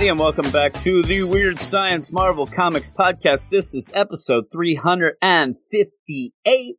everybody, and welcome back to the Weird Science Marvel Comics podcast. This is episode 358.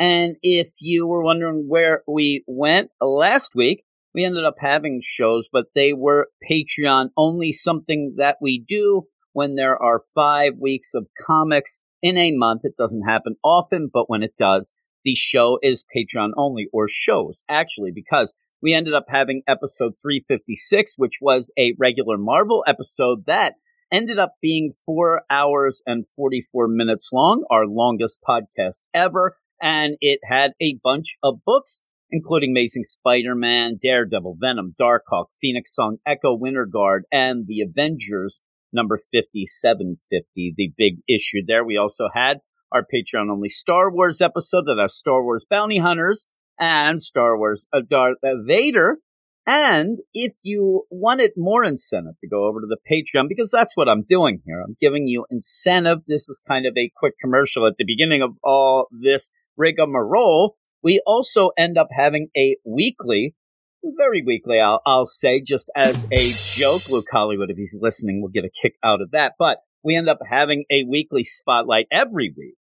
And if you were wondering where we went last week, we ended up having shows, but they were Patreon only, something that we do when there are five weeks of comics in a month. It doesn't happen often, but when it does, the show is Patreon only, or shows, actually, because we ended up having episode 356, which was a regular Marvel episode that ended up being four hours and 44 minutes long, our longest podcast ever. And it had a bunch of books, including Amazing Spider Man, Daredevil, Venom, Darkhawk, Phoenix Song, Echo, Winter Guard, and The Avengers number 5750, the big issue there. We also had our Patreon only Star Wars episode that has Star Wars Bounty Hunters and Star Wars uh, Darth Vader. And if you wanted more incentive to go over to the Patreon, because that's what I'm doing here, I'm giving you incentive. This is kind of a quick commercial at the beginning of all this rigmarole. We also end up having a weekly, very weekly, I'll, I'll say, just as a joke. Luke Hollywood, if he's listening, will get a kick out of that. But we end up having a weekly spotlight every week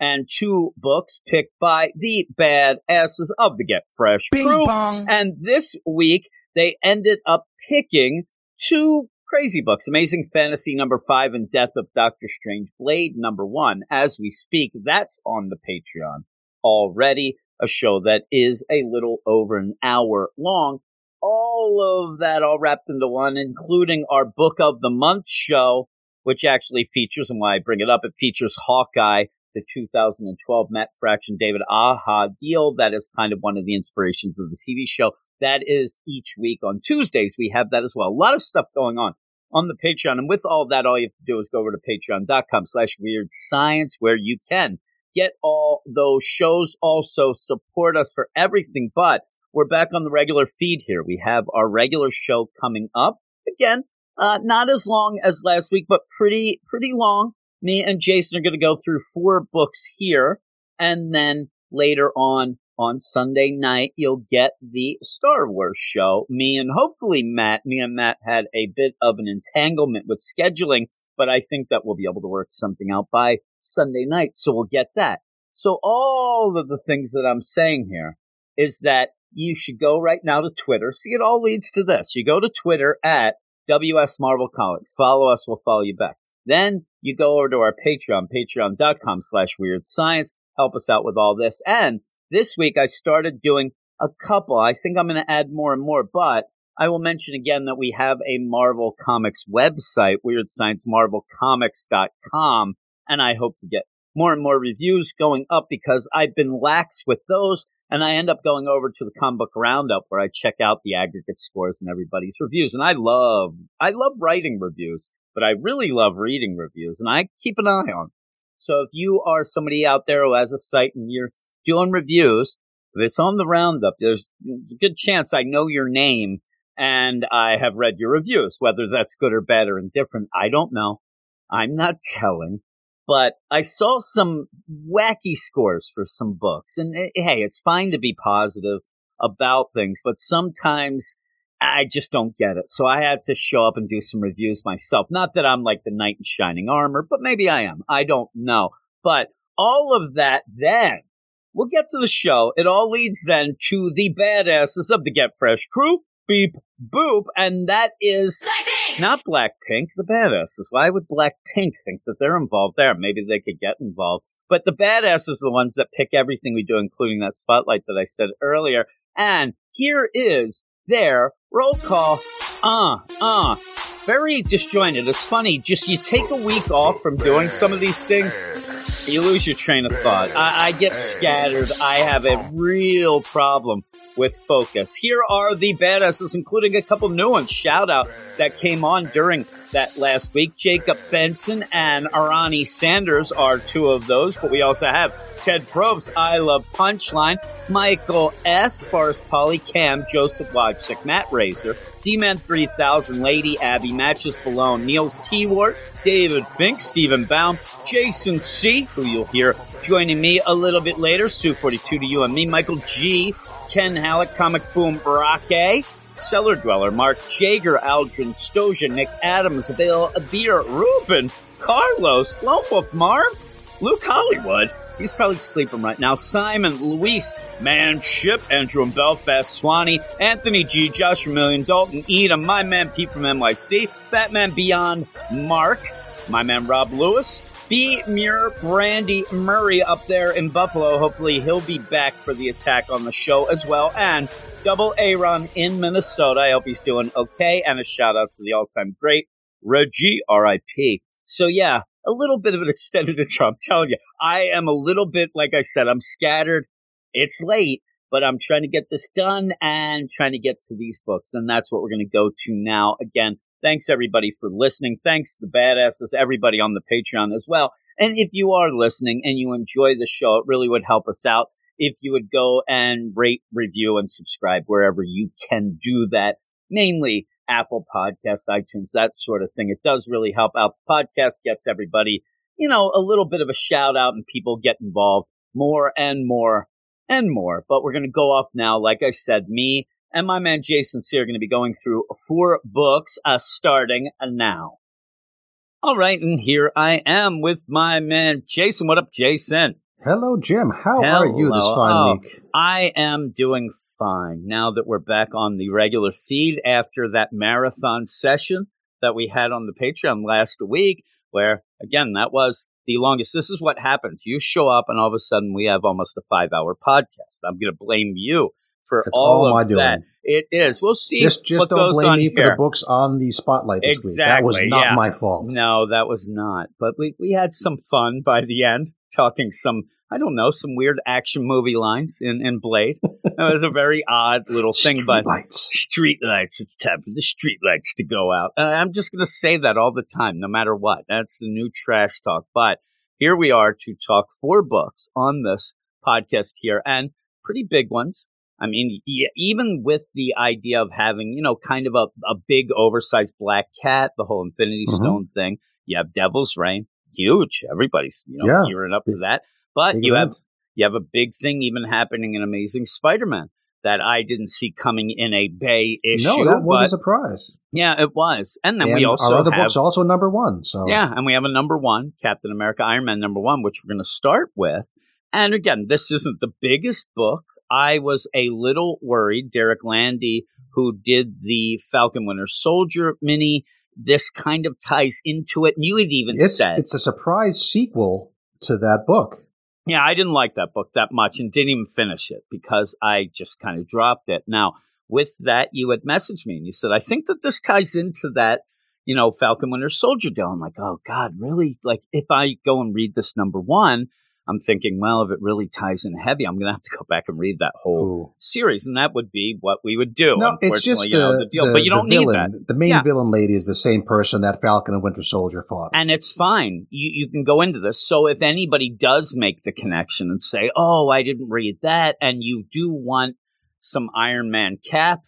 and two books picked by the bad asses of the Get Fresh Bing crew. bong. And this week they ended up picking two crazy books Amazing Fantasy number five and Death of Doctor Strange Blade number one. As we speak, that's on the Patreon already, a show that is a little over an hour long. All of that all wrapped into one, including our Book of the Month show, which actually features, and why I bring it up, it features Hawkeye, the 2012 Matt Fraction David Aja deal. That is kind of one of the inspirations of the TV show. That is each week on Tuesdays. We have that as well. A lot of stuff going on on the Patreon. And with all that, all you have to do is go over to patreon.com slash weird science where you can get all those shows. Also support us for everything. But we're back on the regular feed here. We have our regular show coming up again. Uh, not as long as last week, but pretty, pretty long me and Jason are going to go through four books here, and then later on on Sunday night you'll get the Star Wars show. Me and hopefully Matt. Me and Matt had a bit of an entanglement with scheduling, but I think that we'll be able to work something out by Sunday night, so we'll get that. So all of the things that I'm saying here is that you should go right now to Twitter. See, it all leads to this. You go to Twitter at WS Marvel Comics. Follow us, we'll follow you back. Then you go over to our Patreon, patreon.com slash weird science. Help us out with all this. And this week I started doing a couple. I think I'm going to add more and more, but I will mention again that we have a Marvel Comics website, weirdsciencemarvelcomics.com, and I hope to get more and more reviews going up because I've been lax with those and I end up going over to the comic book roundup where I check out the aggregate scores and everybody's reviews. And I love, I love writing reviews but I really love reading reviews and I keep an eye on. Them. So if you are somebody out there who has a site and you're doing reviews, if it's on the roundup, there's a good chance I know your name and I have read your reviews. Whether that's good or bad or indifferent, I don't know. I'm not telling. But I saw some wacky scores for some books. And eh, hey, it's fine to be positive about things, but sometimes I just don't get it. So I had to show up and do some reviews myself. Not that I'm like the knight in shining armor, but maybe I am. I don't know. But all of that then, we'll get to the show. It all leads then to the badasses of the Get Fresh crew. Beep, boop. And that is not Blackpink, the badasses. Why would Blackpink think that they're involved there? Maybe they could get involved. But the badasses are the ones that pick everything we do, including that spotlight that I said earlier. And here is their roll call. Uh, uh. Very disjointed. It's funny. Just you take a week off from doing some of these things, you lose your train of thought. I, I get scattered. I have a real problem with focus. Here are the badasses, including a couple new ones. Shout out that came on during that last week. Jacob Benson and Arani Sanders are two of those, but we also have Ted Probst, I Love Punchline, Michael S., Forrest Polly, Cam, Joseph Wojcik, Matt Razor, D-Man 3000, Lady Abby, Matches Balone, Niels Keyword, David Fink, Stephen Baum, Jason C., who you'll hear joining me a little bit later, Sue 42 to you and me, Michael G., Ken Halleck, Comic Boom Barake, Cellar Dweller, Mark Jager, Aldrin Stoja, Nick Adams, Bill Beer, Ruben, Carlos, Lone Wolf Marv, Luke Hollywood. He's probably sleeping right now. Simon, Luis, Manship, Andrew and Belfast, Swanee, Anthony G, Josh Million, Dalton, Edom, my man Pete from NYC, Batman Beyond, Mark, my man Rob Lewis, B. Muir, Brandy Murray up there in Buffalo. Hopefully he'll be back for the attack on the show as well. And Double A Run in Minnesota. I hope he's doing okay. And a shout out to the all time great Reggie, RIP. So yeah, a little bit of an extended intro. I'm telling you, I am a little bit, like I said, I'm scattered. It's late, but I'm trying to get this done and trying to get to these books. And that's what we're going to go to now. Again, thanks everybody for listening. Thanks the badasses, everybody on the Patreon as well. And if you are listening and you enjoy the show, it really would help us out if you would go and rate, review, and subscribe wherever you can do that. Mainly Apple Podcast, iTunes, that sort of thing. It does really help out. The podcast gets everybody, you know, a little bit of a shout out and people get involved more and more and more. But we're going to go off now. Like I said, me and my man Jason C are going to be going through four books, uh, starting now. All right, and here I am with my man Jason. What up, Jason? Hello, Jim. How are you this fine Oh, week? I am doing fine now that we're back on the regular feed after that marathon session that we had on the Patreon last week, where again, that was the longest. This is what happens. You show up and all of a sudden we have almost a five hour podcast. I'm going to blame you for It's all, all my of doing. that. It is. We'll see Just, just what don't goes blame me for here. the books on the spotlight this week. That was not yeah. my fault. No, that was not. But we, we had some fun by the end, talking some, I don't know, some weird action movie lines in, in Blade. That was a very odd little thing, but lights. street lights, it's time for the street lights to go out. Uh, I'm just going to say that all the time, no matter what. That's the new trash talk. But here we are to talk four books on this podcast here and pretty big ones. I mean, even with the idea of having, you know, kind of a, a big oversized black cat, the whole Infinity Mhm. Stone thing, you have Devil's Reign, huge. Everybody's, you know, Yeah. gearing up for that. But Big you have you have a big thing even happening in Amazing Spider-Man that I didn't see coming in a Bay issue. No, that was but a surprise. yeah, it was. And then and we also our other have books also number one. So yeah, and we have a number one, Captain America, Iron Man number one, which we're going to start with. And again, this isn't the biggest book. I was a little worried. Derek Landy, who did the Falcon Winter Soldier mini, this kind of ties into it. And you had even it's said, it's a surprise sequel to that book. Yeah, I didn't like that book that much and didn't even finish it because I just kind of dropped it. Now, with that, you had messaged me and you said, I think that this ties into that, you know, Falcon Winter Soldier deal. I'm like, oh God, really? Like, if I go and read this number one, I'm thinking, well, if it really ties in heavy, I'm going to have to go back and read that whole Ooh. series. And that would be what we would do. No, it's unfortunately, just you know, the, the deal. the- but you don't need villain. that. The main Yeah. villain lady is the same person that Falcon and Winter Soldier fought. And it's fine. You you can go into this. So if anybody does make the connection and say, "Oh, I didn't read that," and you do want some Iron Man cap,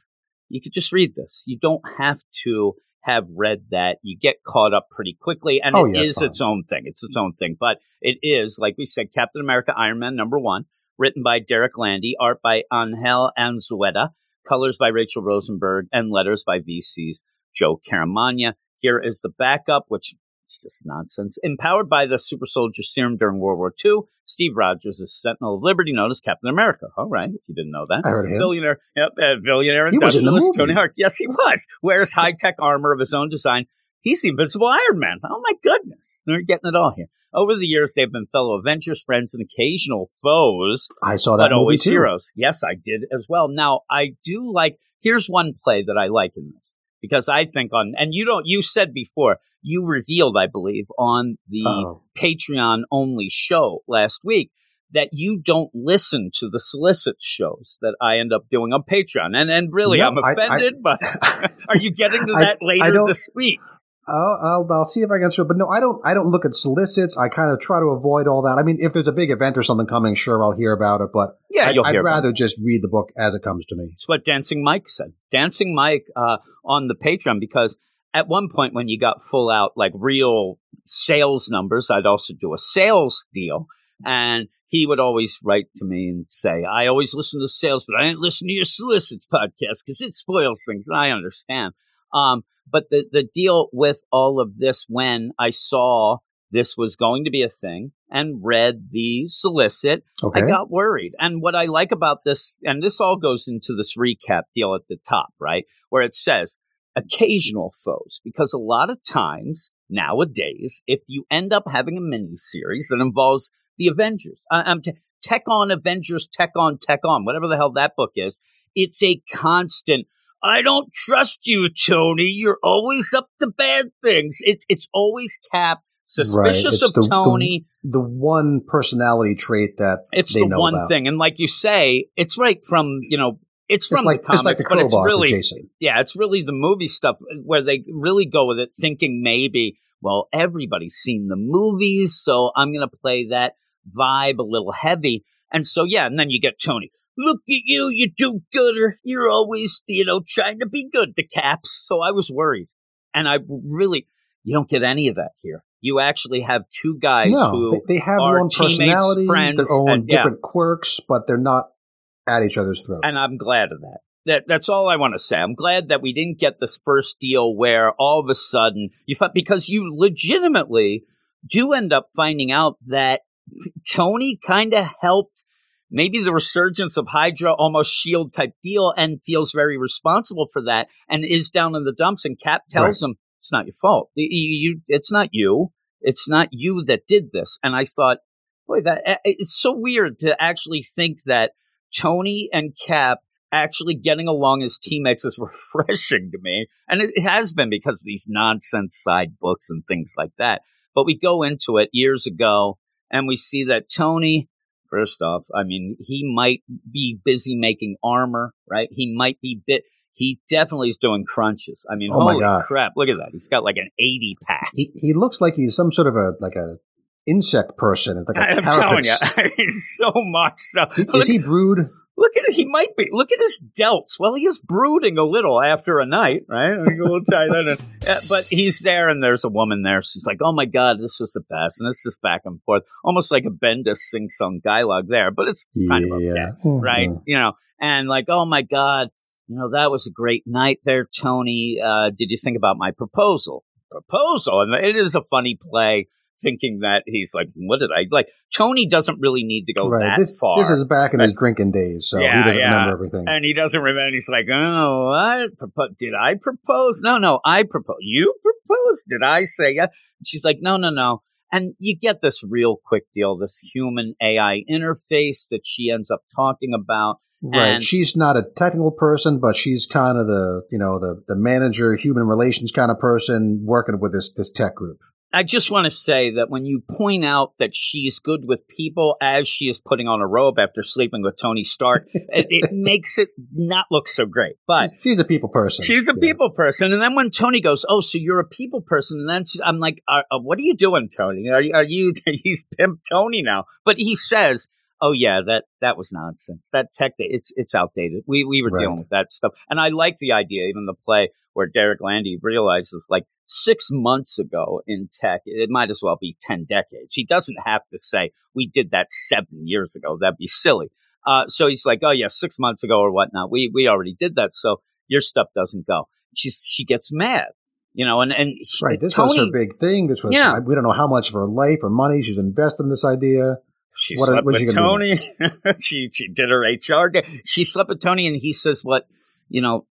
you could just read this. You don't have to have read that. You get caught up pretty quickly, and Oh, it yeah, is it's own thing. It's its mm. own thing. But it is, like we said, Captain America, Iron Man number one, written by Derek Landy, art by Angel Unzueta, colors by Rachel Rosenberg, and letters by VC's Joe Caramagna. Here is the backup, which is just nonsense. Empowered by the super soldier serum during World War II, Steve Rogers is Sentinel of Liberty, known as Captain America. All right, if you didn't know that. I heard him. Billionaire, yep, uh, billionaire He was in the industrialist. Tony Hawk. Yes, he was. Wears high tech armor of his own design. He's the invincible Iron Man. Oh my goodness. They're getting it all here. Over the years, they've been fellow Avengers, friends, and occasional foes I saw that but always too. heroes. Yes, I did as well. Now, I do like, here's one play that I like in this because I think on, and you don't, you said before, you revealed, I believe, on the Uh-oh. Patreon only show last week that you don't listen to the solicit shows that I end up doing on Patreon. And, and really, No, I'm I- I- offended, but are you getting to that I later this week? I'll, I'll I'll see if I can answer. it. But no, I don't. I don't look at solicits. I kind of try to avoid all that. I mean, if there's a big event or something coming, sure, I'll hear about it. But Yeah, I'd, you'll I'd hear about rather just read the book as it comes to me. It's what Dancing Mike said. Dancing Mike uh, on the Patreon because at one point when you got full out like real sales numbers, I'd also do a sales deal, and he would always write to me and say, "I always listen to sales, but I didn't listen to your solicits podcast because it spoils things." And I understand. Um, but the the deal with all of this when I saw this was going to be a thing and read the solicit Okay. I got worried. And what I like about this, and this all goes into this recap deal at the top, right? Where it says occasional foes, because a lot of times nowadays, if you end up having a mini series that involves the Avengers, uh, um, t- Tech on Avengers, Tech on, Tech on, whatever the hell that book is, it's a constant. I don't trust you, Tony. You're always up to bad things. It's it's always Cap suspicious It's of the- the- Tony. the one personality trait that It's the one about. thing, and like you say, it's right from you know, it's It's from like the comics, it's like the but it's really yeah, it's really the movie stuff where they really go with it, thinking maybe well everybody's seen the movies, so I'm gonna play that vibe a little heavy, and so yeah, and then you get Tony. Look at you, you do gooder. You're always, you know, trying to be good to caps. So I was worried. And I really, you don't get any of that here. You actually have two guys No, who they, they have are their own personalities, friends, their own and- yeah. different quirks, but they're not at each other's throat. and I'm glad of that. That that's all I want to say. I'm glad that we didn't get this first deal where all of a sudden you find because you legitimately do end up finding out that Tony kind of helped maybe the resurgence of Hydra almost shield type deal and feels very responsible for that and is down in the dumps and Cap tells him it's not your fault. You, you it's not you. It's not you that did this. And I thought, boy, that eh, it's so weird to actually think that Tony and Cap actually getting along as teammates is refreshing to me. And it has been because of these nonsense side books and things like that. But we go into it years ago and we see that Tony, first off, I mean, he might be busy making armor, right? He might be bit. He definitely is doing crunches. I mean, Oh my holy crap! Look at that. He's got like an eighty pack. he he looks like he's some sort of a like a insect person. It's like a I'm telling you, carapace. I mean, so much. stuff. Is, look, he brood? Look at it. He might be. Look at his delts. Well, he is brooding a little after a night, right? I mean, we'll tie that in. Uh, but he's there, and there's a woman there. She's like, "Oh my god, this was the best," and it's just back and forth, almost like a Bendis sing song dialogue there. But it's kind of okay, yeah. right? Mhm. You know, and like, "Oh my god." You know, that was a great night there, Tony. Uh, did you think about my proposal? Proposal. And it is a funny play thinking that he's like, what did I like? Tony doesn't really need to go Right. that This far. this is back in his drinking days, so Yeah, he doesn't yeah. remember everything. and he doesn't remember. He's like, oh, what? Did I propose? No, no, I propose. You proposed? Did I say yeah? And she's like, no, no, no. And you get this real quick deal, this human AI interface that she ends up talking about. Right. And- she's not a technical person, but she's kind of the you know the the manager, human relations kind of person working with this this tech group. I just want to say that when you point out that she's good with people as she is putting on a robe after sleeping with Tony Stark, it, it makes it not look so great. But she's a people person. She's a Yeah. people person, and then when Tony goes, "Oh, so you're a people person," and then she- I'm like, uh, uh, "What are you doing, Tony? Are you? Are you? He's pimp Tony now." But he says, "Oh yeah, that that was nonsense. That tech, it's it's outdated. We we were Right. dealing with that stuff." And I like the idea, even the play where Derek Landy realizes, like six months ago in tech, it might as well be ten decades. He doesn't have to say we did that seven years ago. That'd be silly. Uh, so he's like, "Oh yeah, six months ago or whatnot. We we already did that." So your stuff doesn't go. She's she gets mad, you know, and and she- Right. This Tony, was her big thing. This was Yeah. we don't know how much of her life or money she's invested in this idea. She What- slept she with gonna Tony. she she did her HR. day. She slept with Tony, and he says, "What, you know,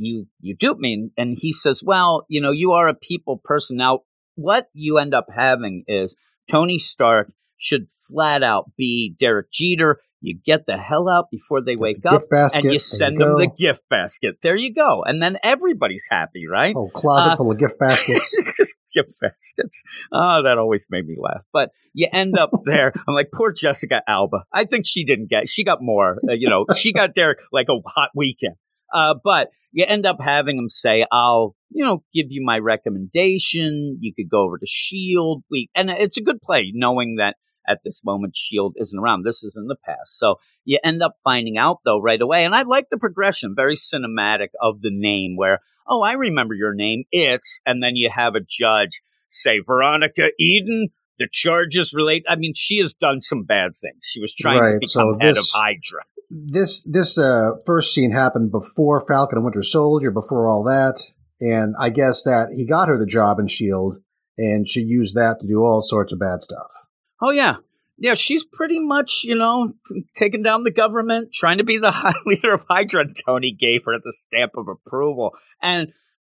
you you duped me." And he says, "Well, you know, you are a people person. Now, what you end up having is Tony Stark should flat out be Derek Jeter. You get the hell out before they Get wake the up, basket, and you you send them the gift basket. There you go, and then everybody's happy, right? Oh, closet Uh, full of gift baskets. just gift baskets. Oh, that always made me laugh. But you end up there. I'm like, poor Jessica Alba. I think she didn't get. She got more. Uh, you know, she got there like a hot weekend. Uh, but you end up having him say, "I'll, you know, give you my recommendation. You could go over to Shield." We and it's a good play, knowing that at this moment Shield isn't around. This is in the past, so you end up finding out though right away. And I like the progression, very cinematic of the name, where oh, I remember your name. It's and then you have a judge say Veronica Eden. The charges relate. I mean, she has done some bad things. She was trying Right, to become so head this- of Hydra. this this uh, first scene happened before Falcon and Winter Soldier, before all that, and I guess that he got her the job in Shield, and she used that to do all sorts of bad stuff. Oh yeah. Yeah, she's pretty much, you know, taking down the government, trying to be the high leader of Hydra. And Tony gave her the stamp of approval. And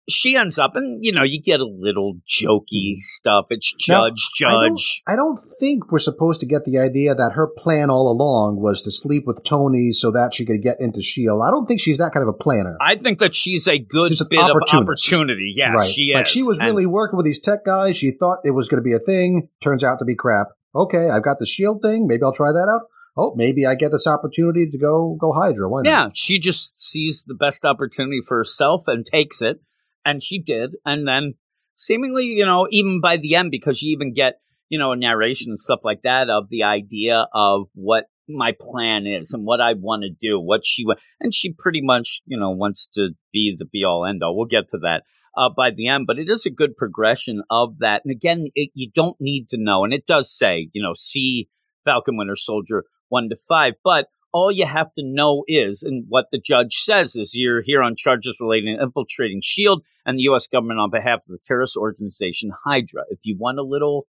she ends up, and, you know, you get a little jokey stuff. It's Now, judge, I don't, judge. I don't think we're supposed to get the idea that her plan all along was to sleep with Tony so that she could get into Shield. I don't think she's that kind of a planner. I think that she's a good She's bit of opportunity. Yeah, right. she is. Like she was And- really working with these tech guys. She thought it was going to be a thing. Turns out to be crap. Okay, I've got the Shield thing. Maybe I'll try that out. Oh, maybe I get this opportunity to go go Hydra. Why not? Yeah, she just sees the best opportunity for herself and takes it, and she did. And then, seemingly, you know, even by the end, because you even get, you know, a narration and stuff like that of the idea of what my plan is and what I want to do, what she and she pretty much, you know, wants to be the be all end all. We'll get to that. Uh, by the end, but it is a good progression of that. And again, it, you don't need to know, and it does say, you know, see Falcon Winter Soldier one to five, but all you have to know is, and what the judge says is, you're here on charges relating to infiltrating SHIELD and the U.S. government on behalf of the terrorist organization Hydra. If you want a little,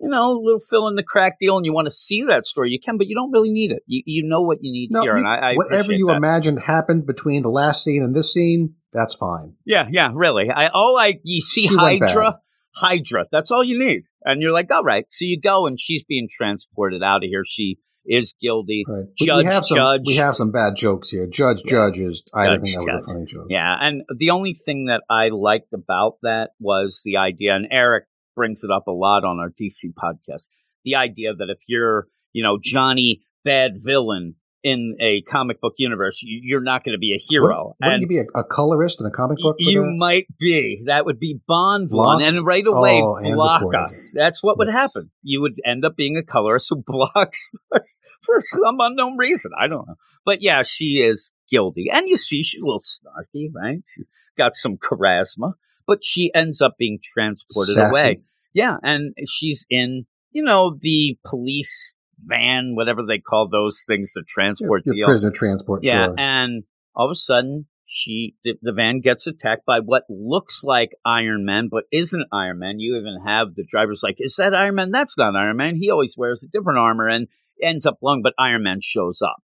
you know, a little fill in the crack deal and you want to see that story, you can, but you don't really need it. You, you know what you need No, here, you- and I, I whatever you that. imagined happened between the last scene and this scene, that's fine. Yeah, yeah, really. I all I you see She. Hydra, Hydra. That's all you need, and you're like, all right. So you go, and she's being transported out of here. She is guilty. Right. We- Judge, we have some judge. we have some bad jokes here. Judge, Yeah. judge is I don't Judge, think that was a funny joke. Yeah, and the only thing that I liked about that was the idea, and Eric brings it up a lot on our DC podcast. The idea that if you're, you know, Johnny bad villain in a comic book universe, you, you're not going to be a hero. Wouldn't and you be a, a colorist in a comic book? you that? might be. That would be Bond Blocks? and right away Oh, block us. That's what would happen. You would end up being a colorist who blocks us for some unknown reason. I don't know, but yeah, she is guilty, and you see she's a little snarky, right? She's got some charisma, but she ends up being transported Sassy. away. Yeah, and she's in, you know, the police van, whatever they call those things to Your, transport your the prisoner transport. yeah, sure. and all of a sudden, she the, the van gets attacked by what looks like Iron Man, but isn't Iron Man. You even have the driver's like, "Is that Iron Man? That's not Iron Man. He always wears a different armor." And ends up blowing, but Iron Man shows up.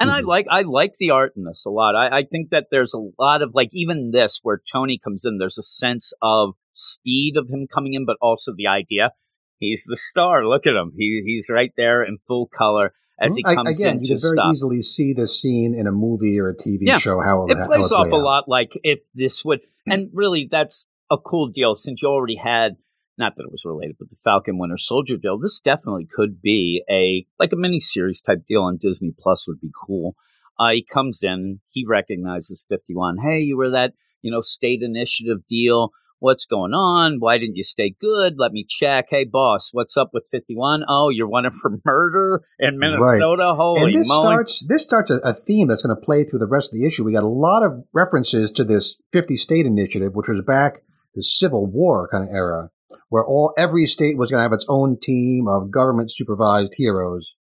And I Mhm. like I like the art in this a lot. I, I think that there's a lot of like even this where Tony comes in. There's a sense of speed of him coming in, but also the idea he's the star. Look at him. He he's right there in full color as he comes I- again, in you could very stop. easily see this scene in a movie or a TV Yeah. show. How it how plays it off play a out. lot like if this would and really that's a cool deal since you already had not that it was related but the falcon winter soldier deal this definitely could be a like a mini series type deal on disney plus would be cool uh, he comes in he recognizes 51 hey you were that you know state initiative deal what's going on? Why didn't you stay good? Let me check. Hey boss what's up with 51 oh you're wanted for murder in minnesota? Holy and this moly. starts this starts a, a theme that's going to play through the rest of the issue. We got a lot of references to this 50 state initiative, which was back the Civil War kind of era, where all every state was going to have its own team of government supervised heroes,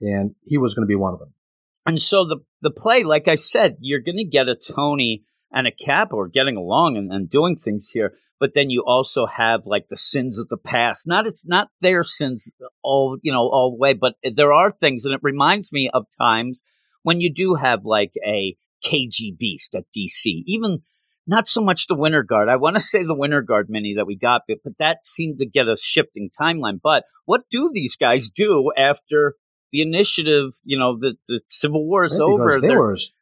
and he was going to be one of them. And so the the play, like I said, you're going to get a Tony and a Cap or getting along and, and doing things here. But then you also have like the sins of the past. Not it's not their sins all you know all the way, but there are things, and it reminds me of times when you do have like a KG Beast at DC, even. Not so much the Winter Guard. I want to say the Winter Guard mini that we got, but, but that seemed to get a shifting timeline. But what do these guys do after the initiative, you know, the, the Civil War is over. They're- was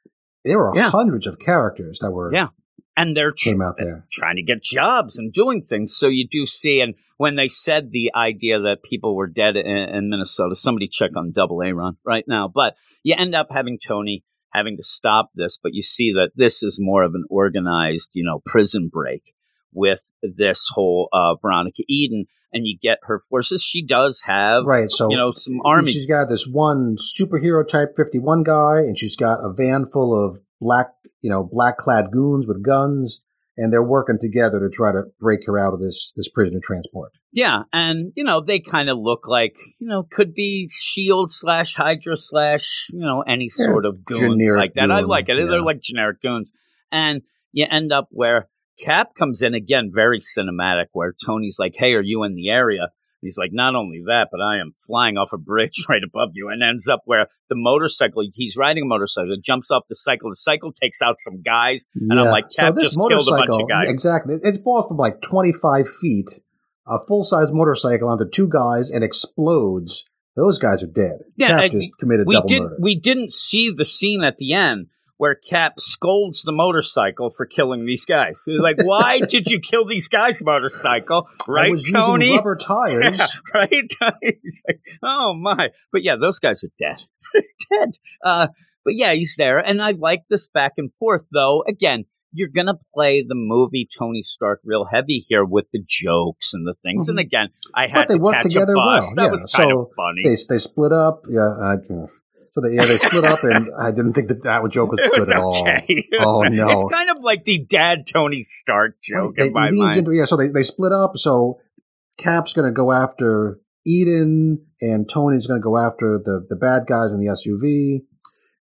there were Yeah. hundreds of characters that were Yeah. and they're tr- came out there. trying to get jobs and doing things. So you do see, and when they said the idea that people were dead in, in Minnesota, somebody check on Double A Run right now. But you end up having Tony having to stop this, but you see that this is more of an organized, you know, prison break with this whole uh, Veronica Eden, and you get her forces. She does have, Right. So you know, some army. She's got this one superhero type 51 guy, and she's got a van full of black, you know, black clad goons with guns, and they're working together to try to break her out of this this prisoner transport. Yeah, and you know they kind of look like you know could be Shield slash Hydra slash you know any Yeah, sort of goons like that. I like it. yeah. They're like generic goons, and you end up where Cap comes in again, very cinematic. Where Tony's like, "Hey, are you in the area?" He's like, "Not only that, but I am flying off a bridge right above you," and ends up where the motorcycle. He's riding a motorcycle. It jumps off the cycle. The cycle takes out some guys, and I'm like, Cap just killed a bunch of guys. Exactly. It falls from like 25 feet, a full size motorcycle onto two guys, and explodes. Those guys are dead. Yeah, Cap and just committed we double did murder. we didn't see the scene at the end where Cap scolds the motorcycle for killing these guys. He's like, "Why did you kill these guys, motorcycle?" I Right, was Tony? using rubber tires. Yeah, right? he's like, "Oh my!" But yeah, those guys are dead. Dead. Uh, but yeah, he's there, and I like this back and forth. Though, again, you're gonna play the movie Tony Stark real heavy here with the jokes and the things. And Mhm. again, I had they to work catch together a bus. well, That yeah. was kind So of funny. They they split up. Yeah. I, so they yeah they split up, and I didn't think that that joke was it was good at all. okay. Oh, no. It's kind of like the dad Tony Stark joke They in my mind. into- yeah, so they, they split up. So Cap's going to go after Eden, and Tony's going to go after the, the bad guys in the SUV.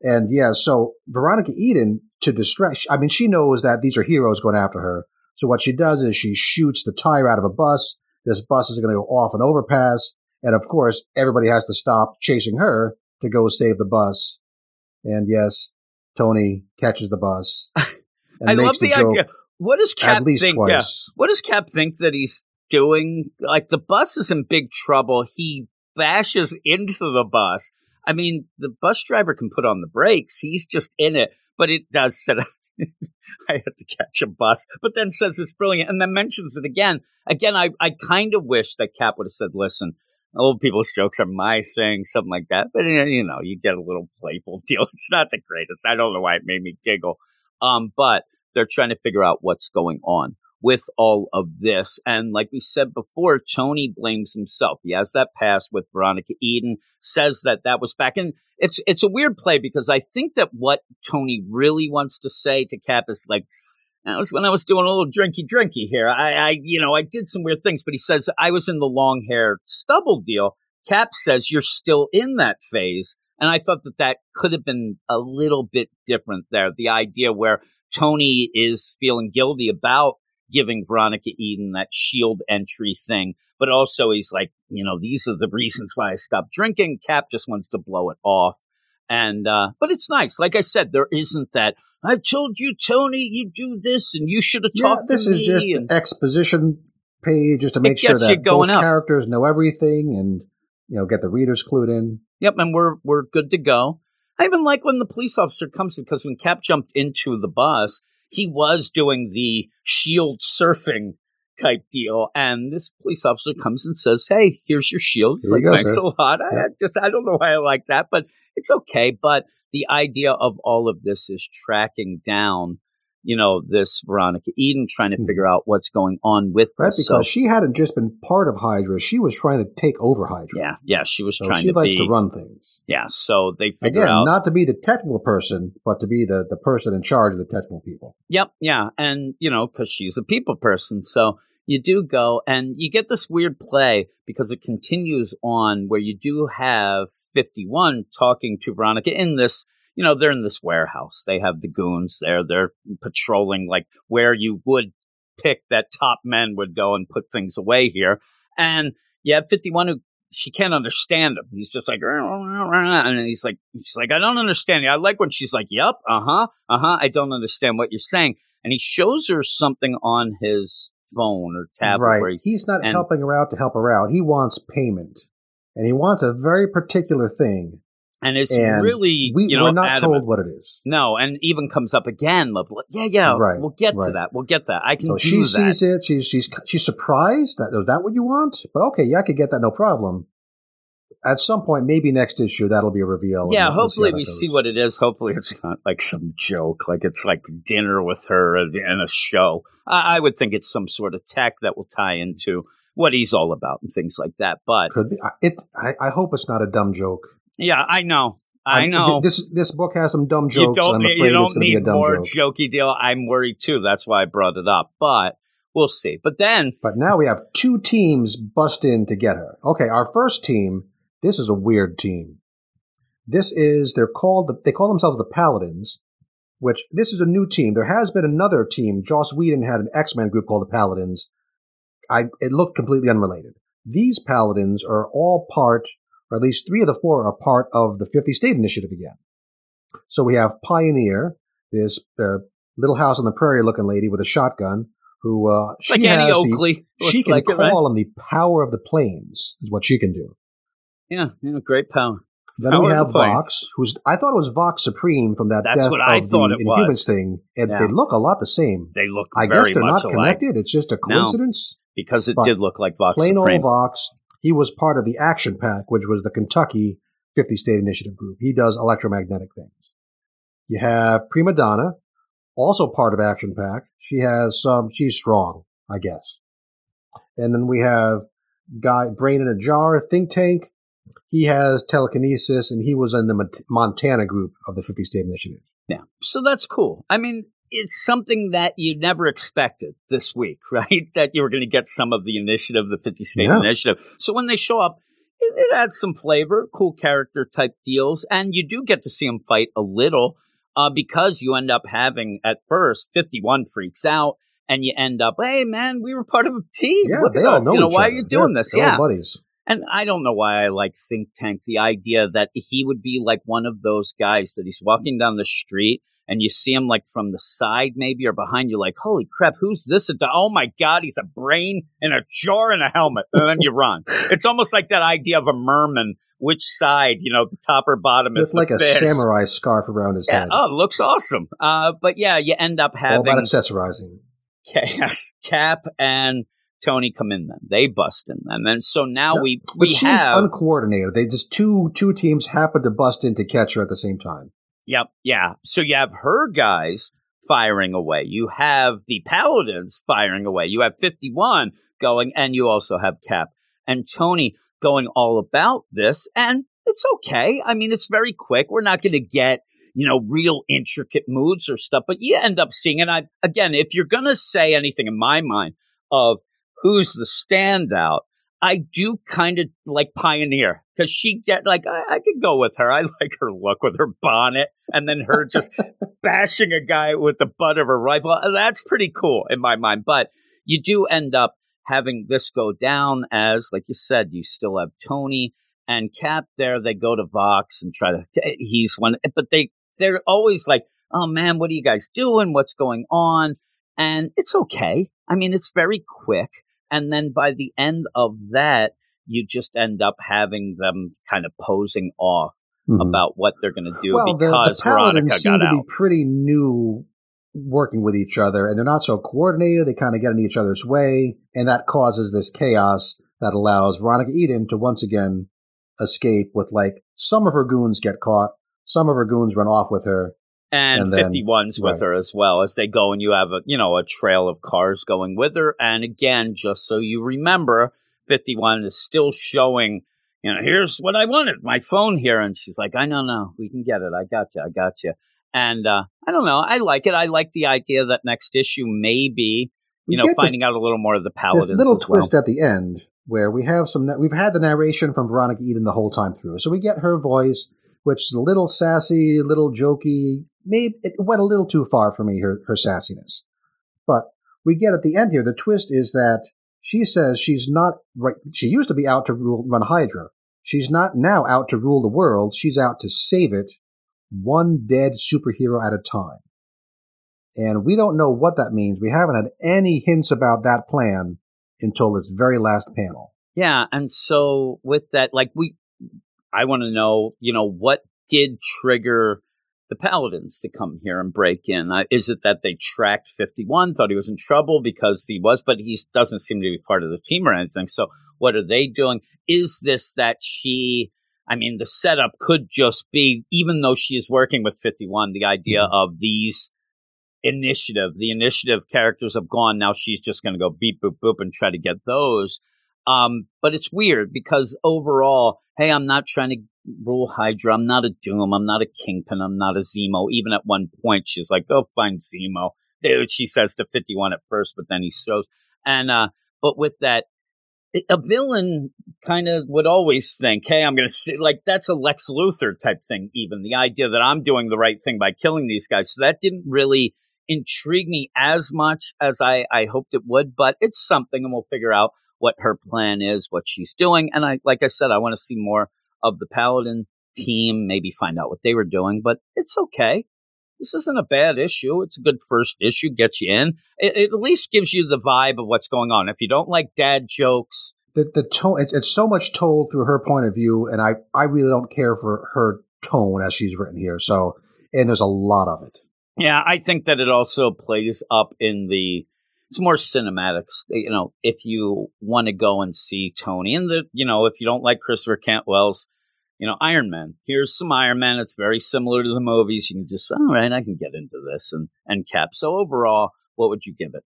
And yeah, so Veronica Eden, to distract, I mean, she knows that these are heroes going after her. So what she does is she shoots the tire out of a bus. This bus is going to go off an overpass. And of course, everybody has to stop chasing her to go save the bus. And yes, Tony catches the bus. I love the, joke idea. What does Cap at least think? twice. yeah, what does Cap think that he's doing? Like the bus is in big trouble. He bashes into the bus. I mean, the bus driver can put on the brakes. He's just in it, but it does set up. I had to catch a bus, but then says it's brilliant, and then mentions it again. Again, I, I kind of wish that Cap would have said, "Listen, old people's jokes are my thing," something like that. But you know, you get a little playful deal. It's not the greatest. I don't know why it made me giggle. Um, but they're trying to figure out what's going on with all of this. And like we said before, Tony blames himself. He has that past with Veronica Eden, says that that was back in. It's it's a weird play because I think that what Tony really wants to say to Cap is like, that was when I was doing a little drinky drinky here. I, I you know, I did some weird things, but he says I was in the long hair stubble deal. Cap says you're still in that phase. And I thought that that could have been a little bit different there. The idea where Tony is feeling guilty about giving Veronica Eden that shield entry thing, but also he's like, you know, these are the reasons why I stopped drinking. Cap just wants to blow it off. And, uh, but it's nice. Like I said, there isn't that. I told you, Tony, you do this and you should have Yeah, talked this to me. This is just and- exposition page just to make sure that both up. characters know everything and you know get the readers clued in. Yep, and we're we're good to go. I even like when the police officer comes because when Cap jumped into the bus, he was doing the shield surfing type deal, and this police officer comes and says, "Hey, here's your shield." He's Here like, you go, "Thanks sir." a lot." Yeah. I just I don't know why I like that, but it's okay. But the idea of all of this is tracking down, you know, this Veronica Eden, trying to Hmm. figure out what's going on with Right, this. because So, she hadn't just been part of Hydra; she was trying to take over Hydra. yeah, yeah, she was so trying she to likes be, to run things. yeah. So they figure Again, out not to be the technical person, but to be the, the person in charge of the technical people. Yep, yeah, and you know, because she's a people person, so you do go and you get this weird play because it continues on where you do have 51 talking to Veronica in this. You know, they're in this warehouse. They have the goons there. They're patrolling like where you would pick that top men would go and put things away here. And you have 51 who she can't understand him. He's just like, and he's like, she's like, I don't understand you. I like when she's like, Yep, uh huh, uh huh. I don't understand what you're saying. And he shows her something on his phone or tablet. Where right. he, He's not and- helping her out to help her out. He wants payment. And he wants a very particular thing. and it's And really, We, you know, we're not adamant. told what it is. No, and even comes up again. Yeah, yeah, Right, we'll get to that. We'll get that. I can So do she that. sees it. She's she's she's surprised that is that what you want? But okay, yeah, I could get that, no problem. at some point, maybe next issue, that'll be a reveal. Yeah, we'll hopefully that we goes. see what it is. Hopefully it's not like some joke, like it's like dinner with her and a show. I, I would think it's some sort of tech that will tie into what he's all about and things like that. But could be. I- It. I, I hope it's not a dumb joke. yeah, I know, I th- know. this this book has some dumb you jokes. don't I'm afraid you it's don't going to be a dumb more joke. jokey deal. I'm worried too. That's why I brought it up. But we'll see. But then But now we have two teams bust in to get her. Okay, our first team. This is a weird team. This is they're called the, they call themselves the Paladins, which this is a new team. There has been another team. Joss Whedon had an X Men group called the Paladins. I it looked completely unrelated. These Paladins are all part, or at least three of the four are part of the 50 State Initiative again. So we have Pioneer, this uh, little house on the prairie looking lady with a shotgun, who uh, she like Annie has the, she can like it, call right? on the power of the plains, is what she can do. Yeah, yeah, great power. Then Power we have. Vox, who's I thought it was Vox Supreme from that That's death what I of thought the it was. Inhumans thing, and Yeah. they look a lot the same. They look I guess they're not alike connected. It's just a coincidence. Because it but did look like Vox Plain Supreme. old Vox. He was part of the Action Pack, which was the Kentucky 50 State Initiative group. He does electromagnetic things. You have Prima Donna, also part of Action Pack. She has some. she's strong, I guess. And then we have guy Brain in a Jar, Think Tank. He has telekinesis, and he was in the Montana group of the 50 State Initiative. Yeah. So that's cool. I mean, it's something that you never expected this week, right? That you were going to get some of the initiative, the 50 state Yeah. initiative. So when they show up, it, it adds some flavor, cool character type deals, and you do get to see them fight a little uh, because you end up having at first 51 freaks out. And you end up, hey man, we were part of a team. Yeah, Look they all us. know you know, why other. are you doing They're- this? Yeah. buddies. And I don't know why I like Think Tank. The idea that he would be like one of those guys that he's walking down the street and you see him like from the side maybe or behind you, like, holy crap, who's this? Oh my God, he's a brain in a jar and a helmet. And then you run. It's almost like that idea of a merman. Which side, you know, the top or bottom is It's like the a fish. samurai scarf around his Yeah, head. oh, it looks awesome. Uh, but yeah, you end up having all about accessorizing. yes, Cap and Tony come in then. They bust in then. And so now Yeah, we, Which we have uncoordinated. They just two two teams happen to bust into catcher at the same time. Yep. Yeah. So you have her guys firing away. You have the Paladins firing away. You have 51 going, and you also have Cap and Tony going all about this. And it's okay. I mean, it's very quick. We're not going to get, you know, real intricate moods or stuff, but you end up seeing, and I, again, if you're going to say anything in my mind of who's the standout, I do kind of like Pioneer because she get like I, I could go with her. I like her look with her bonnet and then her just bashing a guy with the butt of her rifle. Uh, That's pretty cool in my mind. But you do end up having this go down as, like you said, you still have Tony and Cap there. They go to Vox and try to. He's one, but they they're always like, "Oh man, what are you guys doing? What's going on?" And it's okay. I mean, it's very quick. And then by the end of that, you just end up having them kind of posing off Mhm. about what they're going to do well, because the Paladins Veronica seem got to out. be pretty new working with each other, and they're not so coordinated. They kind of get in each other's way, and that causes this chaos that allows Veronica Eden to once again escape with like some of her goons get caught, some of her goons run off with her. and, and then- 51's with right. her as well as they go and you have a you know a trail of cars going with her and again just so you remember 51 is still showing you know here's what i wanted my phone here and she's like i know no we can get it i got you i got you and uh i don't know i like it i like the idea that next issue may be We you know get this- finding out a little more of the paladins this little as well. twist at the end where we have some we've had the narration from Veronica Eden the whole time through. So we get her voice, which is a little sassy, a little jokey. Maybe it went a little too far for me, her, her sassiness. But we get at the end here, the twist is that she says she's not right. She used to be out to rule, run Hydra. She's not now out to rule the world. She's out to save it one dead superhero at a time. And we don't know what that means. We haven't had any hints about that plan until this very last panel. Yeah, and so with that, like we, I want to know, you know, what did trigger the Paladins to come here and break in? Uh, is it that they tracked Fifty One, thought he was in trouble because he was, but he doesn't seem to be part of the team or anything. So What are they doing? Is this that she, I mean, the setup could just be, even though she is working with 51, the idea of these initiative, the initiative characters have gone. Now she's just going to go beep, boop, boop and try to get those. Um, but it's weird because overall, hey, I'm not trying to rule Hydra. I'm not a Doom. I'm not a Kingpin. I'm not a Zemo. Even at one point, she's like, go find Zemo. She says to 51 at first, but then he shows. And, uh, but with that, a villain kind of would always think, hey, I'm going to see, like, that's a Lex Luthor type thing, even the idea that I'm doing the right thing by killing these guys. So that didn't really intrigue me as much as I, I hoped it would, but it's something and we'll figure out what her plan is, what she's doing. And I, like I said, I want to see more of the Paladin team, maybe find out what they were doing, but it's okay. This isn't a bad issue. It's a good first issue, gets you in. It, it at least gives you the vibe of what's going on. If you don't like dad jokes, the the tone it's, it's so much told through her point of view, and I I really don't care for her tone as she's written here. So, and there's a lot of it. Yeah, I think that it also plays up in the it's more cinematics. You know, if you want to go and see Tony, and the you know, if you don't like Christopher Cantwell's, you know, Iron Man, here's some Iron Man. It's very similar to the movies. You can just all right, I can get into this and and Cap. So overall, what would you give it?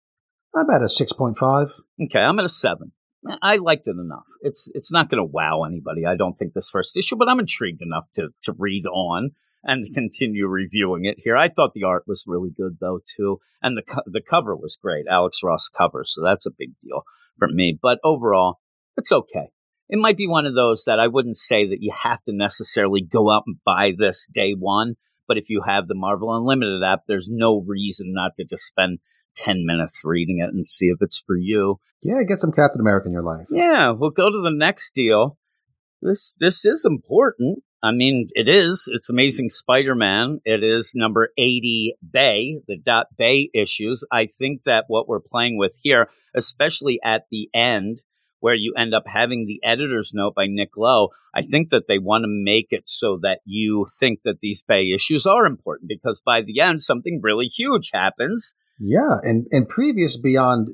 I'm at a six point five. Okay, I'm at a seven. I liked it enough. It's it's not going to wow anybody. I don't think this first issue, but I'm intrigued enough to to read on and mm-hmm. continue reviewing it here. I thought the art was really good though too, and the co- the cover was great, Alex Ross cover, so that's a big deal for me. But overall, it's okay. It might be one of those that I wouldn't say that you have to necessarily go out and buy this day one, but if you have the Marvel Unlimited app, there's no reason not to just spend 10 minutes reading it and see if it's for you. Yeah, get some Captain America in your life. Yeah, we'll go to the next deal. This this is important. I mean, it is. It's Amazing Spider-Man. It is number 80 Bay, the dot Bay issues. I think that what we're playing with here, especially at the end, where you end up having the editor's note by Nick Lowe, I think that they want to make it so that you think that these Bay issues are important because by the end, something really huge happens. Yeah, and and previous Beyond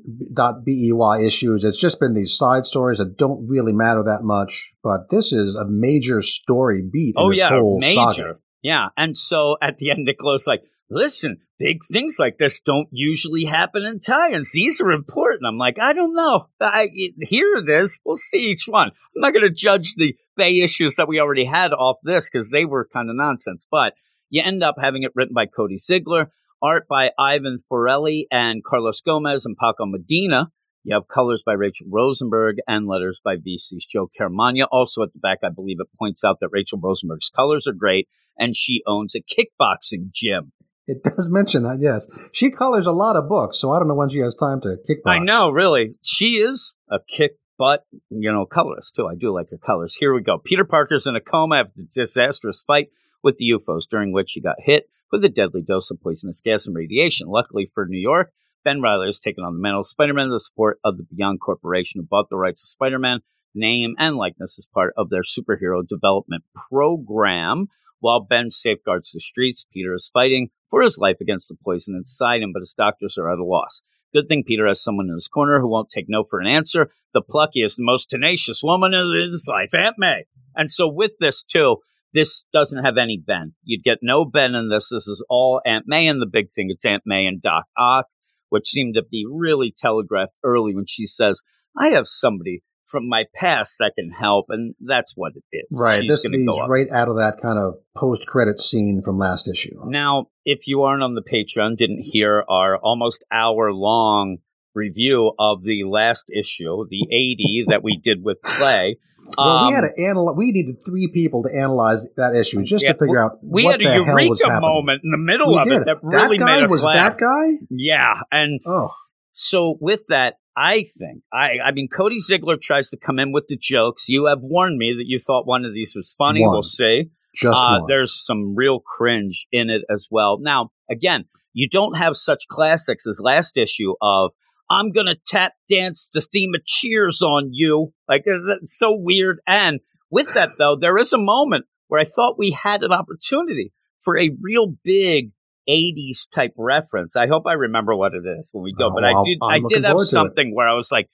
.bey issues, it's just been these side stories that don't really matter that much. But this is a major story beat. In Oh this yeah, whole major. saga. Yeah, and so at the end, Nick Lowe's like, "Listen, big things like this don't usually happen in tie-ins. These are important." I'm like, "I don't know. I here it is. We'll see each one. I'm not going to judge the Bay issues that we already had off this because they were kind of nonsense. But you end up having it written by Cody Ziegler, art by Ivan Fiorelli and Carlos Gomez and Paco Medina. You have colors by Rachel Rosenberg and letters by VC's Joe Caramagna. Also at the back, I believe it points out that Rachel Rosenberg's colors are great and she owns a kickboxing gym. It does mention that, yes. She colors a lot of books, so I don't know when she has time to kickbox. I know, really. She is a kick butt, you know, colorist too. I do like her colors. Here we go. Peter Parker's in a coma after a disastrous fight with the U-Foes, during which he got hit with a deadly dose of poisonous gas and radiation. Luckily for New York, Ben Reilly has taken on the mantle of Spider-Man with the support of the Beyond Corporation, who bought the rights of Spider-Man name and likeness as part of their superhero development program. While Ben safeguards the streets, Peter is fighting for his life against the poison inside him, but his doctors are at a loss. Good thing Peter has someone in his corner who won't take no for an answer. The pluckiest, most tenacious woman in his life, Aunt May. And so with this too, this doesn't have any Ben. You'd get no Ben in this. This is all Aunt May, and the big thing it's Aunt May and Doc Ock, which seemed to be really telegraphed early when she says, "I have somebody from my past that can help," and that's what it is. Right. She's this leads right out of that kind of post credit scene from last issue. Now, if you aren't on the Patreon, didn't hear our almost hour long review of the last issue, the 80 that we did with Clay. Well, we um, had to analyze. We needed three people to analyze that issue just Yeah, to figure out we what had the a hell was eureka moment in the middle We of did. it that that made guy us was laugh. that guy. Yeah, and Oh, so with that, I think I I mean Cody Ziegler tries to come in with the jokes. You have warned me that you thought one of these was funny. One. We'll see. just Uh, there's some real cringe in it as well. Now, again, you don't have such classics as last issue of I'm gonna tap dance the theme of Cheers on you. Like that's so weird. And with that though, there is a moment where I thought we had an opportunity for a real big 80s type reference. I hope I remember what it is when we go. Oh, but I I'll- did I'm I did have to something where I was like,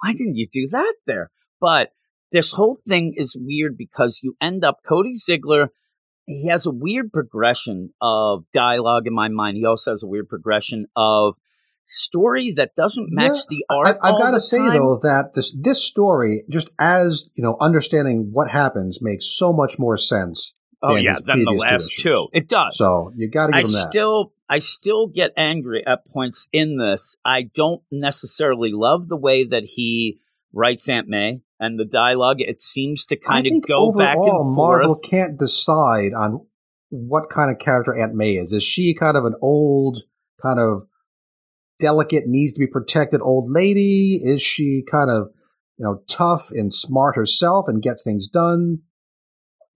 why didn't you do that there? But this whole thing is weird because you end up Cody Ziegler. He has a weird progression of dialogue in my mind. He also has a weird progression of story that doesn't match Yeah, the art. I, I've all got to say time. though that this this story, just as you know, understanding what happens makes so much more sense. oh than yeah, then the previous two last two, it does. So you got to I give him that. still I still get angry at points in this. I don't necessarily love the way that he writes Aunt May and the dialogue. It seems to I kind of go back overall, and forth. Marvel can't decide on what kind of character Aunt May is. Is she kind of an old, kind of delicate, needs to be protected old lady? Is she kind of, you know, tough and smart herself and gets things done?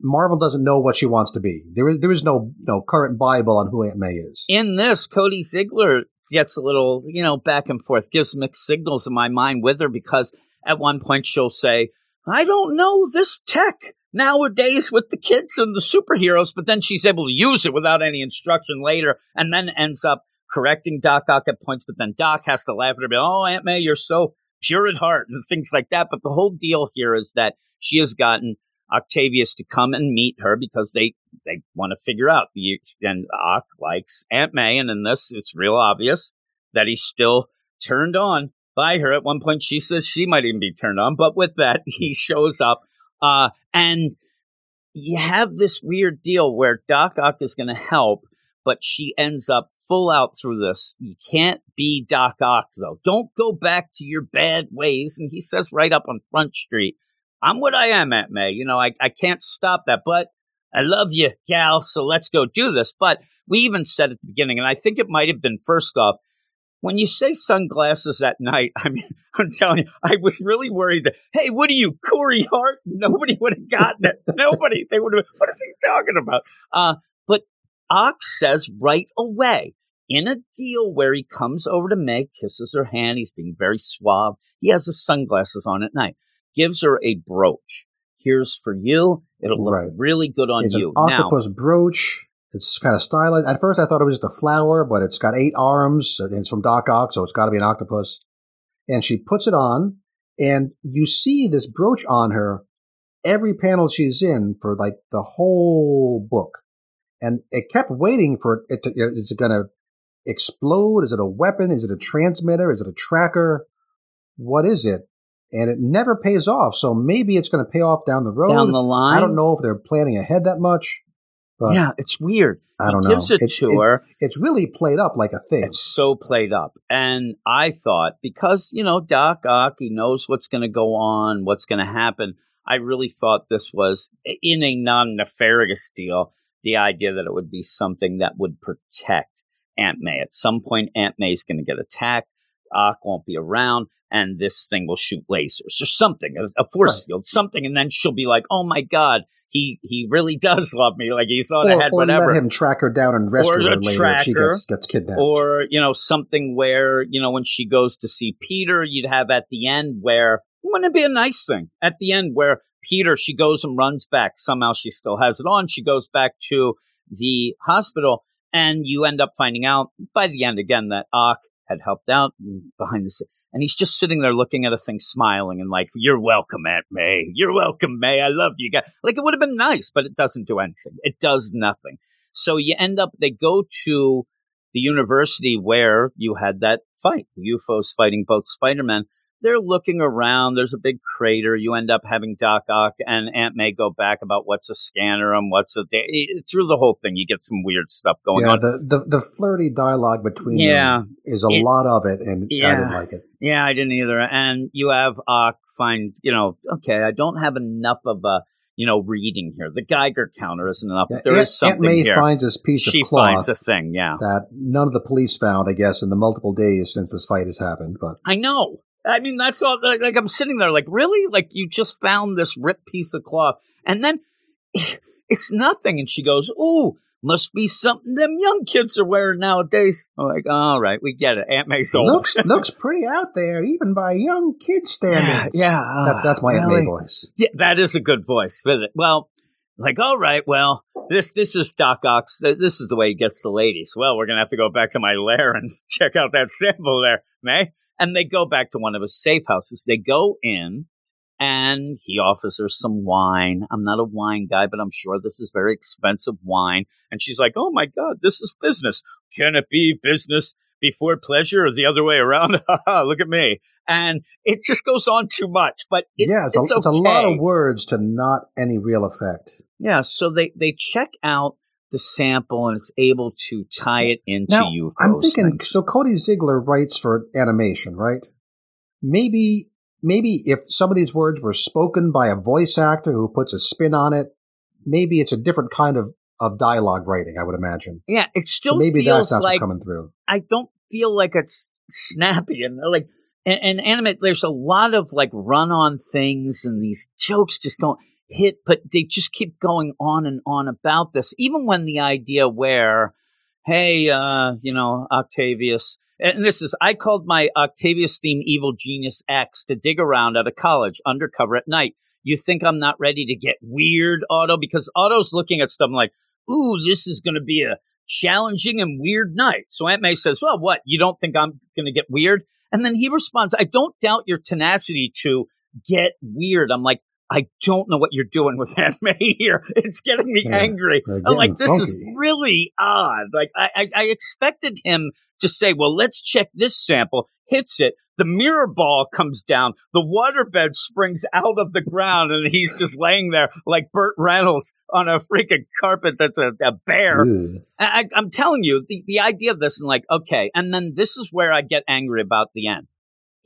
Marvel doesn't know what she wants to be. There is there is no no current Bible on who Aunt May is. in this, Cody Ziegler gets a little, you know, back and forth, gives mixed signals in my mind with her because at one point she'll say, I don't know this tech nowadays with the kids and the superheroes, but then she's able to use it without any instruction later and then ends up correcting Doc Ock at points, but then Doc has to laugh at her, be, oh, Aunt May, you're so pure at heart and things like that. But the whole deal here is that she has gotten Octavius to come and meet her because they they want to figure out. And Ock likes Aunt May, and in this, it's real obvious that he's still turned on by her. At one point, she says she might even be turned on, but with that, he shows up, uh, and you have this weird deal where Doc Ock is going to help, but she ends up full out through this. You can't be Doc Ock though. Don't go back to your bad ways. And he says right up on Front Street, I'm what I am, Aunt May. You know, I, I can't stop that, but I love you, gal, so let's go do this. But we even said at the beginning, and I think it might have been first off, when you say sunglasses at night, I mean, I'm telling you, I was really worried that, hey, what are you, Corey Hart? Nobody would have gotten it. Nobody. They would have, what is he talking about? Uh, Ox says right away, in a deal where he comes over to Meg, kisses her hand, he's being very suave. He has his sunglasses on at night, gives her a brooch. Here's for you. It'll look Right. really good on It's you. an octopus brooch. It's kind of stylized. At first, I thought it was just a flower, but it's got eight arms. and It's from Doc Ock, so it's got to be an octopus. And she puts it on, and you see this brooch on her every panel she's in for like the whole book. And it kept waiting for it to. Is it going to explode? Is it a weapon? Is it a transmitter? Is it a tracker? What is it? And it never pays off. So maybe it's going to pay off down the road. Down the line. I don't know if they're planning ahead that much. But yeah, it's weird. I don't he know. gives it, It- to it- It's really played up like a thing. It's so played up. And I thought, because, you know, Doc Ock, he knows what's going to go on, what's going to happen. I really thought this was, in a non nefarious deal, the idea that it would be something that would protect Aunt May. At some point, Aunt May's going to get attacked. Ock won't be around, and this thing will shoot lasers or something, a, a force Right. field, something. And then she'll be like, oh my God, he, he really does love me. Like he thought I had or whatever. let him track her down and rescue Or her later if she gets, gets kidnapped. or you know something where you know when she goes to see Peter, you'd have at the end where wouldn't it be a nice thing at the end where Peter she goes and runs back somehow she still has it on she goes back to the hospital and you end up finding out by the end again that Ock had helped out behind the scenes. And he's just sitting there looking at a thing, smiling and like, "You're welcome, Aunt May. You're welcome, May. I love you guys." Like it would have been nice, but it doesn't do anything. It does nothing. So you end up. They go to the university where you had that fight, the U-Foes fighting both Spider-Man. They're looking around. There's a big crater. You end up having Doc Ock and Aunt May go back about what's a scanner and what's a. Through the whole thing, you get some weird stuff going yeah, on. the, the the flirty dialogue between Yeah. them is a It- lot of it, and I didn't like it. Yeah, I didn't either. And you have Ock find, you know, okay, I don't have enough of a, you know, reading here. The Geiger counter isn't enough. Yeah, there Aunt, is something Aunt May here. finds this piece she of cloth finds a thing. Yeah, that none of the police found, I guess, in the multiple days since this fight has happened. But I know. I mean, that's all. Like, like, I'm sitting there, like, really? Like you just found this ripped piece of cloth, and then it's nothing. And she goes, "Ooh." Must be something them young kids are wearing nowadays. I'm like, all right, we get it. Aunt May's old. looks looks pretty out there, even by young kid standards. yeah. that's that's my Aunt May voice. Yeah, that is a good voice. Well, like, all right, well, this this is Doc Ock's. This is the way he gets the ladies. Well, we're gonna have to go back to my lair and check out that sample there, May. And they go back to one of his safe houses. They go in, and he offers her some wine. I'm not a wine guy, but I'm sure this is very expensive wine. And she's like, "Oh my god, this is business. Can it be business before pleasure, or the other way around? Look at me." And it just goes on too much, but it's, yeah, it's, it's, a, it's a lot of words to not any real effect. Yeah, so they they check out the sample and it's able to tie it into Now, U-Foes. I'm thinking, things. so Cody Ziegler writes for animation, right? Maybe, maybe if some of these words were spoken by a voice actor who puts a spin on it, maybe it's a different kind of, of dialogue writing, I would imagine. yeah, it still So maybe feels that's not like coming through. I don't feel like it's snappy and uh, like and, and anime. There's a lot of like run on things, and these jokes just don't hit. But they just keep going on and on about this, even when the idea where, hey, uh, you know, Octavius. And this is, I called my Octavius theme Evil Genius X to dig around at a college undercover at night. You think I'm not ready to get weird, Otto? Because Otto's looking at stuff like, ooh, this is going to be a challenging and weird night. So Aunt May says, Well, what? You don't think I'm going to get weird? And then he responds, I don't doubt your tenacity to get weird. I'm like, I don't know what you're doing with Aunt May here. It's getting me Yeah, angry. I'm like, this is really odd. Like, I, I, I expected him to say, Well, let's check this sample, hits it. The mirror ball comes down. The waterbed springs out of the ground, and he's just laying there like Burt Reynolds on a freaking carpet that's a, a bear. I- I'm telling you, the, the idea of this, and like, okay, and then this is where I get angry about the end.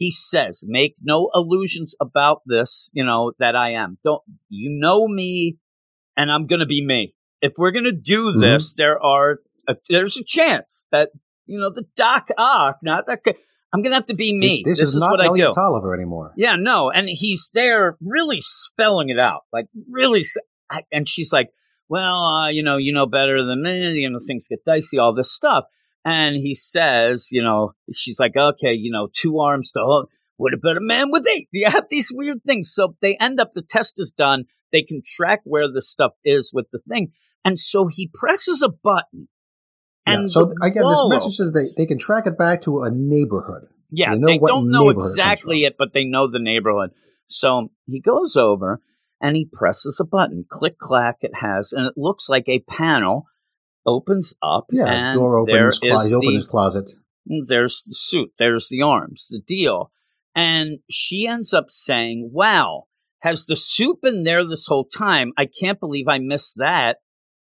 He says, make no illusions about this, you know, that I am. Don't, you know me, and I'm going to be me. If we're going to do Mhm. this, there are, a, there's a chance that, you know, the Doc Ock, not that, I'm going to have to be me. This, this is, not what I do. Tolliver anymore. Yeah, no, and he's there really spelling it out, like really. And she's like, "Well, uh, you know, you know better than me. You know, things get dicey, all this stuff." And he says, "You know," she's like, "Okay, you know, two arms to hold. What about a man with eight? You have these weird things." So they end up. The test is done. They can track where the stuff is with the thing, and so he presses a button. Yeah, And so the again, this message says they, they can track it back to a neighborhood. Yeah, They know they don't know neighborhood it exactly it, but they know the neighborhood. So he goes over and he presses a button. Click clack, it has, and it looks like a panel opens up. Yeah, door opens, closet, opens his closet. there's the suit, there's the arms, the deal. And she ends up saying, Wow, has the suit been there this whole time? I can't believe I missed that.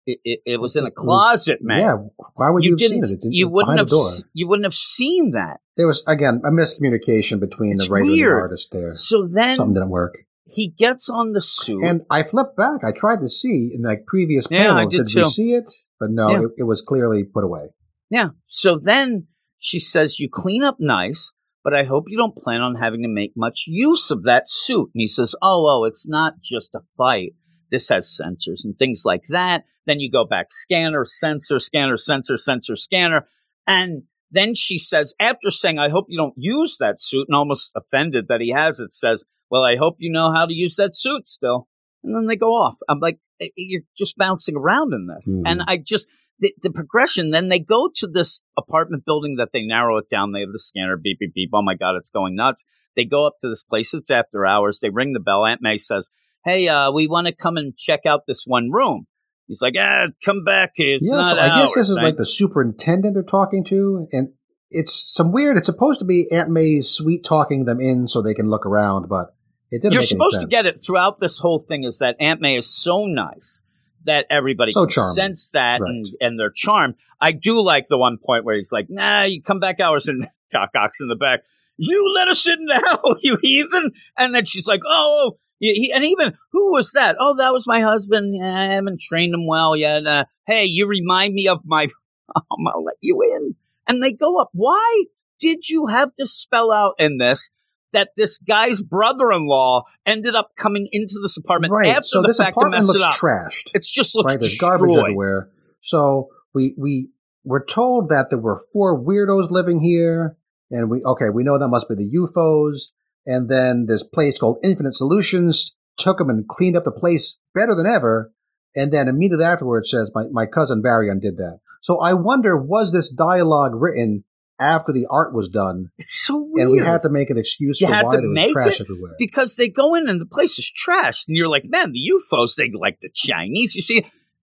It, it, it was in a closet, man. Yeah, why would you, you have seen it? In, you wouldn't have. door. You wouldn't have seen that. There was again a miscommunication between It's the writer and the artist there. So then Something didn't work. He gets on the suit. And I flipped back. I tried to see in like previous Yeah, I did did too. see it? But no, Yeah. it, it was clearly put away. Yeah. So then she says, You clean up nice, but I hope you don't plan on having to make much use of that suit. And he says, Oh, oh, it's not just a fight. This has sensors and things like that. Then you go back, scanner, sensor, scanner, sensor, sensor, scanner. And then she says, after saying, I hope you don't use that suit, and almost offended that he has it, says, Well, I hope you know how to use that suit still. And then they go off. I'm like, "Eh, You're just bouncing around in this. Mhm. And I just, the, the progression, then they go to this apartment building that they narrow it down. They have the scanner, beep, beep, beep. Oh my God, it's going nuts. They go up to this place. It's after hours. They ring the bell. Aunt May says, Hey, uh, we want to come and check out this one room. He's like, ah, come back. It's yeah, not so I guess this is man." like the superintendent they're talking to, and it's some weird. It's supposed to be Aunt May's sweet talking them in so they can look around, but it didn't. You're supposed to get it throughout this whole thing is that Aunt May is so nice that everybody So can sense that Right. and, and they're charmed. I do like the one point where he's like, nah, you come back hours and Doc Ock's in the back. You let us in now, you heathen. And then she's like, oh, he, he- and even, who was that? Oh, that was my husband. Yeah, I haven't trained him well yet. Uh, hey, you remind me of my, I'll let you in. And they go up. Why did you have to spell out in this that this guy's brother-in-law ended up coming into this apartment right. after So the this fact apartment looks it up? trashed. It just looks right, there's destroyed. garbage everywhere. So we we we're told that there were four weirdos living here, and we okay, we know that must be the U-Foes. And then this place called Infinite Solutions took them and cleaned up the place better than ever. And then immediately afterwards says, "My my cousin Barry undid that." So I wonder, was this dialogue written after the art was done, It's so weird. and we had to make an excuse You for why there was trash everywhere. because they go in and the place is trashed, and you're like, man, the U-Foes they like the Chinese. You see,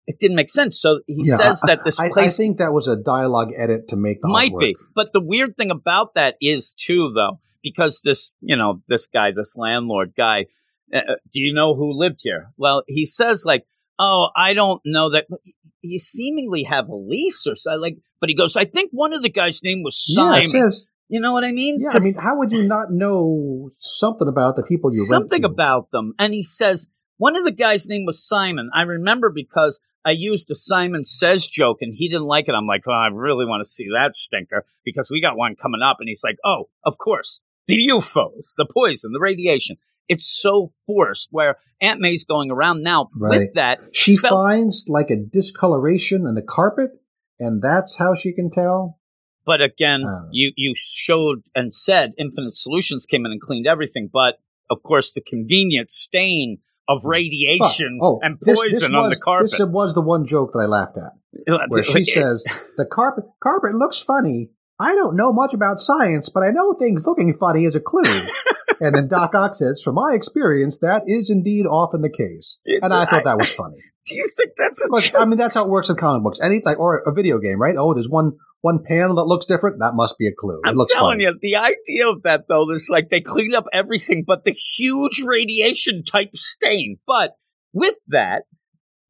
it didn't make sense. So he Yeah, says that this I, I think that was a dialogue edit to make the might be, but the weird thing about that is too, though, because this, you know, this guy, this landlord guy, uh, do you know who lived here? Well, he says like, oh, I don't know that. You seemingly have a lease or something, like, but he goes, I think one of the guys' name was Yeah, Simon. it says. you know what I mean? Yeah, I mean, how would you not know something about the people you something about them. And he says one of the guys' name was Simon. I remember because I used a Simon Says joke and he didn't like it. I'm like, oh, I really want to see that stinker because we got one coming up. And he's like, oh, of course, the U-Foes, the poison, the radiation. It's so forced where Aunt May's going around now Right. with that. She spell- finds like a discoloration in the carpet, and that's how she can tell. But again, Oh. you you showed and said Infinite Solutions came in and cleaned everything, but of course the convenient stain of radiation oh, oh, and this- poison this on was, the carpet. This was the one joke that I laughed at, where she says, "The carpet carpet looks funny. I don't know much about science, but I know things looking funny is a clue." and then Doc Ock says, "From my experience, that is indeed often the case." And I thought that was funny. Do you think that's a? I mean, that's how it works in comic books. Or a video game, right? Oh, there's one one panel that looks different. That must be a clue. It I'm looks telling funny. you, the idea of that though is like they clean up everything but the huge radiation type stain. But with that,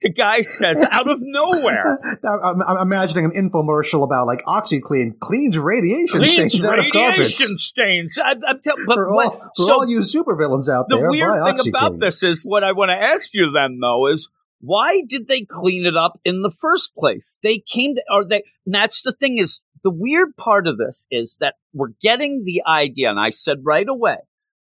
the guy says out of nowhere, Now, I'm, I'm imagining an infomercial about like OxiClean cleans radiation cleans stains out of carpets. radiation stains. I, I'm telling, but For what- all, for so all you supervillains out the there, The weird thing about this is what I want to ask you then though is why did they clean it up in the first place? They came to, or they, and that's the thing is the weird part of this is that we're getting the idea, and I said right away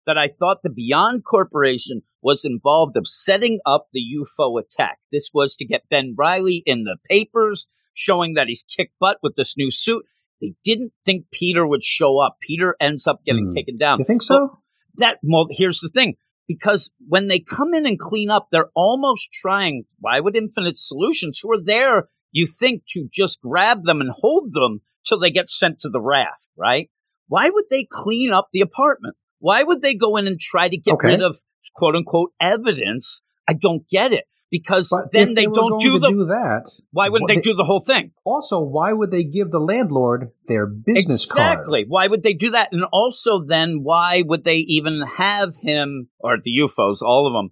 that I thought the Beyond Corporation was involved of setting up the U-Foe attack. This was to get Ben Reilly in the papers, showing that he's kicked butt with this new suit. They didn't think Peter would show up. Peter ends up getting Hmm. taken down You think so? that well here's the thing because when they come in and clean up they're almost trying why would infinite solutions who are there you think to just grab them and hold them till they get sent to the raft right why would they clean up the apartment why would they go in and try to get Okay. rid of quote unquote evidence i don't get it because But then they, were don't do the do that. why wouldn't they they- do the whole thing Also, why would they give the landlord their business card? exactly. Why would they do that? And also, then why would they even have him or the U-Foes, all of them,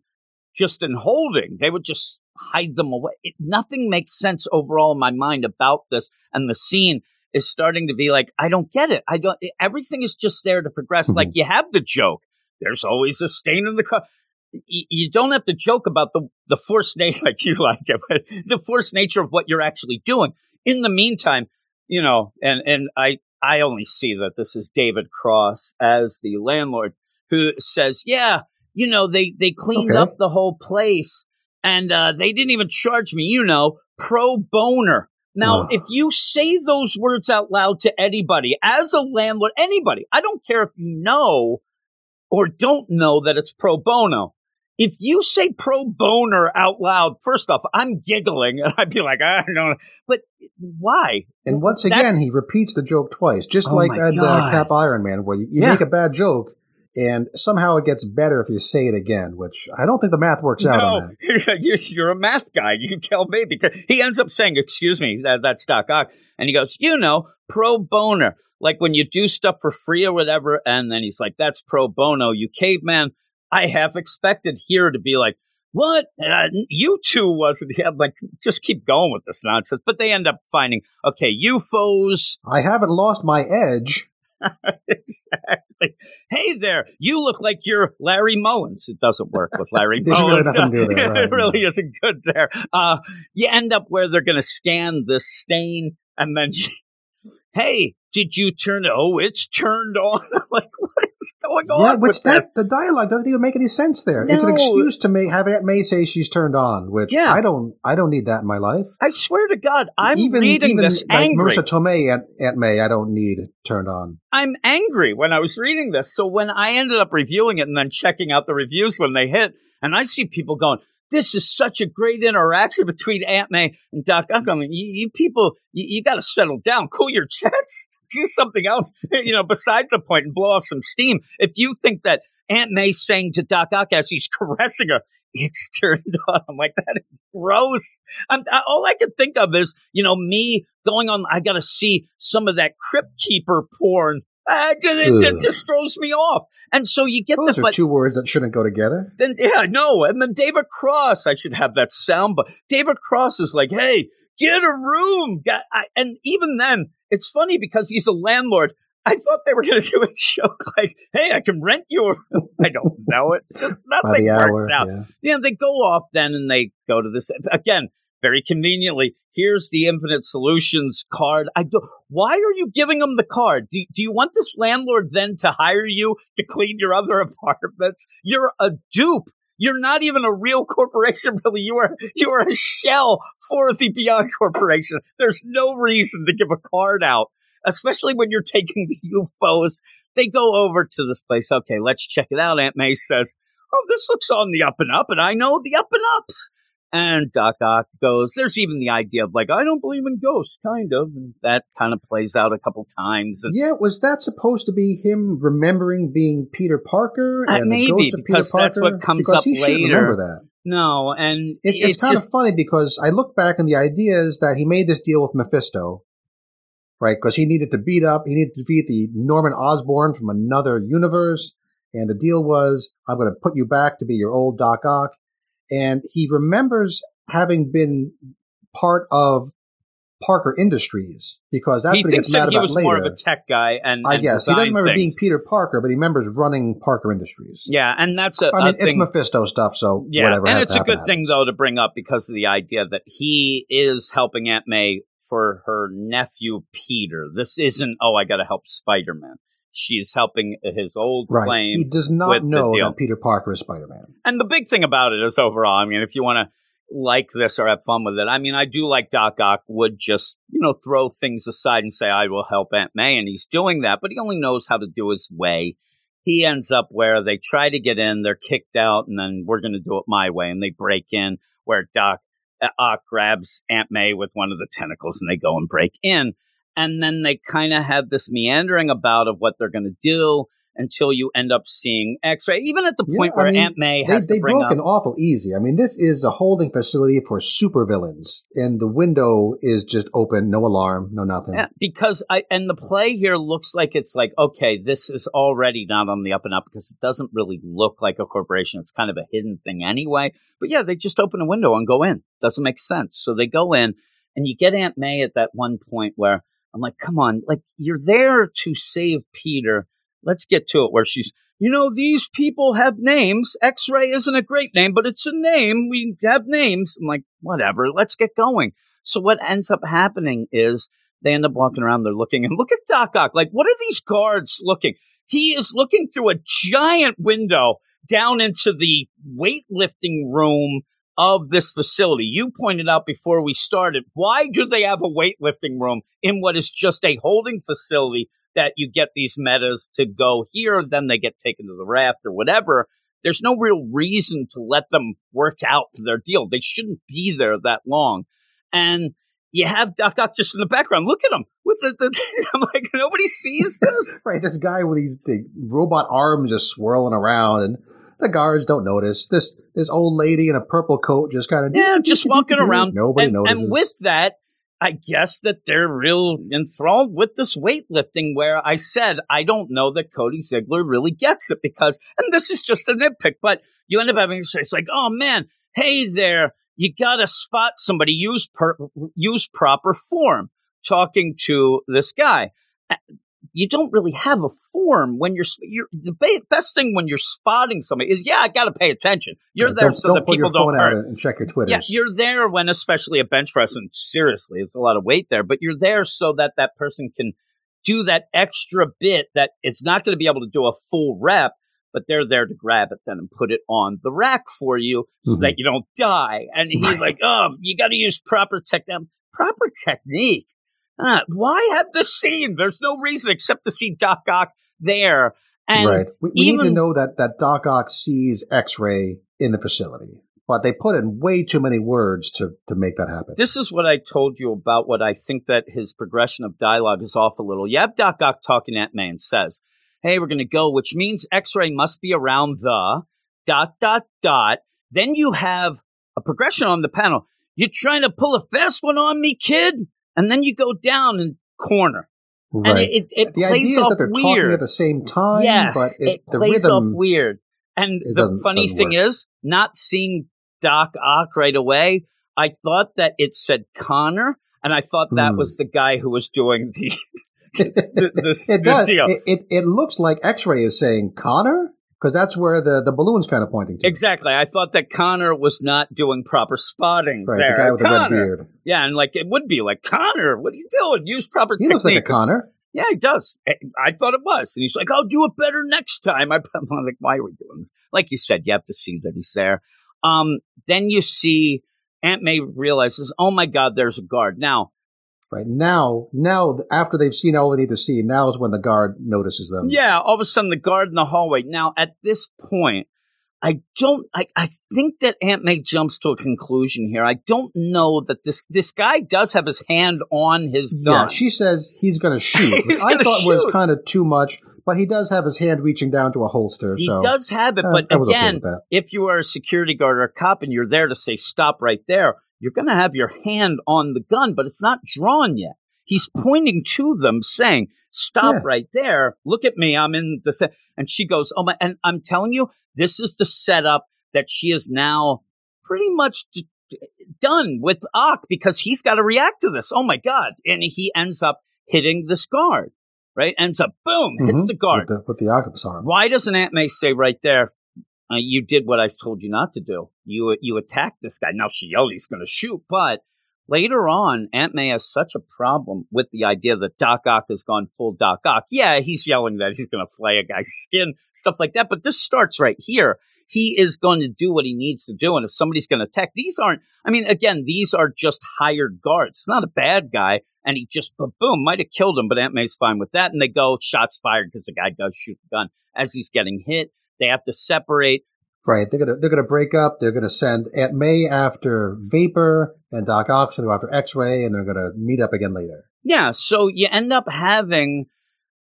just in holding? They would just hide them away. It, nothing makes sense overall in my mind about this, and the scene is starting to be like, I don't get it. I don't. Everything is just there to progress. Mhm. Like you have the joke. There's always a stain in the car. You don't have to joke about the the forced nature, like you like it, but the forced nature of what you're actually doing. In the meantime, you know, and and I I only see that this is David Cross as the landlord who says, "Yeah, you know, they they cleaned Okay. up the whole place and uh, they didn't even charge me, you know, pro boner." Now, Ugh. if you say those words out loud to anybody, as a landlord, anybody, I don't care if you know or don't know that it's pro bono. If you say pro boner out loud, first off, I'm giggling and I'd be like, I don't know. But why? And once That's- again, he repeats the joke twice, just Oh like at uh, Cap Iron Man, where you, you Yeah. make a bad joke and somehow it gets better if you say it again, which I don't think the math works out on that. No, you're, a math guy. You tell me because he ends up saying, "Excuse me, that, that's Doc Ock," and he goes, "You know, pro boner, like when you do stuff for free or whatever." And then he's like, "That's pro bono, you caveman." I have expected here to be like, "What? Uh, you two wasn't?" Yeah, like just keep going with this nonsense. But they end up finding, okay, U-Foes. I haven't lost my edge. exactly. Hey there, you look like you're Larry Mullins. It doesn't work with Larry really Mullins. do there, right. it really isn't good there. Uh, you end up where they're going to scan the stain and then, hey, did you turn? Oh, it's turned on. I'm like, what is going on? yeah, which this? that the dialogue doesn't even make any sense there. It's an excuse to make have Aunt May say she's turned on, which Yeah. I don't I don't need that in my life. I swear to God, I'm even reading even this like angry. Marisa Tomei Aunt, Aunt May, I don't need turned on. I'm angry when I was reading this. So when I ended up reviewing it and then checking out the reviews when they hit, and I see people going, this is such a great interaction between Aunt May and Doc mean, you, you people, you, you got to settle down, cool your jets, do something else, you know, besides the point and blow off some steam. If you think that Aunt May saying to Doc Ock as he's caressing her, it's turned on. I'm like, that is gross. I'm, I, all I can think of is, you know, me going on, I got to see some of that Crypt Keeper porn. Uh, it, it, it just throws me off. And so you get Those the, are but two words that shouldn't go together. then, yeah, no. And then David Cross, I should have that sound, but David Cross is like, hey, get a room. And even then, it's funny because he's a landlord. I thought they were going to do a joke like, hey, I can rent you a room. I don't know. Just nothing the works hour, out yeah. yeah, they go off then and they go to this again very conveniently. Here's the Infinite Solutions card. I do. Why are you giving them the card? Do, do you want this landlord then to hire you to clean your other apartments? You're a dupe. You're not even a real corporation, really. You are you are a shell for the Beyond Corporation. There's no reason to give a card out, especially when you're taking the U-Foes. They go over to this place. Okay, let's check it out. Aunt May says, oh, this looks on the up and up, and I know the up and ups. And Doc Ock goes, there's even the idea of like, I don't believe in ghosts, kind of. And that kind of plays out a couple times. And Yeah, was that supposed to be him remembering being Peter Parker Uh, and maybe, the ghost of Peter because that's Parker? what comes because up he later. remember that. no, and It's, it it's kind just, of funny because I look back and the idea is that he made this deal with Mephisto, right? Because he needed to beat up, he needed to defeat the Norman Osborn from another universe, and the deal was, I'm going to put you back to be your old Doc Ock, and he remembers having been part of Parker Industries because that's he what he gets mad that he about was later. more of a tech guy. And I and guess he doesn't remember things. being Peter Parker, but he remembers running Parker Industries. Yeah, and that's a, I a mean, it's. Mephisto stuff, so Yeah, whatever. and it's a happen good thing though to bring up because of the idea that he is helping Aunt May for her nephew Peter. This isn't oh I got to help Spider Man. She's helping his old Right. claim. He does not know that Peter Parker is Spider Man. And the big thing about it is overall, I mean, if you want to like this or have fun with it, I mean, I do like Doc Ock would just, you know, throw things aside and say, I will help Aunt May. And he's doing that, but he only knows how to do his way. He ends up where they try to get in, they're kicked out, and then we're going to do it my way. And they break in where Doc uh, Ock grabs Aunt May with one of the tentacles and they go and break in. And then they kind of have this meandering about of what they're going to do until you end up seeing X-ray. Even at the point I where mean, Aunt May has they to bring broke up an awful easy. I mean, this is a holding facility for supervillains, and the window is just open, no alarm, no nothing. Yeah, because I and the play here looks like it's like okay, this is already not on the up and up because it doesn't really look like a corporation. It's kind of a hidden thing anyway. But yeah, they just open a window and go in. Doesn't make sense. So they go in, and you get Aunt May at that one point where I'm like, come on, like you're there to save Peter. Let's get to it. Where she's, you know, these people have names. X-ray isn't a great name, but it's a name. We have names. I'm like, whatever. Let's get going. So what ends up happening is they end up walking around. They're looking and look at Doc Ock. Like, what are these guards looking? He is looking through a giant window down into the weightlifting room of this facility. You pointed out before we started, why do they have a weightlifting room in what is just a holding facility that you get these metas to go here, then they get taken to the raft or whatever? There's no real reason to let them work out for their deal. They shouldn't be there that long. And you have Doc Ock just in the background. Look at him with the, the I'm like, nobody sees this. Right, this guy with these the robot arms just swirling around, and the guards don't notice. This this old lady in a purple coat just kind of Yeah, just walking around. Nobody and, notices. and with that, I guess that they're real enthralled with this weightlifting. Where I said I don't know that Cody Ziegler really gets it because, and this is just a nitpick, but you end up having to say it's like, oh man, hey there, you gotta spot somebody use per, use proper form. Talking to this guy, you don't really have a form when you're you're the ba- best thing when you're spotting somebody is yeah, I gotta pay attention. You're Yeah, there don't, so don't that people your phone don't out hurt. and check your Twitters. Yeah, you're there when, especially a bench press, and seriously, it's a lot of weight there, but you're there so that that person can do that extra bit that it's not going to be able to do a full rep, but they're there to grab it then and put it on the rack for you so Mhm. that you don't die. And he's Right. like, oh, you got to use proper technique. Proper technique. Uh, why have this scene? There's no reason except to see Doc Ock there. And right. We, we need to know that that Doc Ock sees X-ray in the facility. but they put in way too many words to, to make that happen. This is what I told you about what I think that his progression of dialogue is off a little. You have Doc Ock talking at me and says, Hey, we're going to go, which means X ray must be around the dot, dot, dot. Then you have a progression on the panel. You're trying to pull a fast one on me, kid? And then you go down and corner. And it, it, it the plays idea is off that they're weird. talking at the same time, yes, but it, it the plays off weird. And the doesn't- funny doesn't thing work. is, not seeing Doc Ock right away, I thought that it said Connor, and I thought that Hmm. was the guy who was doing the the, the, it the does. It, it, it looks like X-ray is saying Connor because that's where the, the balloon's kind of pointing to. Exactly. I thought that Connor was not doing proper spotting Right, there. the guy with the red beard. Yeah, and like it would be like Connor, what are you doing? Use proper He technique. looks like a Connor. Yeah, he does. I- I thought it was. And he's like, I'll do it better next time. I'm like, why are we doing this? Like you said, you have to see that he's there. Um, then you see Aunt May realizes, oh my God, there's a guard. Now, Right now, now after they've seen all they need to see, now is when the guard notices them. yeah, all of a sudden the guard in the hallway. Now, at this point, I don't, I, I think that Aunt May jumps to a conclusion here. I don't know that this, this guy does have his hand on his gun. Yeah, she says he's going to shoot, He's I thought was kind of too much. But he does have his hand reaching down to a holster. he so does have it, uh, but was okay again, if you are a security guard or a cop and you're there to say stop right there, you're going to have your hand on the gun, but it's not drawn yet. He's pointing to them saying, stop Yeah. right there. Look at me. I'm in the set. And she goes, oh my, and I'm telling you, this is the setup that she is now pretty much d- done with Ock because he's got to react to this. Oh my God. And he ends up hitting this guard, right? Ends up, boom, hits Mhm, the guard. with the, with the octopus arm. Why doesn't Aunt May say right there, uh, you did what I told you not to do? You you attacked this guy. Now she yelled he's going to shoot, but later on, Aunt May has such a problem with the idea that Doc Ock has gone full Doc Ock. Yeah, he's yelling that he's going to flay a guy's skin, stuff like that. But this starts right here. He is going to do what he needs to do, and if somebody's going to attack, these aren't. I mean, again, these are just hired guards. It's not a bad guy, and he just boom might have killed him, but Aunt May's fine with that. And they go shots fired because the guy does shoot the gun as he's getting hit. They have to separate. Right. They're gonna they're gonna break up. They're gonna send Aunt May after Vapor and Doc Ock to go after X Ray, and they're gonna meet up again later. Yeah, so you end up having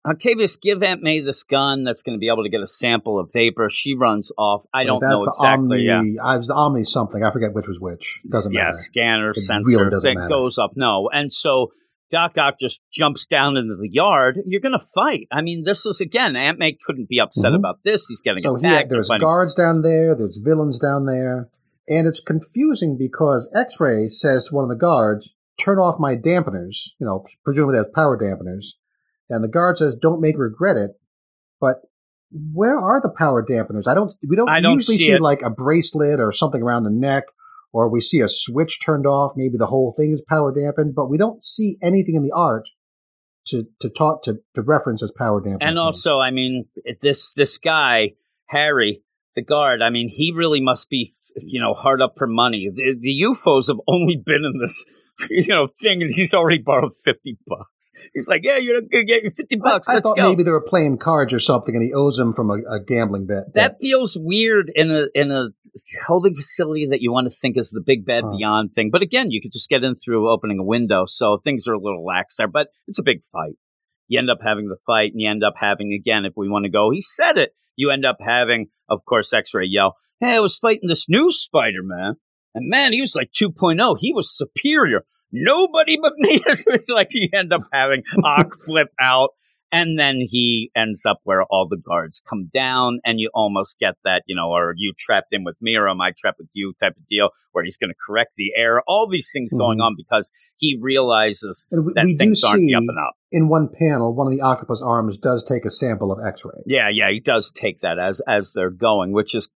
Octavius give Aunt May this gun that's going to be able to get a sample of vapor. She runs off. I don't That's know the exactly. Omni. yeah, I was the Omni something. I forget which was which. Doesn't yeah, matter. scanner It sensor really doesn't that matter. goes up. No, and so Doc Ock just jumps down into the yard. You're going to fight. I mean, this is again. Aunt May couldn't be upset Mhm. about this. He's getting So attacked. yeah, there's guards down there. There's villains down there, and it's confusing because X Ray says to one of the guards, "Turn off my dampeners." You know, presumably that's power dampeners, and the guard says, "Don't make regret it." But where are the power dampeners? I don't. We don't, I don't usually see see, like a bracelet or something around the neck, or we see a switch turned off. Maybe the whole thing is power dampened, but we don't see anything in the art to to talk to to reference as power dampened. And also, I mean, this this guy Harry, the guard. I mean, he really must be, you know, hard up for money. The, the U-Foes have only been in this, you know, thing, and he's already borrowed fifty bucks. He's like, "Yeah, you're gonna get fifty bucks. I, I thought go." maybe they were playing cards or something, and he owes them from a, a gambling bet. that feels weird in a in a holding facility that you want to think is the big bad Huh. beyond thing. But again, you could just get in through opening a window, so things are a little lax there. But it's a big fight. You end up having the fight, and you end up having again, if we want to go, he said it. You end up having, of course, X-Ray yell, "Hey, I was fighting this new Spider-Man, and man, he was like 2.0. He was superior. Nobody but me." Is like he end up having Ock flip out. And then he ends up where all the guards come down, and you almost get that, you know, are you trapped in with me or am I trapped with you type of deal, where he's going to correct the error. All these things going Mhm. on because he realizes we, that we things aren't the up and up. in one panel, one of the octopus arms does take a sample of X-ray. Yeah, yeah, he does take that as as they're going, which is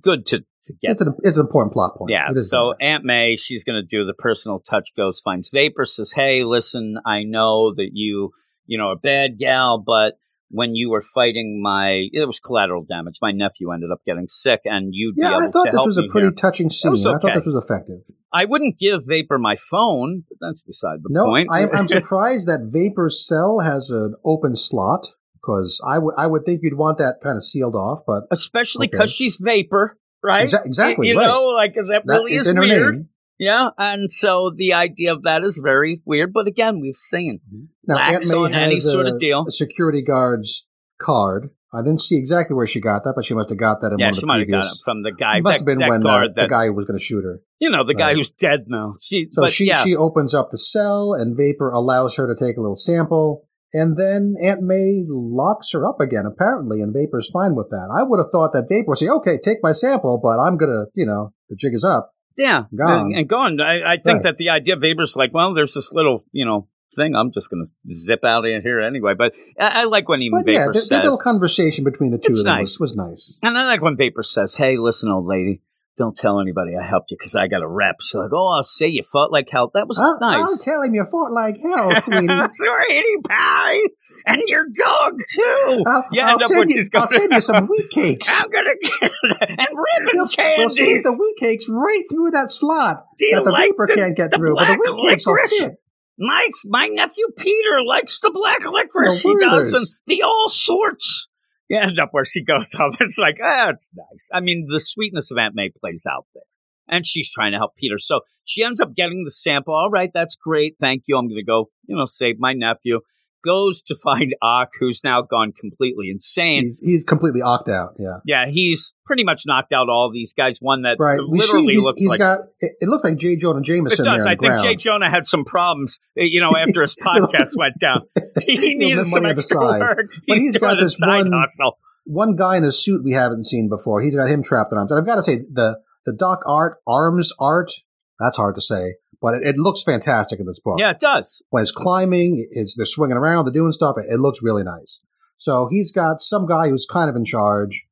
good to, to get. It's an it's an important plot point. Yeah, so. Aunt May, she's going to do the personal touch. Goes finds Vapor, says, "Hey, listen, I know that you, you know, a bad gal, but when you were fighting my, it was collateral damage. My nephew ended up getting sick, and you'd yeah, be able to. I thought this was a pretty here. touching scene. was I thought this was effective. I wouldn't give Vapor my phone, but that's beside the No, point. I'm, I'm surprised that Vapor's cell has an open slot because I would I would think you'd want that kind of sealed off, but Especially Okay. because she's Vapor. right? Exa- exactly, You, you right. know, like that That really is weird. Yeah, and so the idea of that is very weird. But again, we've seen Now, Wax Aunt May on any has sort a, of deal. a security guard's card. I didn't see exactly where she got that, but she must have got that in yeah, one of she might have got it from the guy. It must that, have been when uh, guard the guy who was going to shoot her. you know the guy Right. who's dead now. She, So but she yeah, she opens up the cell, and Vapor allows her to take a little sample, and then Aunt May locks her up again. Apparently, and Vapor's fine with that. I would have thought that Vapor would say, "Okay, take my sample, but I'm gonna, you know, the jig is up." yeah, gone. and, gone. I, I think Right. that the idea of Vapor's like, well, there's this little, you know, thing. I'm just going to zip out of here anyway. But I, I like when even But yeah, Vapor the, the says, little conversation between the two It's of them nice. was, was nice. and I like when Vapor says, "Hey, listen, old lady." Don't tell anybody I helped you because I got a rep. She's like, "Oh, I'll say you fought like hell." That was I'll, nice. I'll tell him you fought like hell, sweetie. Sweetie pie, and your dog too. I'll, you I'll end send you, I'll send you some wheat cakes. I'm gonna get and ribbon We'll, we'll sneak candies. the wheat cakes right through that slot that the like vapor the- can't get the through, but the wheat cakes will licorice? fit. My my nephew Peter likes the black licorice. He does, and the all sorts. End up where she goes up. It's like, ah, it's nice. I mean, the sweetness of Aunt May plays out there, and she's trying to help Peter. So she ends up getting the sample. All right, that's great. Thank you. I'm going to go, you know, save my nephew. Goes to find Ock, who's now gone completely insane. He's, he's completely ocked out. Yeah, Yeah, he's pretty much knocked out all these guys. One that right. We literally see he, looks he's like got. It, it looks like Jay Jonah It Jameson does. there. on I think ground. Jay Jonah had some problems, uh, you know, after his podcast went down. He needed some extra side. work. But He's, he's got this one- hustle. One guy in a suit we haven't seen before. He's got him trapped in arms. And I've got to say, the the Doc Art arms art. That's hard to say, but it, it looks fantastic in this book. Yeah, it does. when it's climbing, it's they're swinging around, they're doing stuff. It, it looks really nice. So he's got some guy who's kind of in charge,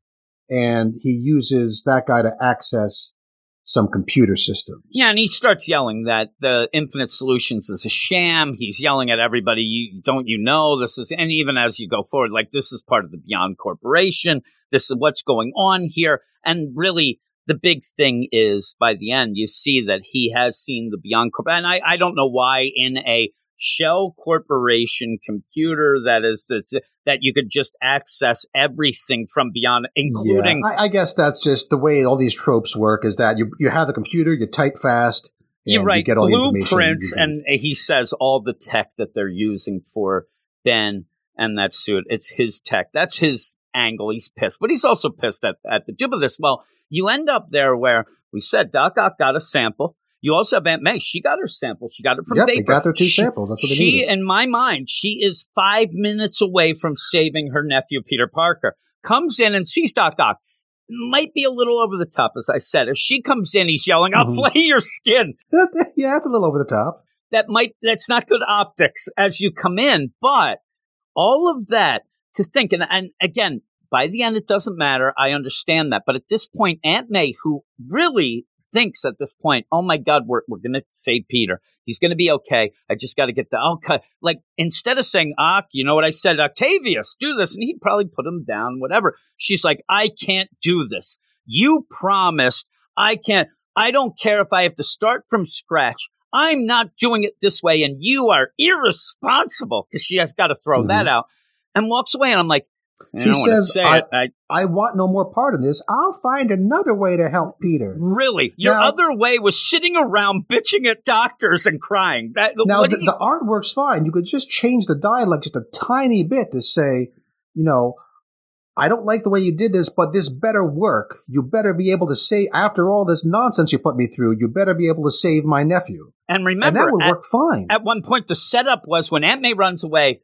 and he uses that guy to access some computer systems. Yeah, and he starts yelling that the Infinite Solutions is a sham. He's yelling at everybody. You don't you know this is, and even as you go forward, like this is part of the Beyond Corporation. This is what's going on here, and really. The big thing is by the end, you see that he has seen the Beyond Corp. And I, I don't know why in a shell corporation computer that is this, that you could just access everything from Beyond, including Yeah, I, I guess that's just the way all these tropes work. Is that you you have the computer, you type fast, and You're right. you get all the information. Blueprints, and he says all the tech that they're using for Ben and that suit. It's his tech. That's his angle. He's pissed, but he's also pissed at at the dupe of this. Well, you end up there where we said Doc Ock got a sample. You also have Aunt May. She got her sample. She got it from yep, Vapor. they got their two She- samples. That's what they she, needed. in my mind, she is five minutes away from saving her nephew, Peter Parker. Comes in and sees Doc Ock. Might be a little over the top, as I said. If she comes in, he's yelling, I'll Mhm. flay your skin yeah, that's a little over the top. that might that's not good optics as you come in but all of that to think. And, and again by the end it doesn't matter. I understand that. But at this point aunt may who really thinks at this point oh my god we're, we're gonna save peter. He's gonna be okay. I just gotta get the okay like instead of saying ah you know what i said? Octavius do this. And he'd probably put him down whatever. She's like i can't do this. You promised. I can't. I don't care if i have to start from scratch. I'm not doing it this way, and you are irresponsible. Because she has got to throw Mhm. that out and walks away. And I'm like, I She don't want to says, say I-. I, I want no more part of this. I'll find another way to help Peter. really, your Now- other way was sitting around bitching at doctors and crying. That, Now the, you- the art works fine. You could just change the dialect just a tiny bit to say, you know, I don't like the way you did this, but this better work. You better be able to say, after all this nonsense you put me through, you better be able to save my nephew. and and remember, that would at, work fine. at one point, the setup was when Aunt May runs away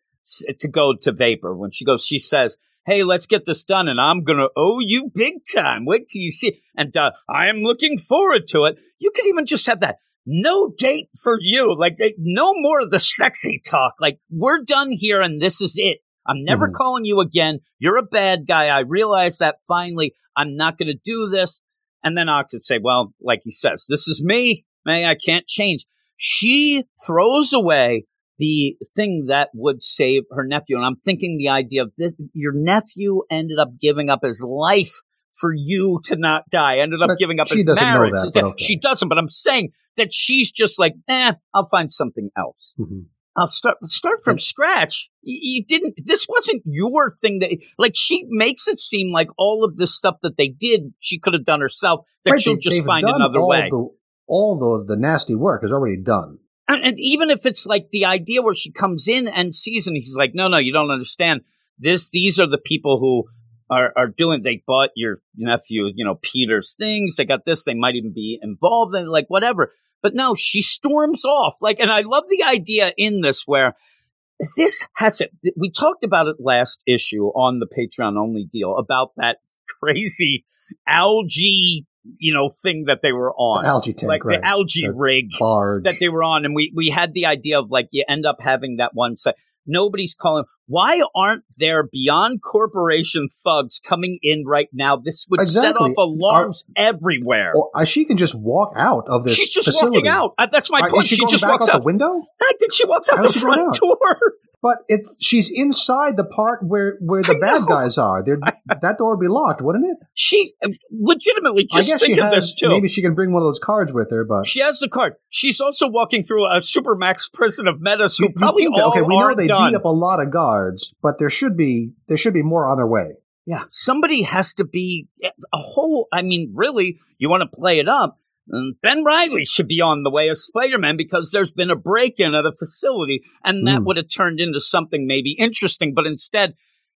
to go to Vapor. When she goes, she says, "Hey, let's get this done, and I'm gonna owe you big time. Wait till you see." And uh, I am looking forward to it. You could even just have that. No date for you. Like, no more of the sexy talk. Like, we're done here, and this is it. I'm never Mhm. calling you again. You're a bad guy. I realize that finally. I'm not going to do this. And then Ox would say, well, like he says, this is me. May I can't change. She throws away the thing that would save her nephew. And I'm thinking the idea of this your nephew ended up giving up his life for you to not die, ended up But giving up she his doesn't know marriage. that, but okay. She doesn't, but I'm saying that she's just like, eh, I'll find something else. Mhm. I'll start start from scratch. You, you didn't. This wasn't your thing. That like she makes it seem like all of this stuff that they did, she could have done herself. That Right, she'll they- just find another all way. The, all the, the nasty work is already done. And, and even if it's like the idea where she comes in and sees, and he's like, "No, no, you don't understand. This, these are the people who are are doing. They bought your nephew, you know, Peter's things. They got this. They might even be involved in like whatever." But no, she storms off. Like, and I love the idea in this where this has it. We talked about it last issue on the Patreon only deal about that crazy algae, you know, thing that they were on, The algae tank, like right. the algae The rig Barge. that they were on, and we we had the idea of like you end up having that one set. Nobody's calling. Why aren't there beyond corporation thugs coming in right now? This would set off alarms everywhere. or, uh, she can just walk out of this She's just facility. walking out. Uh, That's my Are- point. Is she, She, just walks out out. the window? I think she walks out How's the front out? door. But it's she's inside the part where where the bad guys are. They're, that door would be locked, wouldn't it? She uh, legitimately I guess think she of has. this too. Maybe she can bring one of those cards with her. But She has the card. She's also walking through a supermax prison of metas who You- you probably that- all okay. We know they done. beat up a lot of guards, but there should be there should be more on their way. Yeah, somebody has to be a whole. I mean, really, you want to play it up. Mm, Ben Reilly should be on the way as Spider Man because there's been a break in of the facility, and that Mm. would have turned into something maybe interesting. But instead,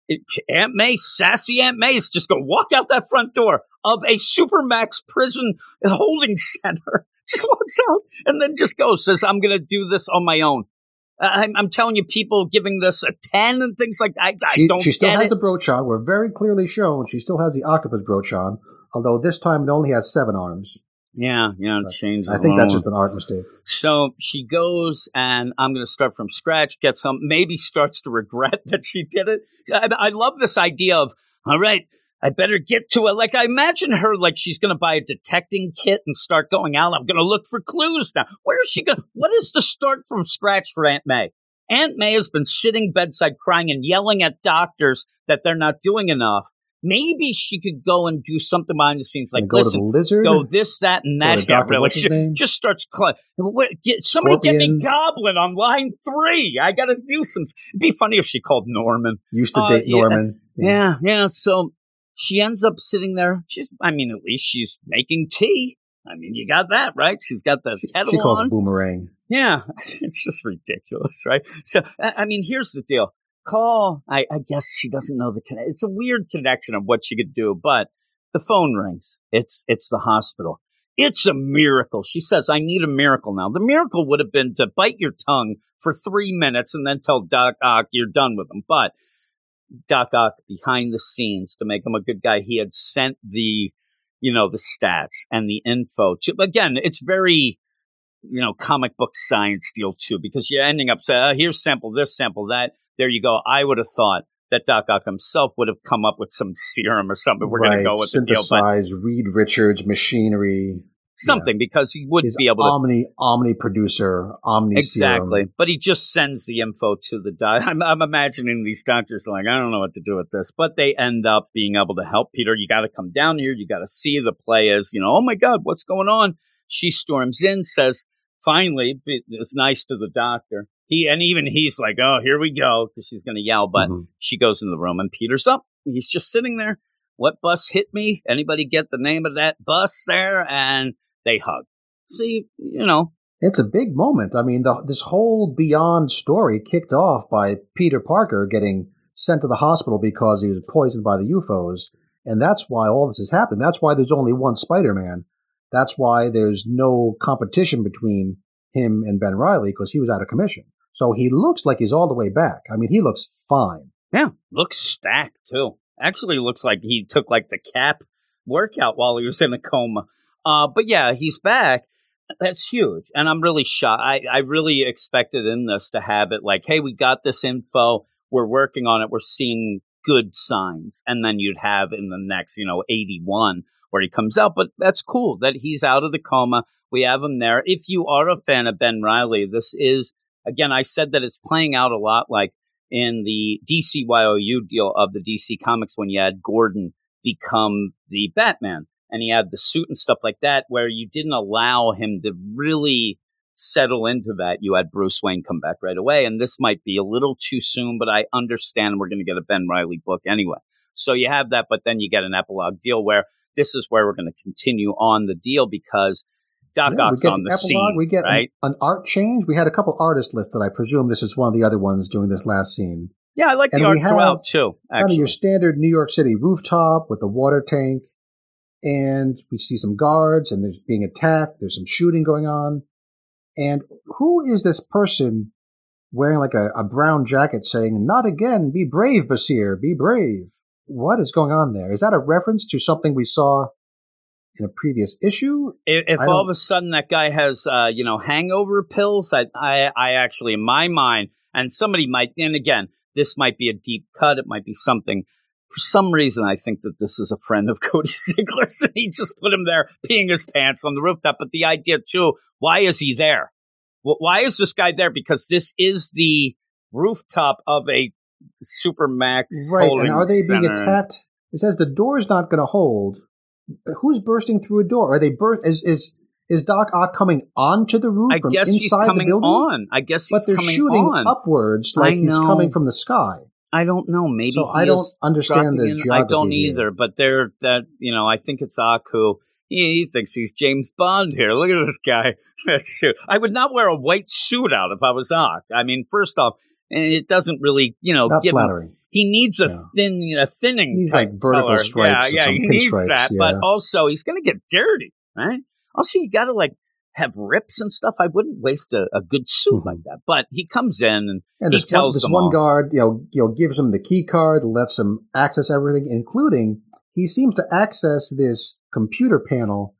it, Aunt May, sassy Aunt May, is just going to walk out that front door of a supermax prison holding center. Just walks out and then just goes, says, I'm going to do this on my own. I- I'm, I'm telling you, people giving this a 10 and things like that. I, I She, don't she still has it. the brooch on. We're very clearly shown she still has the octopus brooch on, although this time it only has seven arms. Yeah, yeah, change. I think that's just an art mistake. So she goes, and I'm going to start from scratch. Get some, maybe starts to regret that she did it. I, I love this idea of, all right, I better get to it. Like I imagine her, like she's going to buy a detecting kit and start going out. I'm going to look for clues now. Where is she going? What is the start from scratch for Aunt May? Aunt May has been sitting bedside crying and yelling at doctors that they're not doing enough. Maybe she could go and do something behind the scenes, like go listen, to the lizard. go this, that, and that. Yeah. What's his She just starts cl- get, somebody get me Goblin on line three. I got to do some. It'd be funny if she called Norman. used to uh, date. Norman. Yeah, yeah. So she ends up sitting there. She's, I mean, at least she's making tea. I mean, you got that right. She's got the kettle She calls on. boomerang. Yeah, it's just ridiculous, right? So, I mean, here's the deal. Call. I, I guess she doesn't know the connection. It's a weird connection of what she could do, but the phone rings. It's it's the hospital. It's a miracle. She says, "I need a miracle now." The miracle would have been to bite your tongue for three minutes and then tell Doc Ock you're done with him. But Doc Ock, behind the scenes, to make him a good guy, he had sent the, you know, the stats and the info. To, again, it's very you know, comic book science deal too, because you're ending up saying, uh, here's sample this, sample that. There you go. I would have thought that Doc Ock himself would have come up with some serum or something. We're going to go with the deal, synthesize Reed Richards machinery. something because he would His be able to. omni omni producer omni Exactly, serum. but he just sends the info to the doc. I'm, I'm imagining these doctors are like, I don't know what to do with this, but they end up being able to help Peter. You got to come down here. You got to see the play as you know. Oh my God, what's going on? She storms in, says, finally, it's nice to the doctor. He and even he's like, oh, here we go, because she's going to yell. But Mhm. she goes into the room and Peter's up. He's just sitting there. What bus hit me? Anybody get the name of that bus there? And they hug. See, you know, It's a big moment. I mean, the, this whole Beyond story kicked off by Peter Parker getting sent to the hospital because he was poisoned by the U-Foes. And that's why all this has happened. That's why there's only one Spider Man. That's why there's no competition between him and Ben Reilly because he was out of commission. So he looks like he's all the way back. I mean, he looks fine. Yeah, looks stacked too. Actually, looks like he took like the cap workout while he was in a coma. Uh, but yeah, he's back. That's huge, and I'm really shocked. I, I really expected in this to have it like, hey, we got this info, we're working on it, we're seeing good signs, and then you'd have in the next, you know, 81 where he comes out. But that's cool that he's out of the coma. We have him there. If you are a fan of Ben Reilly, this is again, I said that it's playing out a lot like in the DCYOU deal of the DC Comics when you had Gordon become the Batman and he had the suit and stuff like that, where you didn't allow him to really settle into that, you had Bruce Wayne come back right away. And this might be a little too soon, but I understand we're going to get a Ben Reilly book anyway. So you have that, but then you get an epilogue deal where this is where we're going to continue on the deal because Doc Yeah, we Ock's get on the, epilogue, scene. We get an- right? an, art change. We had a couple artists listed. I presume this is one of the other ones doing this last scene. yeah, I like the art have throughout too. Kind of your standard New York City rooftop with the water tank, and we see some guards, and there's being attacked. There's some shooting going on, and who is this person wearing like a, a brown jacket saying, "Not again! Be brave, Basir! Be brave!" What is going on there? Is that a reference to something we saw in a previous issue? if, if all of a sudden that guy has, uh, you know, hangover pills, I, I, I actually, in my mind, and somebody might, and again, this might be a deep cut. It might be something. For some reason, I think that this is a friend of Cody Ziglar's, and he just put him there peeing his pants on the rooftop. But the idea too, why is he there? Why is this guy there? Because this is the rooftop of a Supermax Right, and are they being attacked? It says the door's not going to hold. Who's bursting through a door? Are they burst? Is is is Doc Ock coming onto the roof I from guess inside he's the coming building? on. I guess but he's they're coming shooting on. upwards like he's coming from the sky. I don't know. Maybe So I don't understand the. I don't geography here. either. But they're that you know. I think it's Aku. He, he thinks he's James Bond here. Look at this guy. That suit. I would not wear a white suit out if I was Ock. I mean, first off, it doesn't really, you know, Not give him. He needs a Yeah. thin, a thinning He's like, vertical color. stripes Yeah, yeah, he needs pinstripes, that. But also, he's going to get dirty, right? Also, you got to like have rips and stuff. I wouldn't waste a, a good suit Mhm. like that. But he comes in and And he this one, tells this one all. guard, you know, you know, gives him the key card, lets him access everything, including he seems to access this computer panel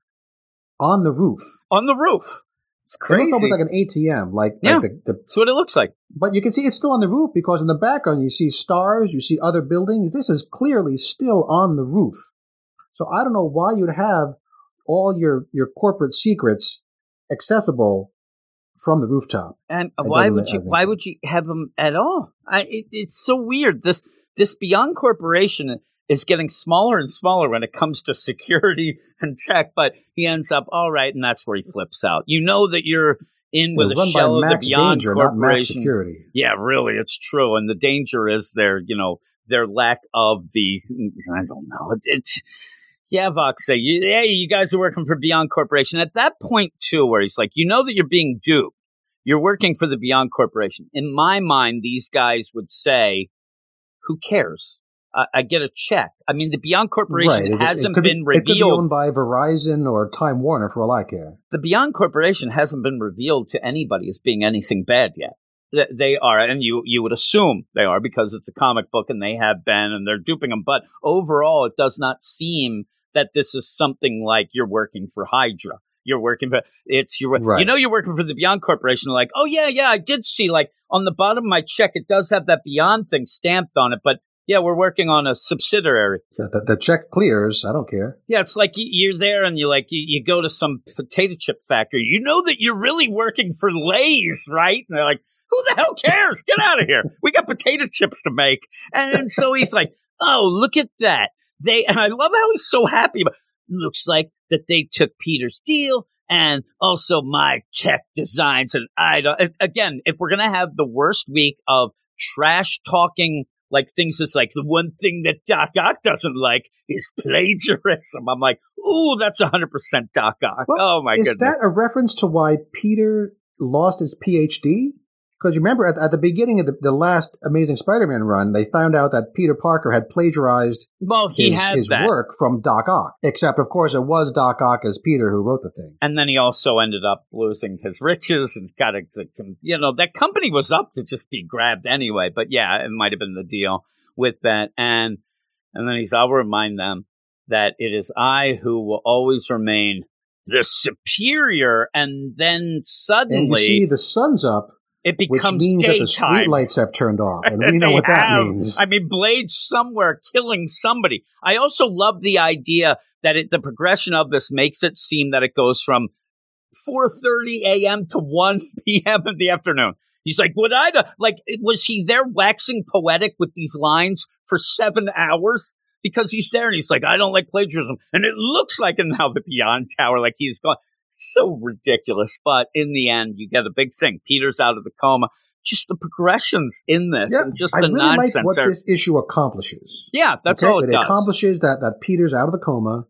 on the roof. on the roof. It's It looks crazy. almost like an ATM, like, Yeah. like the, the That's what it looks like. But you can see it's still on the roof because in the background you see stars, you see other buildings. This is clearly still on the roof. So I don't know why you'd have all your, your corporate secrets accessible from the rooftop. And It why would you? Why would you have them at all? I, it, it's so weird. This this Beyond Corporation is getting smaller and smaller when it comes to security and tech. But he ends up all right, and that's where he flips out. You know that you're in with They're a shell of the Beyond Danger, Corporation. Security. Yeah, really, it's true. And the danger is their, you know, their lack of the, I don't know. It, it's, yeah, Vox say, you, hey, you guys are working for Beyond Corporation. At that point, too, where he's like, you know that you're being duped. You're working for the Beyond Corporation. In my mind, these guys would say, who cares? I, I get a check. I mean, the Beyond Corporation It- it hasn't be- been It could be revealed owned by Verizon or Time Warner for all I care. the Beyond Corporation hasn't been revealed to anybody as being anything bad yet. They are, and you you would assume they are because it's a comic book and they have been and they're duping them. But overall, it does not seem that this is something like you're working for Hydra. You're working for it's your Right. you know you're working for the Beyond Corporation. Like, oh yeah, yeah, I did see like on the bottom of my check it does have that Beyond thing stamped on it, but yeah, we're working on a subsidiary. The, the, the check clears. I don't care. Yeah, it's like you- you're there and you're like you, you go to some potato chip factory. You know that you're really working for Lay's, right? And they're like, "Who the hell cares? Get out of here! We got potato chips to make." And, and so he's like, "Oh, look at that!" They and I love how he's so happy. But looks like that they took Peter's deal and also my tech designs. And I don't. Again, if we're gonna have the worst week of trash talking. Like things that's like the one thing that Doc Ock doesn't like is plagiarism. I'm like, ooh, that's 100% Doc Ock. Well, oh my Is goodness. Is that a reference to why Peter lost his PhD? Because you remember at, at the beginning of the, the last Amazing Spider-Man run, they found out that Peter Parker had plagiarized well, he his, had his that. work from Doc Ock. Except, of course, it was Doc Ock as Peter who wrote the thing. And then he also ended up losing his riches and got a, you know, that company was up to just be grabbed anyway. But yeah, it might have been the deal with that. And, and then he's, I'll remind them that it is I who will always remain the superior. And then And you suddenly see, the sun's up, it becomes which means that the daytime. street lights have turned off, and we know what that have. means. I mean, Blade's somewhere killing somebody. I also love the idea that it, the progression of this makes it seem that it goes from 4:30 a.m. to 1 p.m. in the afternoon. He's like, "Would I?" do-" Like, was he there waxing poetic with these lines for seven hours? Because he's there and he's like, "I don't like plagiarism," and it looks like in now the Beyond Tower, like he's gone. So ridiculous. But in the end, you get a big thing. Peter's out of the coma. Just the progressions in this Yeah, and just I the really like nonsense. what are- this issue accomplishes. yeah, that's Okay? all it, it accomplishes that that Peter's out of the coma.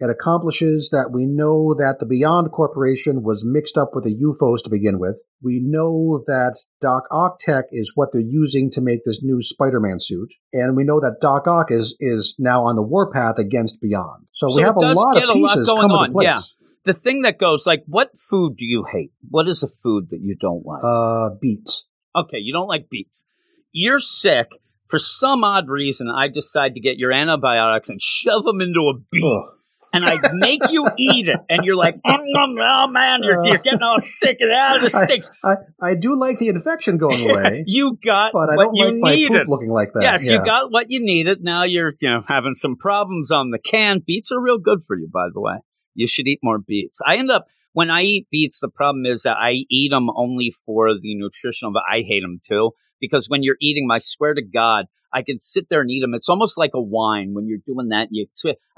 It accomplishes that we know that the Beyond Corporation was mixed up with the U-Foes to begin with. We know that Doc Ock tech is what they're using to make this new Spider-Man suit, and we know that Doc Ock is is now on the warpath against Beyond. So, So we have a lot of lot pieces going coming on, to place. yeah. The thing that goes like, what food do you hate? What is a food that you don't like? Uh, beats. Okay, you don't like beets. You're sick. For some odd reason, I decide to get your antibiotics and shove them into a beet. Ugh. And I make you eat it. And you're like, oh, oh man, you're, uh. you're getting all sick and out of the I- stinks. I, I do like the infection going away, you got but I what don't you like my needed. poop looking like that. Yes, yeah. you got what you needed. Now you're, you know, having some problems on the can. Beets are real good for you, by the way. You should eat more beets. I end up when I eat beets. The problem is that I eat them only for the nutritional, but I hate them too because when you're eating, 'em, I swear to God, I can sit there and eat them. It's almost like a wine when you're doing that. You,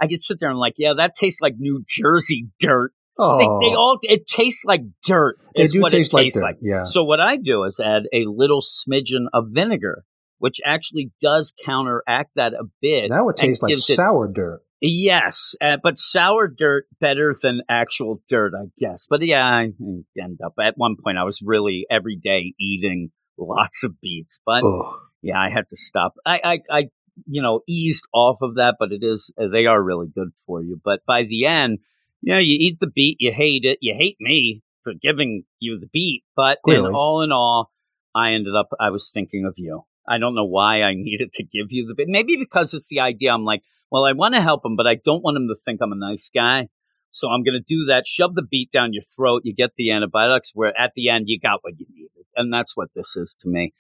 I can sit there and like, yeah, that tastes like New Jersey dirt. Oh, They, they oh. all, it tastes like dirt. They do what taste it like dirt, like. yeah. So what I do is add a little smidgen of vinegar, which actually does counteract that a bit. now it tastes like gives it- sour dirt. Yes, uh, but sour dirt better than actual dirt, I guess. But yeah, I end up at one point I was really every day eating lots of beets, but Ugh. yeah, I had to stop. I, I, I, you know, eased off of that, but it is uh, they are really good for you. But by the end, you know, you eat the beet, you hate it, you hate me for giving you the beet, but in all in all, I ended up I was thinking of you. I don't know why I needed to give you the beet. Maybe because it's the idea. I'm like, well, I want to help him, but I don't want him to think I'm a nice guy. So I'm going to do that. Shove the beat down your throat. You get the antibiotics. Where at the end you got what you needed, and that's what this is to me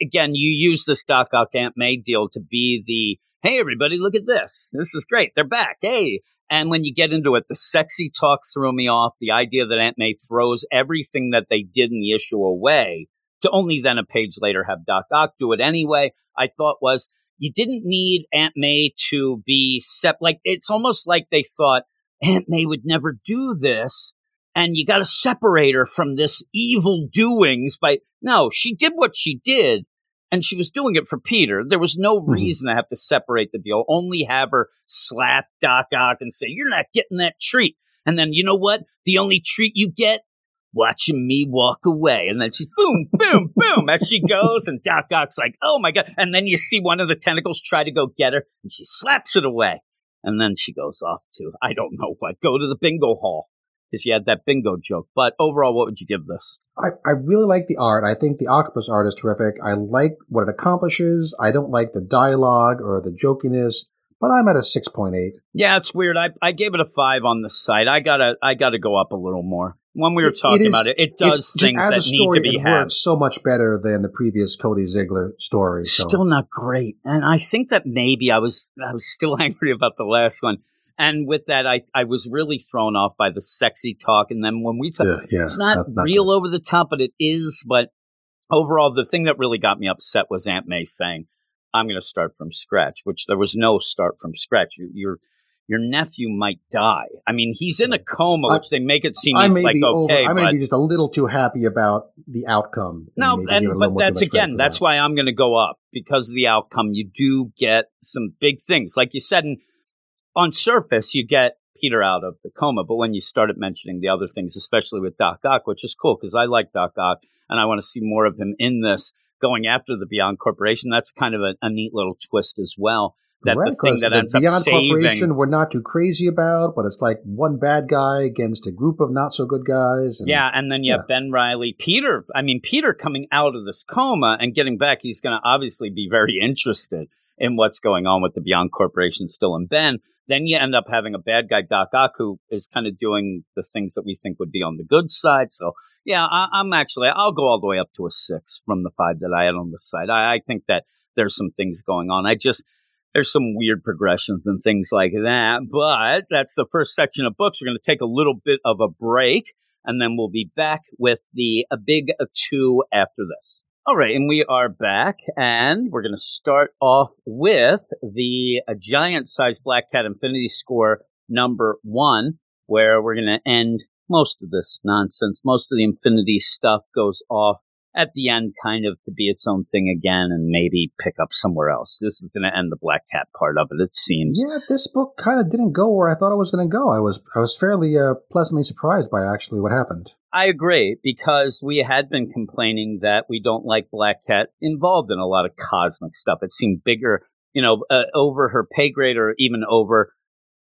again, you use this Doc Ock Aunt May deal to be the hey, everybody, look at this. This is great. They're back. Hey. And when you get into it, the sexy talk threw me off. The idea that Aunt May throws everything that they did in the issue away to only then a page later have Doc Ock do it anyway, I thought was you didn't need Aunt May to be sep like it's almost like they thought Aunt May would never do this and you got to separate her from this evil doings by no she did what she did and she was doing it for peter. There was no Mhm. reason to have to separate the deal only have her slap doc ock and say you're not getting that treat. And then you know what? The only treat you get watching me walk away and then she's boom boom boom as she goes and doc ock's like oh my god and then you see one of the tentacles try to go get her and she slaps it away and then she goes off to i don't know what go to the bingo hall because you had that bingo joke. But overall, what would you give this? I, I really like the art. I think the octopus art is terrific. I like what it accomplishes. I don't like the dialogue or the jokiness, but I'm at a 6.8. Yeah, it's weird. I, I gave it a five on the site. I gotta I gotta go up a little more. When we were It- it talking is- about it, it It- does just things that need to be it had. so much better than the previous Cody Ziglar story. So. Still not great, and I think that maybe I was I was still angry about the last one. And with that, I, I was really thrown off by the sexy talk. And then when we talk, yeah, yeah, it's not, not real good. over the top, but it is. But overall, the thing that really got me upset was Aunt May saying, "I'm going to start from scratch," which there was no start from scratch. You, your your nephew might die. I mean, he's in a coma, which they make it seem I like be over, okay, I may be just a little too happy about the outcome. no, and give it a but little more too that's again, that's that. why I'm going to go up because of the outcome. You do get some big things, like you said. And on surface, you get Peter out of the coma, but when you started mentioning the other things, especially with Doc Ock, which is cool because I like Doc Ock and I want to see more of him in this going after the Beyond Corporation. That's kind of a, a neat little twist as well. That Right, the thing that the ends up Beyond saving. Corporation we're not too crazy about, but it's like one bad guy against a group of not so good guys. And Yeah, and then you have Ben Reilly, Peter. I mean, Peter coming out of this coma and getting back, he's going to obviously be very interested in what's going on with the Beyond Corporation still in Ben. Then you end up having a bad guy, Doc Ock, who is kind of doing the things that we think would be on the good side. So, yeah, I, I'm actually, I'll go all the way up to a six from the five that I had on the side. I, I think that there's some things going on. I just, there's some weird progressions and things like that. But that's the first section of books. We're going to take a little bit of a break and then we'll be back with the a big two after this. All right, and we are back, and we're going to start off with the a giant size Black Cat Infinity score number one, where we're going to end most of this nonsense, most of the Infinity stuff goes off at the end, kind of to be its own thing again, and maybe pick up somewhere else. This is going to end the Black Cat part of it. It seems. Yeah, this book kind of didn't go where I thought it was going to go. I was I was fairly uh, pleasantly surprised by actually what happened. I agree because we had been complaining that we don't like Black Cat involved in a lot of cosmic stuff. It seemed bigger, you know, uh, over her pay grade or even over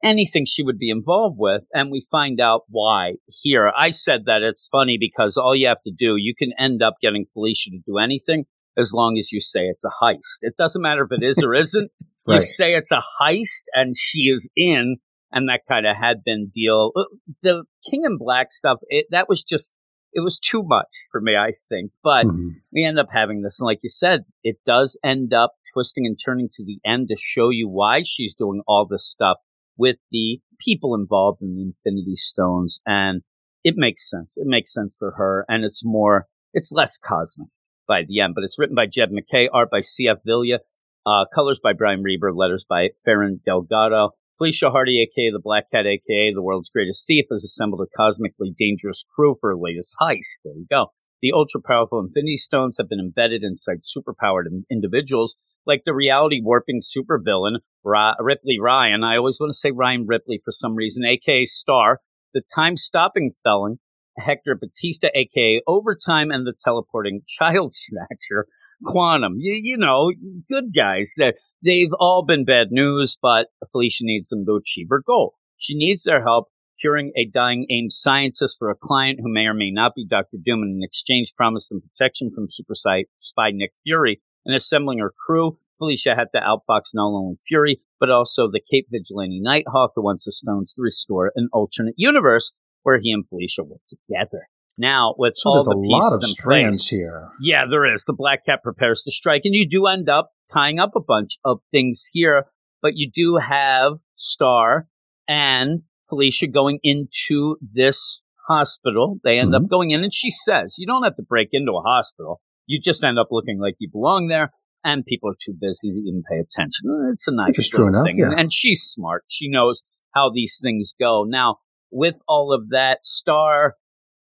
anything she would be involved with. And we find out why here. I said that it's funny because all you have to do, you can end up getting Felicia to do anything as long as you say it's a heist. It doesn't matter if it is or isn't. Right. You say it's a heist and she is in. And that kind of had been deal. Uh, The King in Black stuff, it, that was just, it was too much for me, I think. But Mhm. we end up having this. And like you said, it does end up twisting and turning to the end to show you why she's doing all this stuff with the people involved in the Infinity Stones. And it makes sense. It makes sense for her. And it's more, it's less cosmic by the end, but it's written by Jed MacKay, art by C.F. Villa, uh, colors by Brian Reber, letters by Ferran Delgado. Felicia Hardy, aka the Black Cat, aka the world's greatest thief, has assembled a cosmically dangerous crew for her latest heist. There you go. The ultra powerful Infinity Stones have been embedded inside superpowered in- individuals like the reality warping supervillain Ra- Ripley Ryan. I always want to say Ryan Ripley for some reason, aka Star, the time stopping felon Hector Batista, aka Overtime, and the teleporting child snatcher Quantum. You, you know, good guys. They're, they've all been bad news, but Felicia needs to achieve her goal. She needs their help curing a dying AIM scientist for a client who may or may not be Dr. Doom and in exchange promise them protection from super spy, Nick Fury. And assembling her crew, Felicia had to outfox not only Fury, but also the Cape Vigilante Nighthawk who wants the stones to restore an alternate universe where he and Felicia work together. Now, with So all the pieces lot of in strands place, here. yeah, there is. The Black Cat prepares to strike, and you do end up tying up a bunch of things here, but you do have Star and Felicia going into this hospital. They end Mm-hmm. up going in, and she says, You don't have to break into a hospital. You just end up looking like you belong there, and people are too busy to even pay attention. It's a nice true enough, thing. yeah. And, she's smart. She knows how these things go. Now, with all of that, Star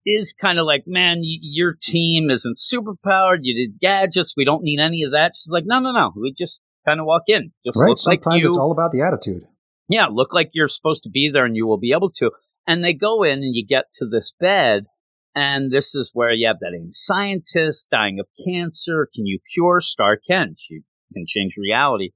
is kind of like, man, y- your team isn't superpowered. You did gadgets. We don't need any of that. She's like, no, no, no. We just kind of walk in. Just Right. like Sometimes you. it's all about the attitude. Yeah, look like you're supposed to be there and you will be able to. And they go in and you get to this bed. And this is where you have that aim scientist dying of cancer. Can you cure Star Ken? She can change reality.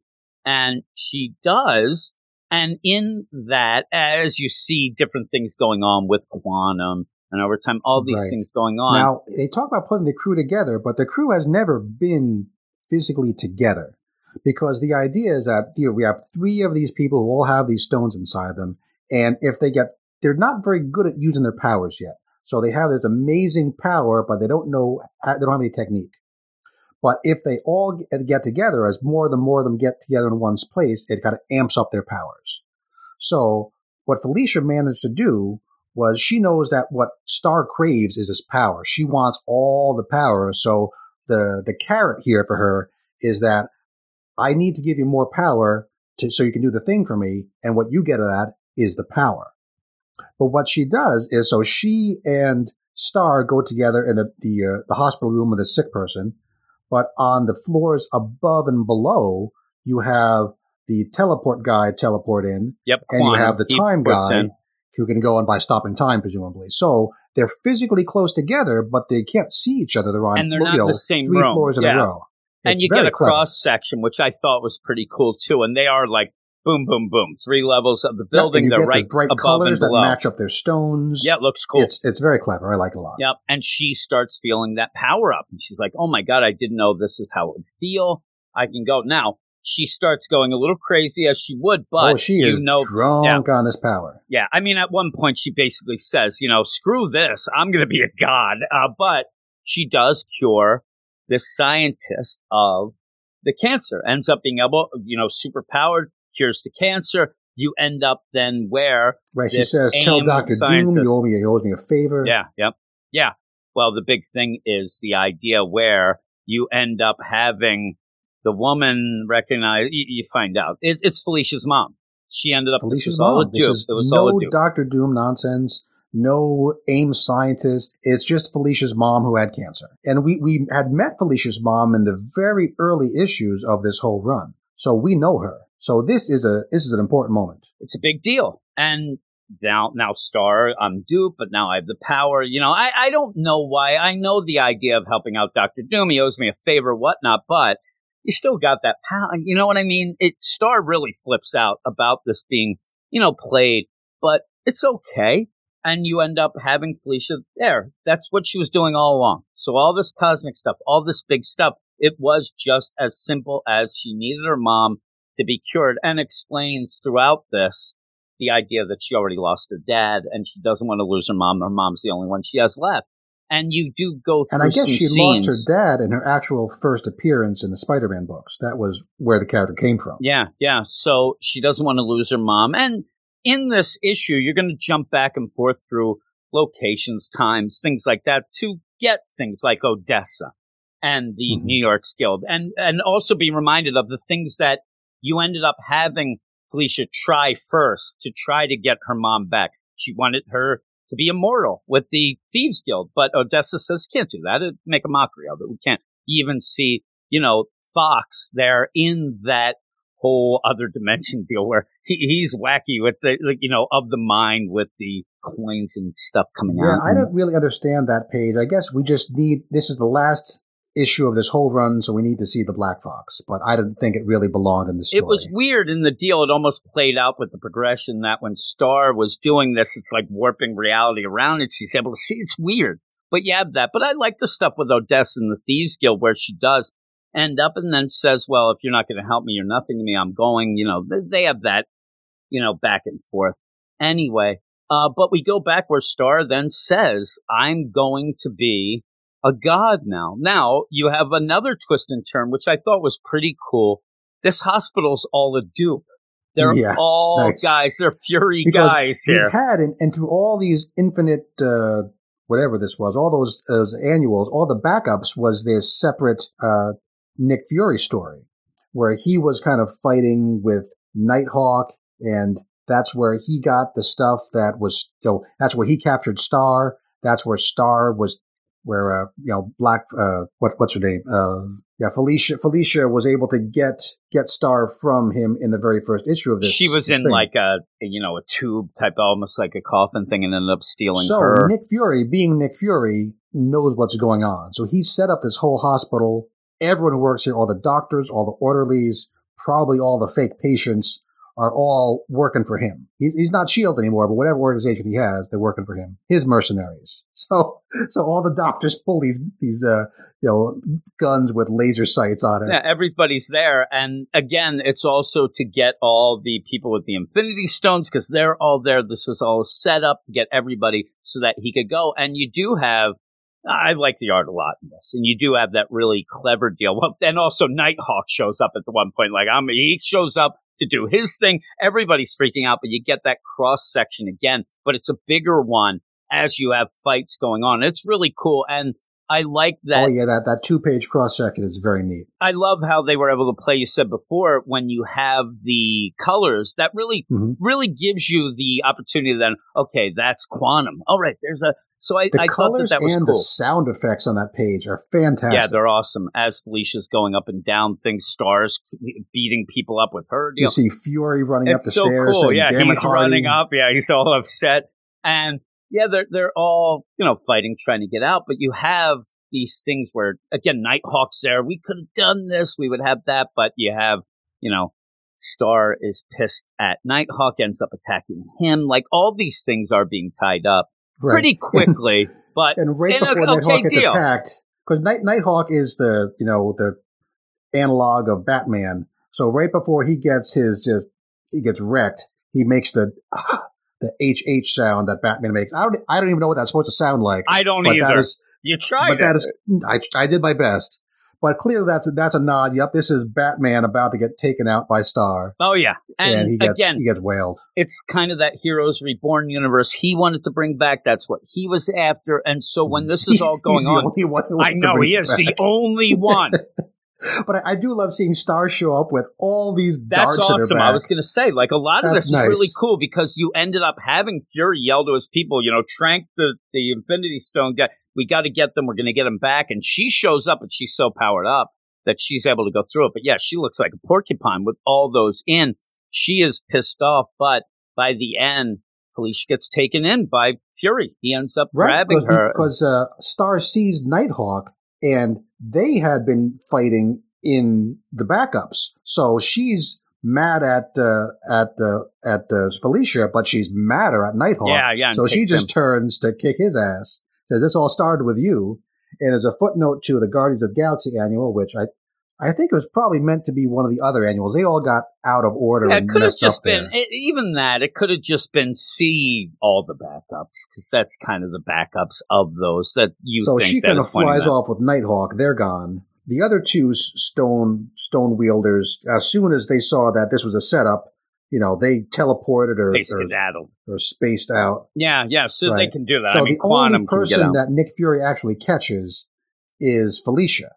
And she does. And in that, as you see different things going on with quantum and over time, all these Right. things going on. Now they talk about putting the crew together, but the crew has never been physically together because the idea is that you know, we have three of these people who all have these stones inside them, and if they get, they're not very good at using their powers yet. So they have this amazing power, but they don't know, uh, they don't have any technique. But if they all get- uh, get together, as more the more of them get together in one place, it kind of amps up their powers. So what Felicia managed to do was she knows that what Star craves is his power. She wants all the power. So the the carrot here for her is that I need to give you more power to, so you can do the thing for me, and what you get of that is the power. But what she does is so she and Star go together in the the, uh, the hospital room with a sick person, but on the floors above and below you have the teleport guy teleport in, yep. and you have the he time guy in. who can go on by stopping time, presumably. So they're physically close together, but they can't see each other. They're on And they're not know, the same three room. floors in Yeah. a row. And It's you get a clever. cross section, which I thought was pretty cool too. And they are like boom, boom, boom, three levels of the building. you They're right bright above colors and that match up their stones. Yeah, it looks cool. It's it's very clever. I like it a lot. Yep. And she starts feeling that power up. And she's like, oh my God, I didn't know this is how it would feel. I can go. Now, she starts going a little crazy as she would, but oh, she you is know, drunk on this power. yeah. I mean, at one point, she basically says, you know, screw this. I'm going to be a god. Uh, but she does cure this scientist of the cancer, ends up being able, you know, super powered, cures the cancer. You end up then where Right. She says, "Tell Doctor Doom you owe me. He owes me a favor." Yeah, yep. Yeah. Well, the big thing is the idea where you end up having the woman recognize, you, you find out it, it's Felicia's mom. She ended up, this Felicia's was all a mom. This is It was no all a dupe. Doctor Doom nonsense. No AIM scientist. It's just Felicia's mom who had cancer. And we, we had met Felicia's mom in the very early issues of this whole run. So we know her. So this is a this is an important moment. It's a big deal. And now now Star, I'm duped, but now I have the power. You know, I, I don't know why. I know the idea of helping out Doctor Doom. He owes me a favor, whatnot, but you still got that power. You know what I mean? It Star really flips out about this being, you know, played, but it's okay. And you end up having Felicia there. That's what she was doing all along. So all this cosmic stuff, all this big stuff, it was just as simple as she needed her mom to be cured and explains throughout this the idea that she already lost her dad and she doesn't want to lose her mom. Her mom's the only one she has left. And you do go through And I guess she scenes. lost her dad in her actual first appearance in the Spider-Man books. That was where the character came from. Yeah, yeah. So she doesn't want to lose her mom. And in this issue, you're going to jump back and forth through locations, times, things like that to get things like Odessa and the Mhm. New York's Guild and, and also be reminded of the things that you ended up having Felicia try first to try to get her mom back. She wanted her to be immortal with the Thieves Guild, but Odessa says can't do that. It'd make a mockery of it. We can't even see, you know, Fox there in that whole other dimension deal where he, he's wacky with the, like, you know, of the mind with the coins and stuff coming Yeah, out. I don't really understand that page. I guess we just need this is the last issue of this whole run, so we need to see the Black Fox. But I didn't think it really belonged in the story. It was weird in the deal. It almost played out with the progression that when Star was doing this, it's like warping reality around it. She's able to see. It's weird, but you have that. But I like the stuff with Odessa and the Thieves Guild where she does end up and then says, "Well, if you're not going to help me, you're nothing to me. I'm going." You know, they, have that, you know, back and forth. Anyway, uh, but we go back where Star then says, "I'm going to be." A god now. Now you have another twist and turn, which I thought was pretty cool this hospital's all a dupe. They're Yeah, all nice. guys. They're fury Because guys here. had, and, and through all these infinite, uh, whatever this was, all those, those annuals, all the backups was this separate uh, Nick Fury story where he was kind of fighting with Nighthawk, and that's where he got the stuff that was, you know, that's where he captured Star. That's where Star was, where uh, you know, Black, uh, what what's her name? Uh, yeah, Felicia. Felicia was able to get get Star from him in the very first issue of this. She was this in thing. like a you know a tube type, almost like a coffin thing, and ended up stealing so her. Nick Fury, being Nick Fury, knows what's going on. So he set up this whole hospital. Everyone who works here, all the doctors, all the orderlies, probably all the fake patients, are all working for him. He's not Shield anymore, but whatever organization he has, they're working for him. His mercenaries. So, so all the doctors pull these these uh you know guns with laser sights on it. yeah, everybody's there, and again, it's also to get all the people with the Infinity Stones because they're all there. This was all set up to get everybody so that he could go. And you do have, I like the art a lot in this, and you do have that really clever deal. Well, then also Nighthawk shows up at the one point, like I'm, he shows up to do his thing. Everybody's freaking out, but you get that cross section again, but it's a bigger one as you have fights going on. It's really cool, and I like that. oh yeah, that that two page cross section is very neat. I love how they were able to play. You said before when you have the colors that really, Mhm. really gives you the opportunity. Then, okay, that's quantum. All right, there's a. So I, The I thought that colors that was and cool. the sound effects on that page are fantastic. Yeah, they're awesome. As Felicia's going up and down things, stars beating people up with her. you deal. see Fury running up the so stairs. cool. Yeah, "Damn it, he's running up. Yeah, he's all upset, and yeah, they're they're all you know fighting, trying to get out. But you have these things where again, Nighthawk's there. We could have done this. We would have that, but you have you know. Star is pissed at Nighthawk, ends up attacking him. Like all these things are being tied up Right. pretty quickly, but and right a- before okay Nighthawk gets deal. attacked, because Night Nighthawk is the you know the analog of Batman. So right before he gets his just he gets wrecked, he makes the the HH sound that Batman makes. I don't I don't even know what that's supposed to sound like. I don't but either. that is you tried but that is I I did my best. But clearly that's a, that's a nod. Yep, this is Batman about to get taken out by Star, oh yeah, and, and, he gets again, he gets wailed. it's kind of that Heroes Reborn universe he wanted to bring back. That's what he was after. And so when this is all going He's the on, only one who I know he is the only one. But I, I do love seeing Star show up with all these That's darts in her awesome. I was going to say, like, a lot of That's this nice. is really cool because you ended up having Fury yell to his people, you know, trank the, the Infinity Stone guy. We got to get them. We're going to get them back. And she shows up and she's so powered up that she's able to go through it. But yeah, she looks like a porcupine with all those in. She is pissed off, but by the end, Felicia gets taken in by Fury. He ends up grabbing because, her. because uh, Star sees Nighthawk, and they had been fighting in the backups. So she's mad at uh, at uh, at uh, Felicia, but she's madder at Nighthawk. Yeah, yeah, So she just him. turns to kick his ass. Says this all started with you, and as a footnote to the Guardians of the Galaxy annual, which I. I think it was probably meant to be one of the other annuals. They all got out of order. Yeah, and it could have just been it, even that. It could have just been see all the backups because that's kind of the backups of those that you. so think she kind of flies off with Nighthawk. They're gone. The other two stone stone wielders, as soon as they saw that this was a setup, you know, they teleported or They or, skedaddled. or spaced out. Yeah, yeah. So they can do that. So I mean, the Quantum only person that Nick Fury actually catches is Felicia.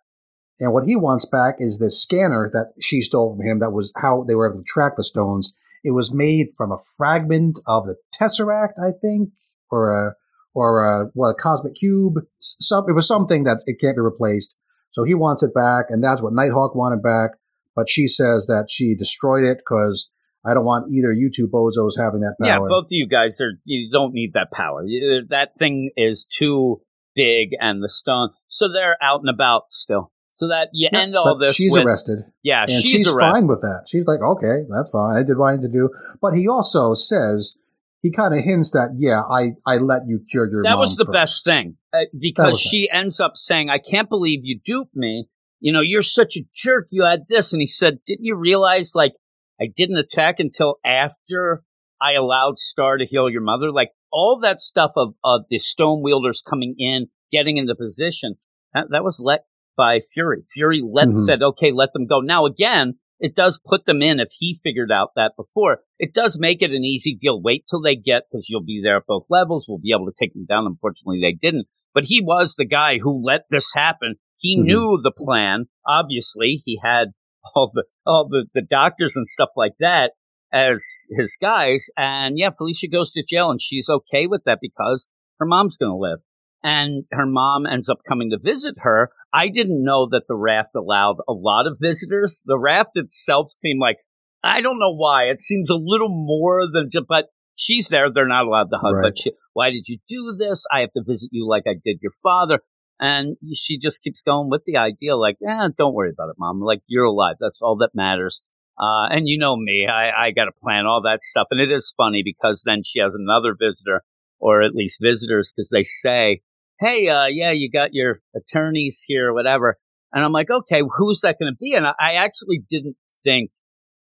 And what he wants back is this scanner that she stole from him. That was how they were able to track the stones. It was made from a fragment of the Tesseract, I think, or a or a what a cosmic cube. Some it was something that it can't be replaced. So he wants it back, and that's what Nighthawk wanted back. But she says that she destroyed it because I don't want either you two bozos having that power. Yeah, both of you guys are. You don't need that power. That thing is too big, and the stone. So they're out and about still. So that you Yeah, end all this. She's with, arrested. Yeah, and she's, she's, arrested. fine with that. She's like, okay, that's fine. I did what I had to do. But he also says he kind of hints that, yeah, I I let you cure your. that was the first. best thing uh, because she ends up saying, "I can't believe you duped me. You know, you're such a jerk. You had this." And he said, "Didn't you realize like I didn't attack until after I allowed Star to heal your mother? Like all that stuff of of the stone wielders coming in, getting into position. That, that was let by Fury. Fury let Mhm. said, "Okay, let them go." Now again. It does put them in if he figured out that before. It does make it an easy deal. Wait till they get, because you'll be there at both levels. We'll be able to take them down. Unfortunately, they didn't. But he was the guy who let this happen. He Mhm. knew the plan. Obviously, he had all the all the, the doctors and stuff like that as his guys. And yeah, Felicia goes to jail, and she's okay with that because her mom's going to live. And her mom ends up coming to visit her. I didn't know that the raft allowed a lot of visitors. The raft itself seemed like I don't know why. It seems a little more than just, but she's there. They're not allowed to hug. Right. But she, why did you do this? I have to visit you like I did your father. And she just keeps going with the idea, like, eh, don't worry about it, mom. Like, you're alive. That's all that matters. Uh, and you know me, I, I got to plan all that stuff. And it is funny because then she has another visitor, or at least visitors, because they say, hey, uh, yeah, you got your attorneys here, or whatever. And I'm like, okay, who's that going to be? And I, I actually didn't think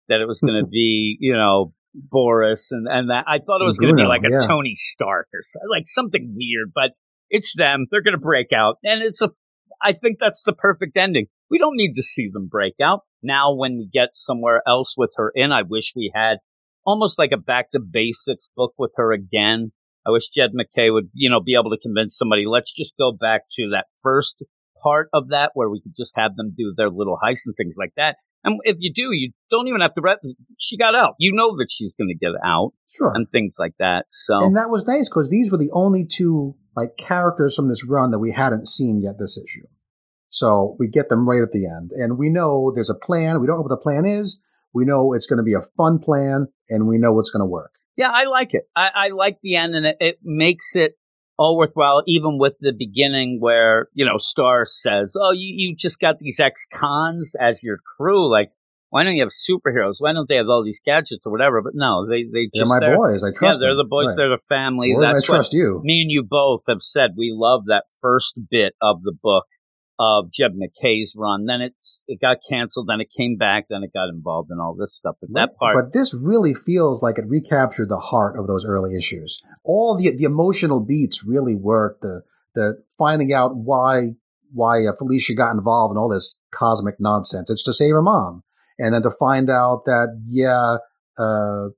that it was going to be, you know, Boris and, and that. I thought it was going to be like a yeah. Tony Stark or so, like something weird, but it's them. They're going to break out. And it's a, I think that's the perfect ending. We don't need to see them break out. Now, when we get somewhere else with her in, I wish we had almost like a back to basics book with her again. I wish Jed MacKay would, you know, be able to convince somebody, let's just go back to that first part of that where we could just have them do their little heists and things like that. And if you do, you don't even have to, she got out. You know that she's going to get out Sure. and things like that. So, And that was nice because these were the only two like characters from this run that we hadn't seen yet this issue. So we get them right at the end. And we know there's a plan. We don't know what the plan is. We know it's going to be a fun plan and we know it's going to work. Yeah, I like it. I, I like the end, and it, it makes it all worthwhile, even with the beginning where you know Star says, "Oh, you, you just got these ex-cons as your crew. Like, why don't you have superheroes? Why don't they have all these gadgets or whatever?" But no, they they They're my they're- boys. I trust Yeah, trust they're them. the boys. Right. They're the family. I That's what trust you. me and you both have said. We love that first bit of the book of Jed MacKay's run. Then it's it got canceled. Then it came back. Then it got involved in all this stuff. But that part, But this really feels like it recaptured the heart of those early issues. All the the emotional beats really worked. The the finding out why why uh, Felicia got involved in all this cosmic nonsense. It's to save her mom, and then to find out that yeah, uh,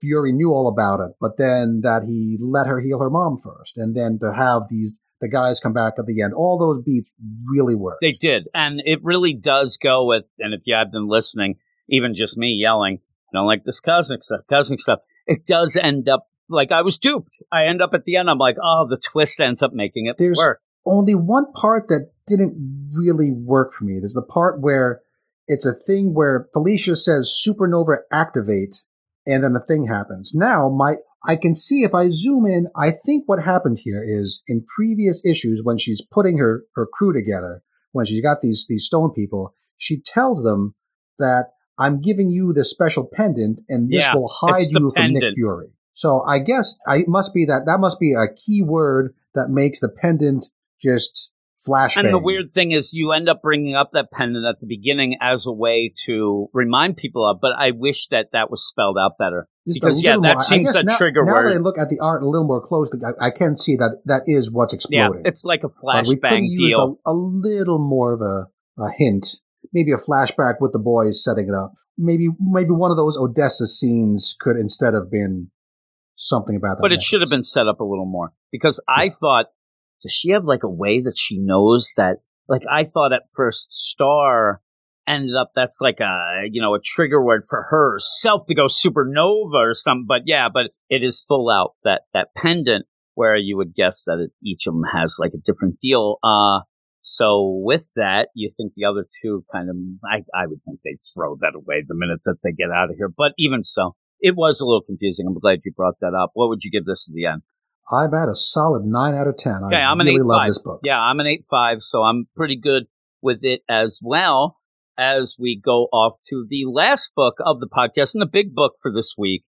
Fury knew all about it, but then that he let her heal her mom first, and then to have these the guys come back at the end. All those beats really work. They did. And it really does go with, and if you have been listening, even just me yelling, I don't like this cosmic stuff, cosmic stuff, it does end up like I was duped. I end up at the end, I'm like, oh, the twist ends up making it There's- work. Only one part that didn't really work for me. There's the part where it's a thing where Felicia says supernova activate and then the thing happens. Now my I can see if I zoom in, I think what happened here is in previous issues when she's putting her, her crew together, when she's got these these stone people, she tells them that I'm giving you this special pendant and this Yeah, will hide you from Nick. Fury. So I guess I must be that that must be a key word that makes the pendant just flashbang. And the weird thing is, you end up bringing up that pendant at the beginning as a way to remind people of, but I wish that that was spelled out better. Just because, yeah, that more- seems a now, trigger now word. that I look at the art a little more closely, I, I can see that that is what's Yeah, exploding. it's like a But we could have flashbang deal. A, a little more of a, a hint, maybe a flashback with the boys setting it up. Maybe maybe one of those Odessa scenes could instead have been something about that. but it should have been set up a little more because I thought, does she have like a way that she knows that? Like I thought at first, Star ended up that's like a you know a trigger word for herself to go supernova or something. But yeah, but it is full out that that pendant where you would guess that it, each of them has like a different deal. Uh so with that, you think the other two kind of I I would think they'd throw that away the minute that they get out of here. But even so, it was a little confusing. I'm glad you brought that up. What would you give this at the end? I'm at a solid nine out of ten. Okay, I I'm an really eight love five. this book. Yeah, I'm an eight five, so I'm pretty good with it as well. As we go off to the last book of the podcast and the big book for this week,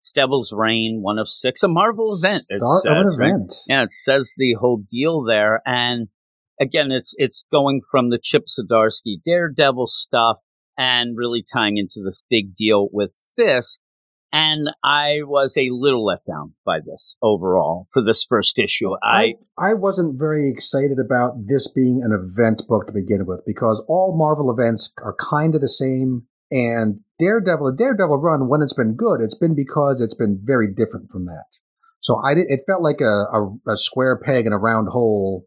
it's Devil's Reign, one of six, a Marvel event. It Start an says, right? event. Yeah, it says the whole deal there, and again, it's it's going from the Chip Zdarsky Daredevil stuff and really tying into this big deal with Fisk. And I was a little let down by this overall for this first issue. I I wasn't very excited about this being an event book to begin with because all Marvel events are kind of the same. And Daredevil, a Daredevil run, when it's been good, it's been because it's been very different from that. So I did. It felt like a, a, a square peg in a round hole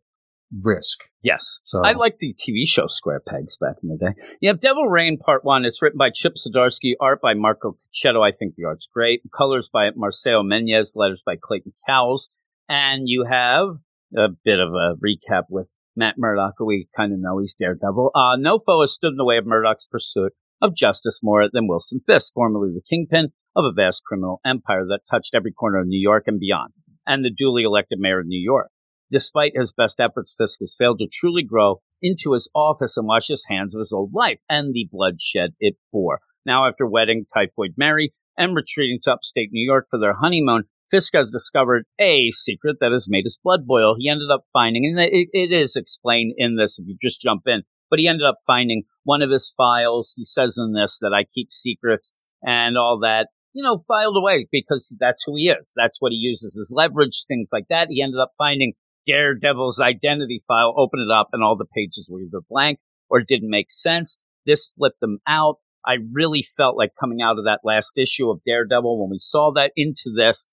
risk. yes, So I like the TV show Square Pegs back in the day. You have Devil Reign Part 1. It's written by Chip Zdarsky, art by Marco Checchetto. I think the art's great. Colors by Marcio Menyz, letters by Clayton Cowles. And you have a bit of a recap with Matt Murdock, who we kind of know he's Daredevil. Uh, no foe has stood in the way of Murdock's pursuit of justice more than Wilson Fisk, formerly the kingpin of a vast criminal empire that touched every corner of New York and beyond, and the duly elected mayor of New York. Despite his best efforts, Fisk has failed to truly grow into his office and wash his hands of his old life and the bloodshed it bore. Now, after wedding Typhoid Mary and retreating to upstate New York for their honeymoon, Fisk has discovered a secret that has made his blood boil. He ended up finding, and it, it is explained in this if you just jump in, but he ended up finding one of his files. He says in this that I keep secrets and all that, you know, filed away because that's who he is. That's what he uses as leverage, things like that. He ended up finding Daredevil's identity file, open it up, and all the pages were either blank or didn't make sense. This flipped them out. I really felt like coming out of that last issue of Daredevil when we saw that into this,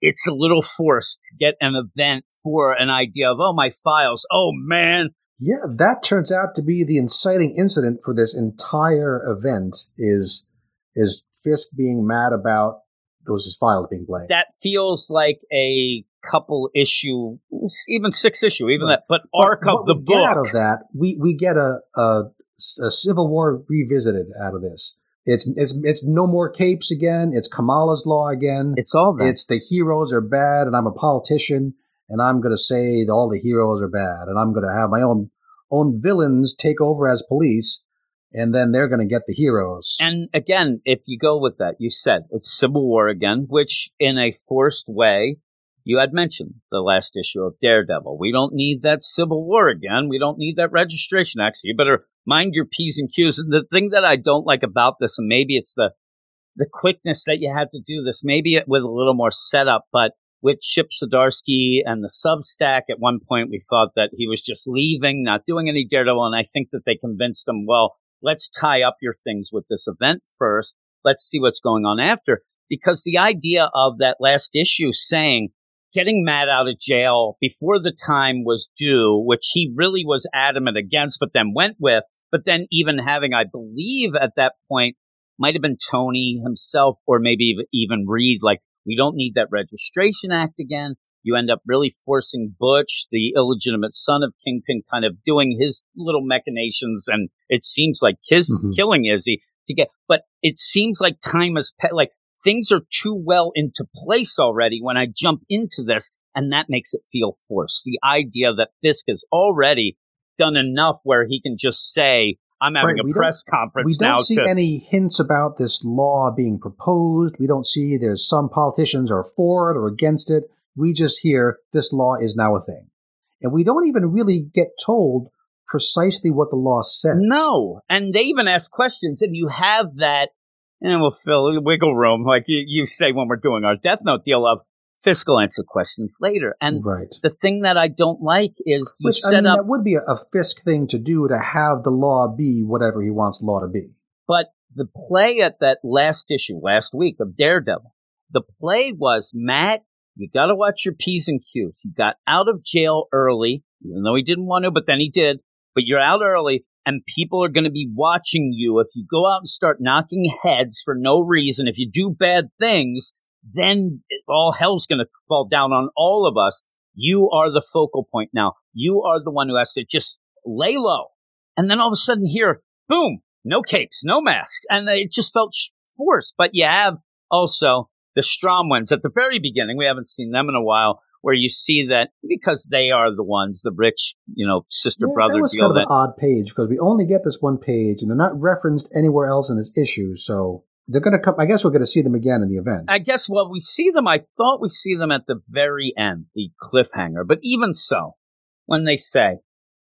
it's a little forced to get an event for an idea of, oh, my files. Oh, man. Yeah, that turns out to be the inciting incident for this entire event. Is is Fisk being mad about those his files being blank? That feels like a couple issue, even six issue, even Right. that, but What- arc of what the get out of that, we we get a, a a Civil War revisited out of this. It's it's it's no more capes again. It's Kamala's law again. It's all that. It's the heroes are bad, and I'm a politician, and I'm going to say that all the heroes are bad, and I'm going to have my own own villains take over as police, and then they're going to get the heroes. And again, if you go with that, you said it's Civil War again, which in a forced way, you had mentioned the last issue of Daredevil. We don't need that Civil War again. We don't need that registration act. You better mind your P's and Q's. And the thing that I don't like about this, and maybe it's the the quickness that you had to do this, maybe it with a little more setup, but with Chip Zdarsky and the Substack, at one point we thought that he was just leaving, not doing any Daredevil, and I think that they convinced him, well, let's tie up your things with this event first. Let's see what's going on after. Because the idea of that last issue saying getting Matt out of jail before the time was due, which he really was adamant against, but then went with. But then even having, I believe at that point, might have been Tony himself or maybe even Reed, like, we don't need that registration act again. You end up really forcing Butch, the illegitimate son of Kingpin, kind of doing his little machinations. And it seems like his Mhm. killing Izzy to get, but it seems like time has, pe- like things are too well into place already when I jump into this. And that makes it feel forced. The idea that Fisk has already done enough where he can just say, I'm having Right, a don't- press conference we now don't see to any hints about this law being proposed. We don't see there's some politicians are for it or against it. We just hear this law is now a thing. And we don't even really get told precisely what the law says. No, and they even ask questions, and you have that, and we'll fill the wiggle room, like you, you say when we're doing our Death Note deal of fiscal answer questions later. And Right. the thing that I don't like is you Which, I set mean, up, that would be a, a Fisk thing to do to have the law be whatever he wants law to be. but the play at that last issue last week of Daredevil, the play was Matt. You got to watch your p's and q's. You got out of jail early, even though he didn't want to, but then he did. But you're out early, and people are going to be watching you. If you go out and start knocking heads for no reason, if you do bad things, then all hell's going to fall down on all of us. You are the focal point now. You are the one who has to just lay low. And then all of a sudden, here, boom, no capes, no masks. And it just felt forced. But you have also the Stromwyns at the very beginning. We haven't seen them in a while. Where you see that because they are the ones, the rich, you know, sister Yeah, brother that was deal. kind of That an odd page because we only get this one page and they're not referenced anywhere else in this issue. So they're going to come. I guess we're going to see them again in the event. I guess well, we see them. I thought we see them at the very end, the cliffhanger. But even so, when they say,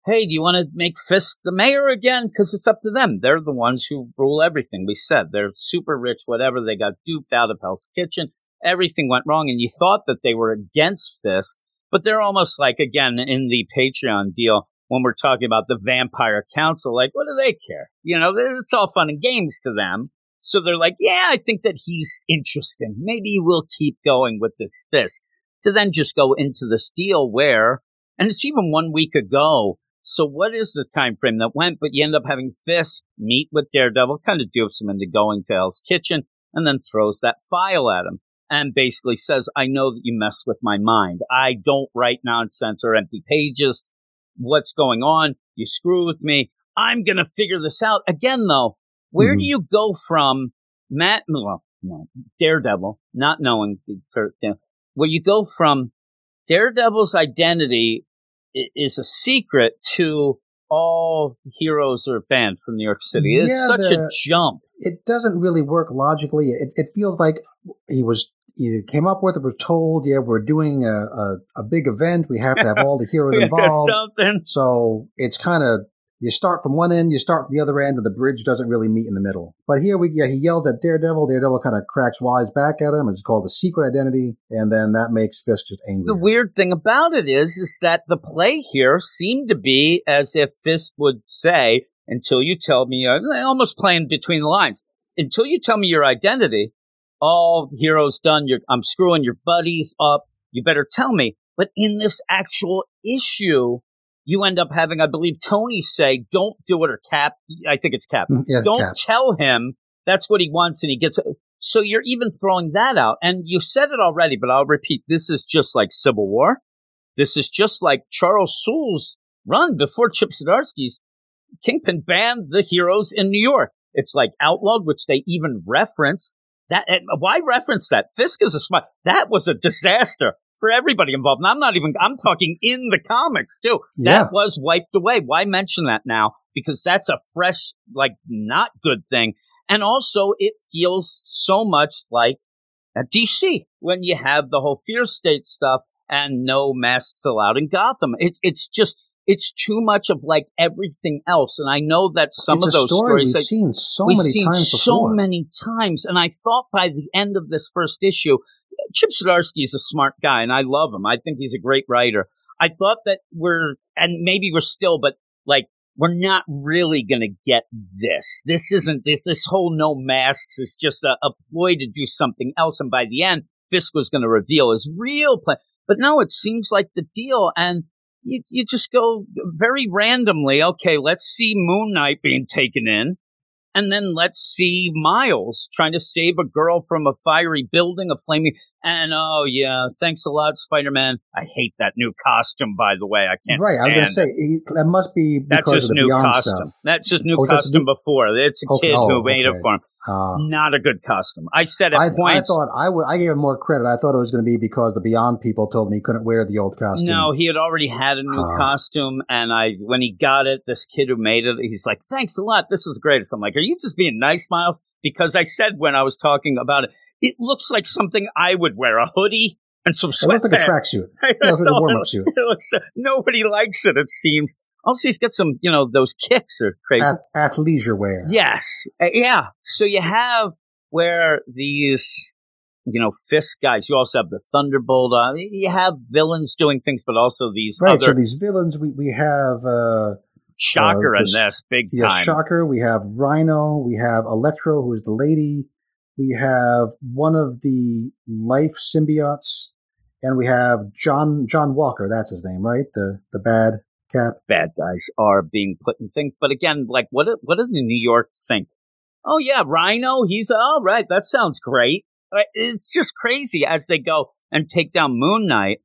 "Hey, do you want to make Fisk the mayor again?" Because it's up to them. They're the ones who rule everything. We said they're super rich, whatever. They got duped out of Hell's Kitchen. Everything went wrong, and you thought that they were against this, but they're almost like again in the Patreon deal when we're talking about the Vampire Council. Like, what do they care? You know, it's all fun and games to them. So they're like, yeah, I think that he's interesting. Maybe we'll keep going with this Fisk to then just go into this deal where, and it's even one week ago. So what is the time frame that went? But you end up having Fisk meet with Daredevil, kind of dupes him into going to Hell's Kitchen, and then throws that file at him and basically says, I know that you mess with my mind. I don't write nonsense or empty pages. What's going on? You screw with me. I'm going to figure this out. Again, though, where do Mhm. you go from Matt, well, no, Daredevil, not knowing the third thing, where you go from Daredevil's identity is a secret to all heroes are banned from New York City. it's Yeah, such a jump. It doesn't really work logically. It, it feels like he was either came up with it, was told, yeah, we're doing a, a, a big event. We have to have all the heroes involved. something. So it's kind of you start from one end, you start from the other end, and the bridge doesn't really meet in the middle. But here we, yeah, he yells at Daredevil. Daredevil kind of cracks wise back at him. It's called the secret identity, and then that makes Fisk just angry. The weird thing about it is, is that the play here seemed to be as if Fisk would say, until you tell me, almost playing between the lines, until you tell me your identity, all the heroes done, you're, I'm screwing your buddies up, you better tell me. But in this actual issue, you end up having, I believe, Tony say, don't do it or Cap, I think it's Cap, Mm, yes, don't Cap. tell him that's what he wants and he gets so you're even throwing that out and you said it already but i'll repeat this is just like civil war. This is just like charles soule's run before chip zdarsky's kingpin banned the heroes in new york. It's like outlawed which they even reference. That and why reference that? Fisk is a smart that was a disaster for everybody involved and i'm not even i'm talking in the comics too Yeah. that was wiped away why mention that now because that's a fresh like not good thing and also, it feels so much like a DC when you have the whole fear state stuff and no masks allowed in Gotham. It's it's just it's too much of like everything else. And I know that some it's of those story stories we've like, seen so we've many seen times so before. many times. And I thought by the end of this first issue, Chip Zdarsky is a smart guy, and I love him. I think he's a great writer. I thought that we're and maybe we're still, but like we're not really going to get this. This isn't this. This whole no masks is just a, a ploy to do something else. And by the end, Fisk was going to reveal his real plan. But no, it seems like the deal. And you, you just go very randomly. Okay, let's see Moon Knight being taken in. And then let's see Miles trying to save a girl from a fiery building, a flaming. And oh yeah, thanks a lot, Spider Man. I hate that new costume, by the way. I can't. right. I was going to say it. he- that must be because That's the new Beyond costume. stuff. That's his new Oh, costume new- before. It's a Okay, kid oh, who made it for him. Uh, Not a good costume. I said at I, I thought I would. I gave him more credit. I thought it was going to be because the Beyond people told me he couldn't wear the old costume. No, he had already had a new Huh. costume, and I when he got it, this kid who made it, he's like, "Thanks a lot. This is the greatest." I'm like, "Are you just being nice, Miles?" Because I said when I was talking about it, it looks like something I would wear: a hoodie and some sweatpants. it looks like a tracksuit. That's looks like a warm-up it- suit. It looks, nobody likes it. It seems. Also, he's got some, you know, those kicks are crazy. At, athleisure wear. Yes. Uh, yeah. So you have where these, you know, fist guys, you also have the Thunderbolt. Uh, you have villains doing things, but also these Right. other So these villains, we we have uh, shocker uh, in this- this big the time. Shocker. We have Rhino. We have Electro, who's the lady. We have one of the life symbiotes, and we have John John Walker. That's his name, right? The the bad cap. Bad guys are being put in things. But again, like, what, what does New York think? Oh, yeah, Rhino, he's all right. That sounds great. It's just crazy as they go and take down Moon Knight.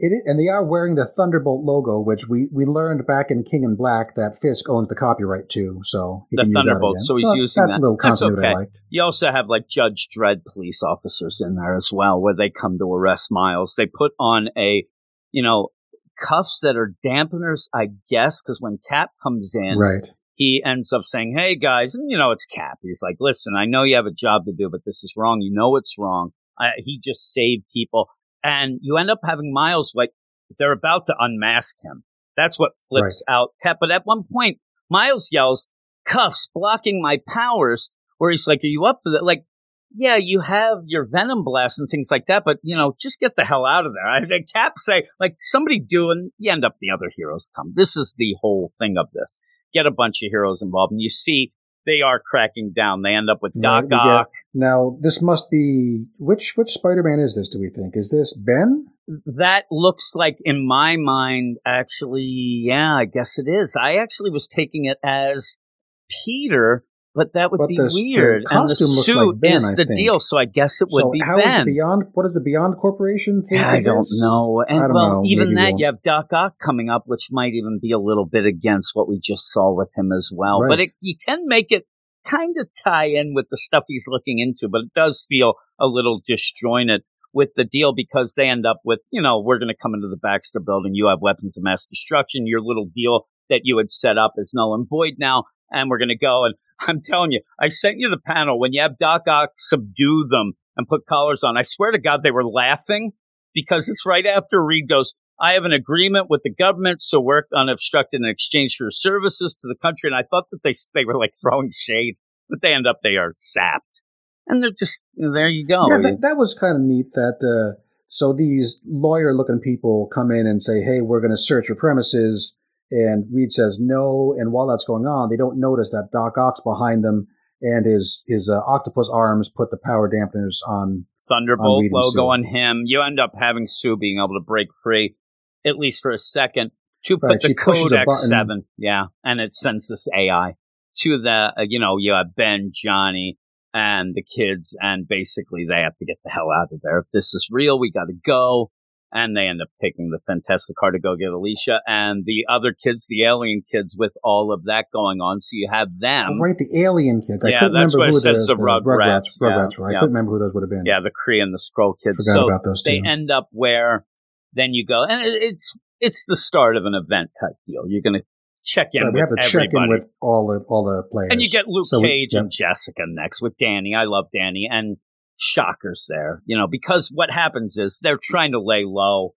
It is, and they are wearing the Thunderbolt logo, which we, we learned back in King in Black that Fisk owns the copyright to, so he The can use that Thunderbolt, again. so he's using that's that. a little That's continuity I liked. You also have like Judge Dredd police officers in there as well, where they come to arrest Miles. They put on a, you know, cuffs that are dampeners, I guess, because when Cap comes in, Right. he ends up saying, Hey guys, and you know, it's Cap. He's like, Listen, I know you have a job to do, but this is wrong. You know it's wrong. I, he just saved people. And you end up having Miles like, they're about to unmask him. That's what flips out Cap. But at one point, Miles yells, Cuffs blocking my powers, where he's like, Are you up for that? Like, yeah, you have your venom blast and things like that, but you know, just get the hell out of there. I think Cap say, like, somebody doing, you end up the other heroes come. This is the whole thing of this. Get a bunch of heroes involved, and you see they are cracking down. They end up with Right, Doc get- Now, this must be which which Spider-Man is this? Do we think is this Ben? That looks like, in my mind, actually, yeah, I guess it is. I actually was taking it as Peter, but that would But be the s- the weird. and the suit like Ben, is I the think. deal, so I guess it would so be how is Ben. Beyond? What is the Beyond Corporation? Yeah, I don't know. And I don't well, know. even Maybe that, we'll- you have Doc Ock coming up, which might even be a little bit against what we just saw with him as well. But it, you can make it kind of tie in with the stuff he's looking into, but it does feel a little disjointed with the deal because they end up with, you know, we're going to come into the Baxter building. You have weapons of mass destruction. Your little deal that you had set up is null and void now. And we're going to go. And I'm telling you, I sent you the panel when you have Doc Ock subdue them and put collars on. I swear to God, they were laughing because it's right after Reed goes, I have an agreement with the government, so work unobstructed in exchange for services to the country. And I thought that they they were like throwing shade, but they end up they are sapped, and they're just there. You go. yeah, that, that was kind of neat. That uh, so these lawyer-looking people come in and say, "Hey, we're going to search your premises," and Reed says no. And while that's going on, they don't notice that Doc Ock's behind them, and his his uh, octopus arms put the power dampeners on. Thunderbolt reading logo Sue. on him. You end up having Sue being able to break free, at least for a second, to Right, put the she pushes code a button. X7. Yeah, and it sends this AI to the, uh, you know, you have Ben, Johnny, and the kids, and basically they have to get the hell out of there. If this is real, we got to go. And they end up taking the Fantastic car to go get Alicia and the other kids, the alien kids, with all of that going on. So you have them. Oh, right, the alien kids. I yeah, couldn't that's remember what it who says, the, the Rugrats. Rugrats, Yeah, Rugrats were. I couldn't remember who those would have been. Yeah, the Kree and the Skrull kids. forgot so about those two. they end up where then you go, and it- it's it's the start of an event type deal. You're going to check in Right, we with have to everybody, check in with all the all the players, and you get Luke So we- Cage yeah. and Jessica next with Danny. I love Danny and Shockers there, you know, because what happens is they're trying to lay low,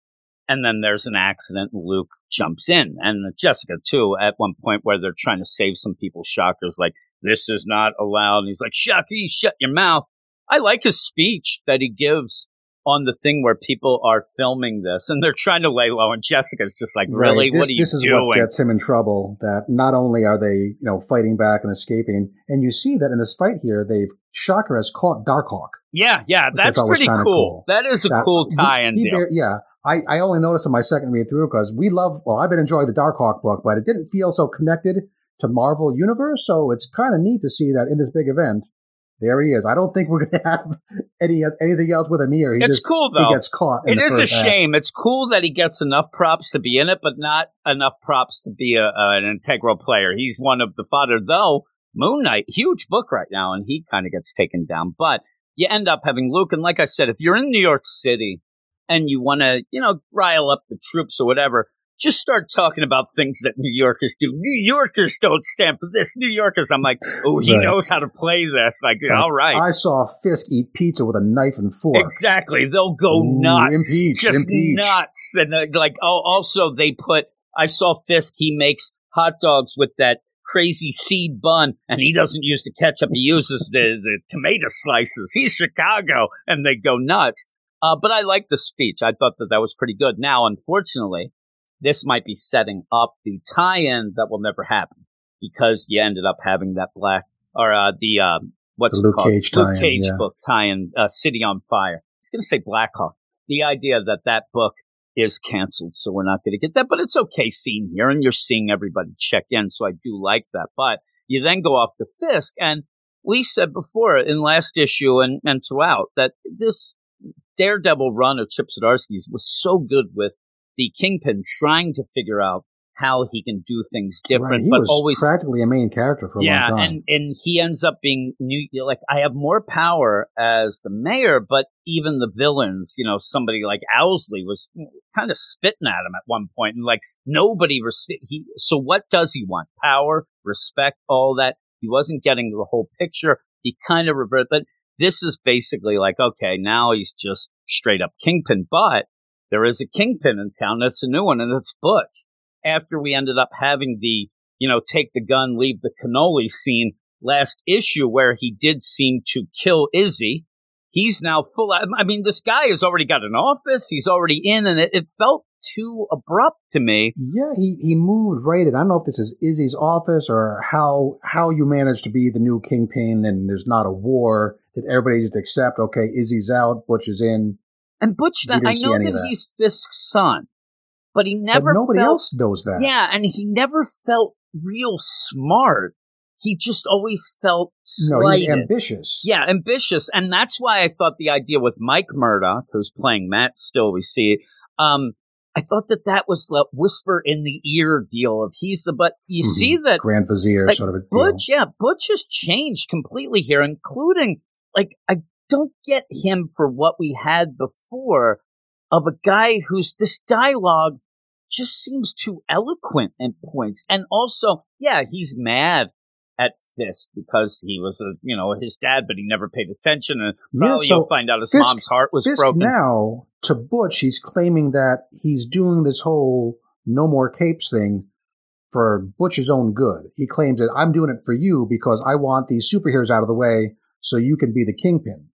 and then there's an accident, and Luke jumps in, and Jessica too. At one point where they're trying to save some people, Shockers like this is not allowed, and he's like, "Shocky, shut your mouth." I like his speech that he gives on the thing where people are filming this and they're trying to lay low and Jessica's just like, Right, really? This, what are you this is doing? what gets him in trouble. That not only are they, you know, fighting back and escaping, and you see that in this fight here, they've Shocker has caught Darkhawk. Yeah, yeah, that's pretty cool. cool. That is a That- cool tie-in he deal. bar- yeah, I, I only noticed in my second read through because we love, well, I've been enjoying the Darkhawk book, but it didn't feel so connected to Marvel Universe. So it's kind of neat to see that in this big event, there he is. I don't think we're going to have any anything else with him here. He It's just, cool, though. He gets caught. in It is a first act. shame. It's cool that he gets enough props to be in it, but not enough props to be a, a- an integral player. He's one of the fodder, though. Moon Knight, huge book right now, and he kind of gets taken down. But you end up having Luke, and like I said, if you're in New York City and you want to, you know, rile up the troops or whatever, just start talking about things that New Yorkers do. New Yorkers don't stand for this. New Yorkers, I'm like, oh, he Right. knows how to play this. Like, Like, all right. I saw Fisk eat pizza with a knife and fork. Exactly. They'll go Ooh, nuts. impeach, just impeach. nuts. And uh, like, oh, also they put, I saw Fisk, he makes hot dogs with that crazy seed bun and he doesn't use the ketchup. He uses the, the tomato slices. He's Chicago and they go nuts. Uh, but I like the speech. I thought that that was pretty good. Now, unfortunately, this might be setting up the tie-in that will never happen because you ended up having that black or uh, the um, what's The Luke called? Cage Luke Cage yeah. book tie-in, uh, City on Fire. I was going to say Blackhawk. The idea that that book is canceled, so we're not going to get that. But it's okay seeing here, and you're seeing everybody check in, so I do like that. But you then go off to Fisk, and we said before in last issue and, and throughout that this Daredevil run of Chip Zdarsky's was so good with the Kingpin trying to figure out how he can do things different, right. He but was always practically a main character for a yeah, long time. Yeah, and and he ends up being new. Like I have more power as the mayor, but even the villains, you know, somebody like Owsley was kind of spitting at him at one point, and like nobody res- he. So what does he want? Power, respect, all that. He wasn't getting the whole picture. He kind of reverted, but this is basically like okay, now he's just straight up kingpin. But there is a kingpin in town. That's a new one, and it's Butch. After we ended up having the you know, take the gun, leave the cannoli scene last issue where he did seem to kill Izzy. He's now full. I mean, this guy has already got an office. He's already in, and it, it felt too abrupt to me. Yeah, he, he moved right in. I don't know if this is Izzy's office or how how you managed to be the new kingpin and there's not a war. Did everybody just accept? Okay, Izzy's out, Butch is in. And Butch, I know that, that. he's Fisk's son, but he But never nobody felt, else knows that. Yeah, and he never felt real smart. He just always felt no, slighted. was ambitious. Yeah, ambitious, and that's why I thought the idea with Mike Murdock, who's playing Matt still, we see. Um, I thought that that was the whisper in the ear deal of he's the but you Mhm. see that Grand Vizier like, sort of a deal. Butch, yeah, Butch has changed completely here, including like I don't get him for what we had before of a guy who's this dialogue just seems too eloquent at points, and also, yeah, he's mad at Fisk because he was a you know his dad, but he never paid attention, and Yeah, so you'll find out his Fisk- mom's heart was Fisk broken. now to Butch, he's claiming that he's doing this whole no more capes thing for Butch's own good. He claims that I'm doing it for you because I want these superheroes out of the way so you can be the kingpin.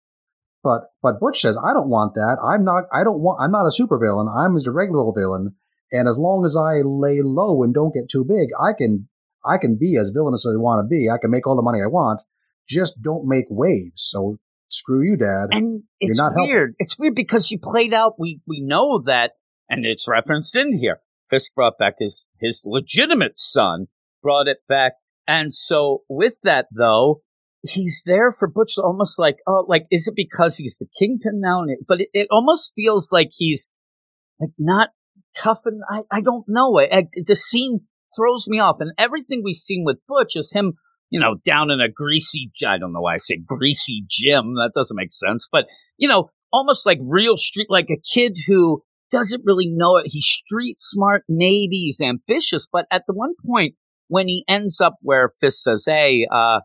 But but Butch says I don't want that. I'm not. I don't want. I'm not a supervillain. I'm just a regular villain. And as long as I lay low and don't get too big, I can I can be as villainous as I want to be. I can make all the money I want. Just don't make waves. So screw you, Dad. And it's not helping. weird. It's weird because you played out. We we know that, and it's referenced in here. Fisk brought back his his legitimate son, brought it back, and so with that though, he's there for Butch. Almost like oh, like is it because he's the kingpin now? But it, it almost feels like he's like not tough, and I I don't know. I, I, the scene throws me off, and everything we've seen with Butch is him you know, down in a greasy, I don't know why I say greasy gym. That doesn't make sense. But, you know, almost like real street, like a kid who doesn't really know it. He's street smart, maybe he's ambitious. But at the one point when he ends up where Fisk says, Hey, uh,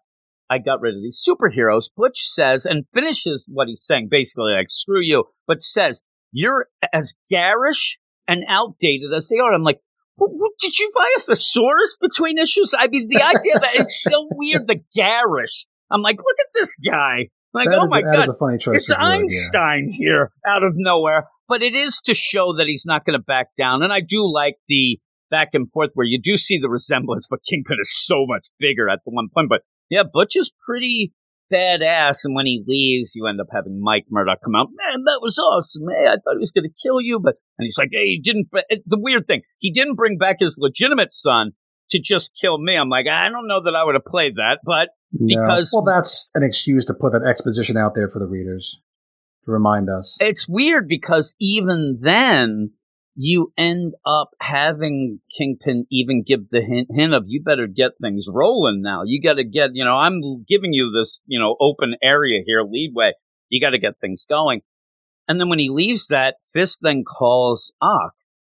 I got rid of these superheroes, Butch says and finishes what he's saying, basically like, screw you, but says, you're as garish and outdated as they are. I'm like, what, did you buy a thesaurus between issues? I mean, the idea that it's so weird, the garish. I'm like, look at this guy. Like, That oh a- my god, a funny choice. it's of word, yeah. Einstein here out of nowhere. But it is to show that he's not going to back down. And I do like the back and forth where you do see the resemblance, but Kingpin is so much bigger at the one point. But yeah, Butch is pretty badass. And when he leaves, you end up having Mike Murdock come out. Man, that was awesome. Hey, I thought he was going to kill you, but and he's like, hey, he didn't. The weird thing, he didn't bring back his legitimate son to just kill me. I'm like, I don't know that I would have played that, but No. because well, that's an excuse to put that exposition out there for the readers to remind us. it's weird because even then you end up having Kingpin even give the hint, hint of you better get things rolling now. You got to get, you know, I'm giving you this, you know, open area here, leadway. You got to get things going. And then when he leaves that, Fisk then calls Ock,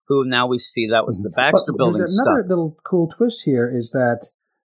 who now we see that was mm-hmm. the Baxter But building there's another stuff. little cool twist here is that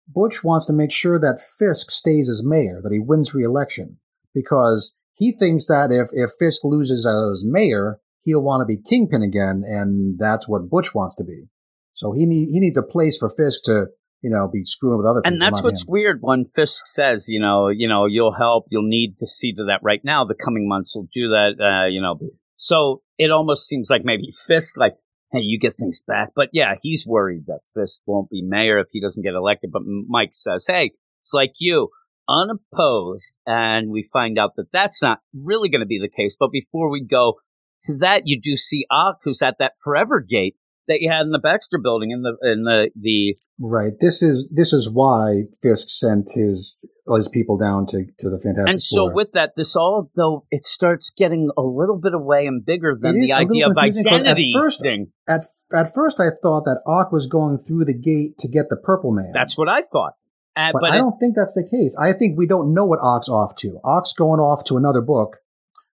Butch wants to make sure that Fisk stays as mayor, that he wins re-election, because he thinks that if if Fisk loses as mayor, he'll want to be kingpin again, and that's what Butch wants to be. So he need he needs a place for Fisk to you know be screwing with other people. And that's what's him. weird when Fisk says, you know, you know, you'll help, you'll need to see to that right now. The coming months will do that, uh, you know. So it almost seems like maybe Fisk, like, hey, you get things back. But yeah, he's worried that Fisk won't be mayor if he doesn't get elected. But Mike says, hey, it's like you, unopposed. And we find out that that's not really going to be the case. But before we go to that, you do see Ock, who's at that Forever Gate that you had in the Baxter building in the, in the, the, right. This is this is why Fisk sent his his people down to to the Fantastic And so Four. with that, this all though it starts getting a little bit away and bigger than the idea of 'cause at identity first- thing. at at first I thought that Ock was going through the gate to get the Purple Man. That's what I thought. Uh, But, but I it- don't think that's the case. I think we don't know what Ock's off to. Ock's going off to another book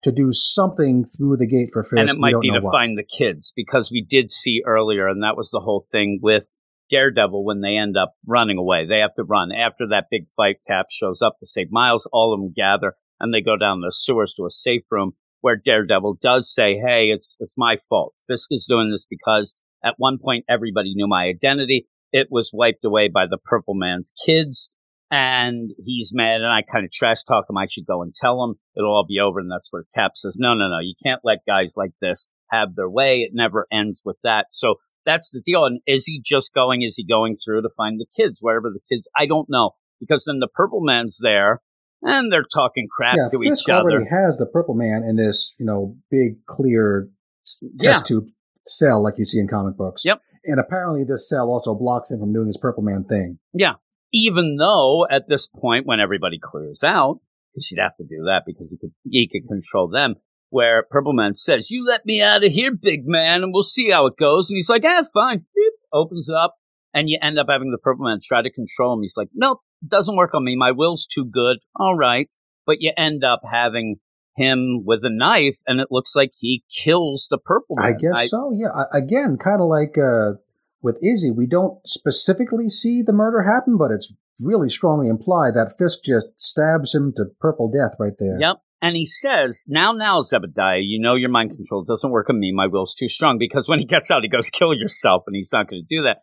to do something through the gate for Fisk. and it might be to what. find the kids because we did see earlier, and that was the whole thing with Daredevil when they end up running away. They have to run after that big fight. Cap shows up to save Miles. All of them gather and they go down the sewers to a safe room where Daredevil does say, "Hey, it's it's my fault. Fisk is doing this because at one point everybody knew my identity. It was wiped away by the Purple Man's kids." And he's mad, and I kind of trash talk him. I should go and tell him it'll all be over. And that's where Cap says, No, no, no, you can't let guys like this have their way. It never ends with that. So that's the deal. And is he just going, is he going through to find the kids, wherever the kids, I don't know. Because then the Purple Man's there and they're talking crap Yeah, to Fisk each other. already has the Purple Man in this, you know, big clear s- Yeah. test tube cell like you see in comic books. Yep. And apparently this cell also blocks him from doing his Purple Man thing. Yeah. Even though at this point, when everybody clears out, because you'd have to do that because he could, he could control them, where Purple Man says, You let me out of here, big man, and we'll see how it goes. And he's like, Ah, fine. Beep, opens up, and you end up having the Purple Man try to control him. He's like, Nope, doesn't work on me. My will's too good. All right. But you end up having him with a knife, and it looks like he kills the Purple Man. I guess so. Yeah. I, again, kind of like uh, with Izzy, we don't specifically see the murder happen, but it's really strongly implied that Fisk just stabs him to purple death right there. Yep. And he says, now, now, Zebediah, you know your mind control doesn't work on me. My will's too strong. Because when he gets out, he goes, kill yourself. And he's not going to do that.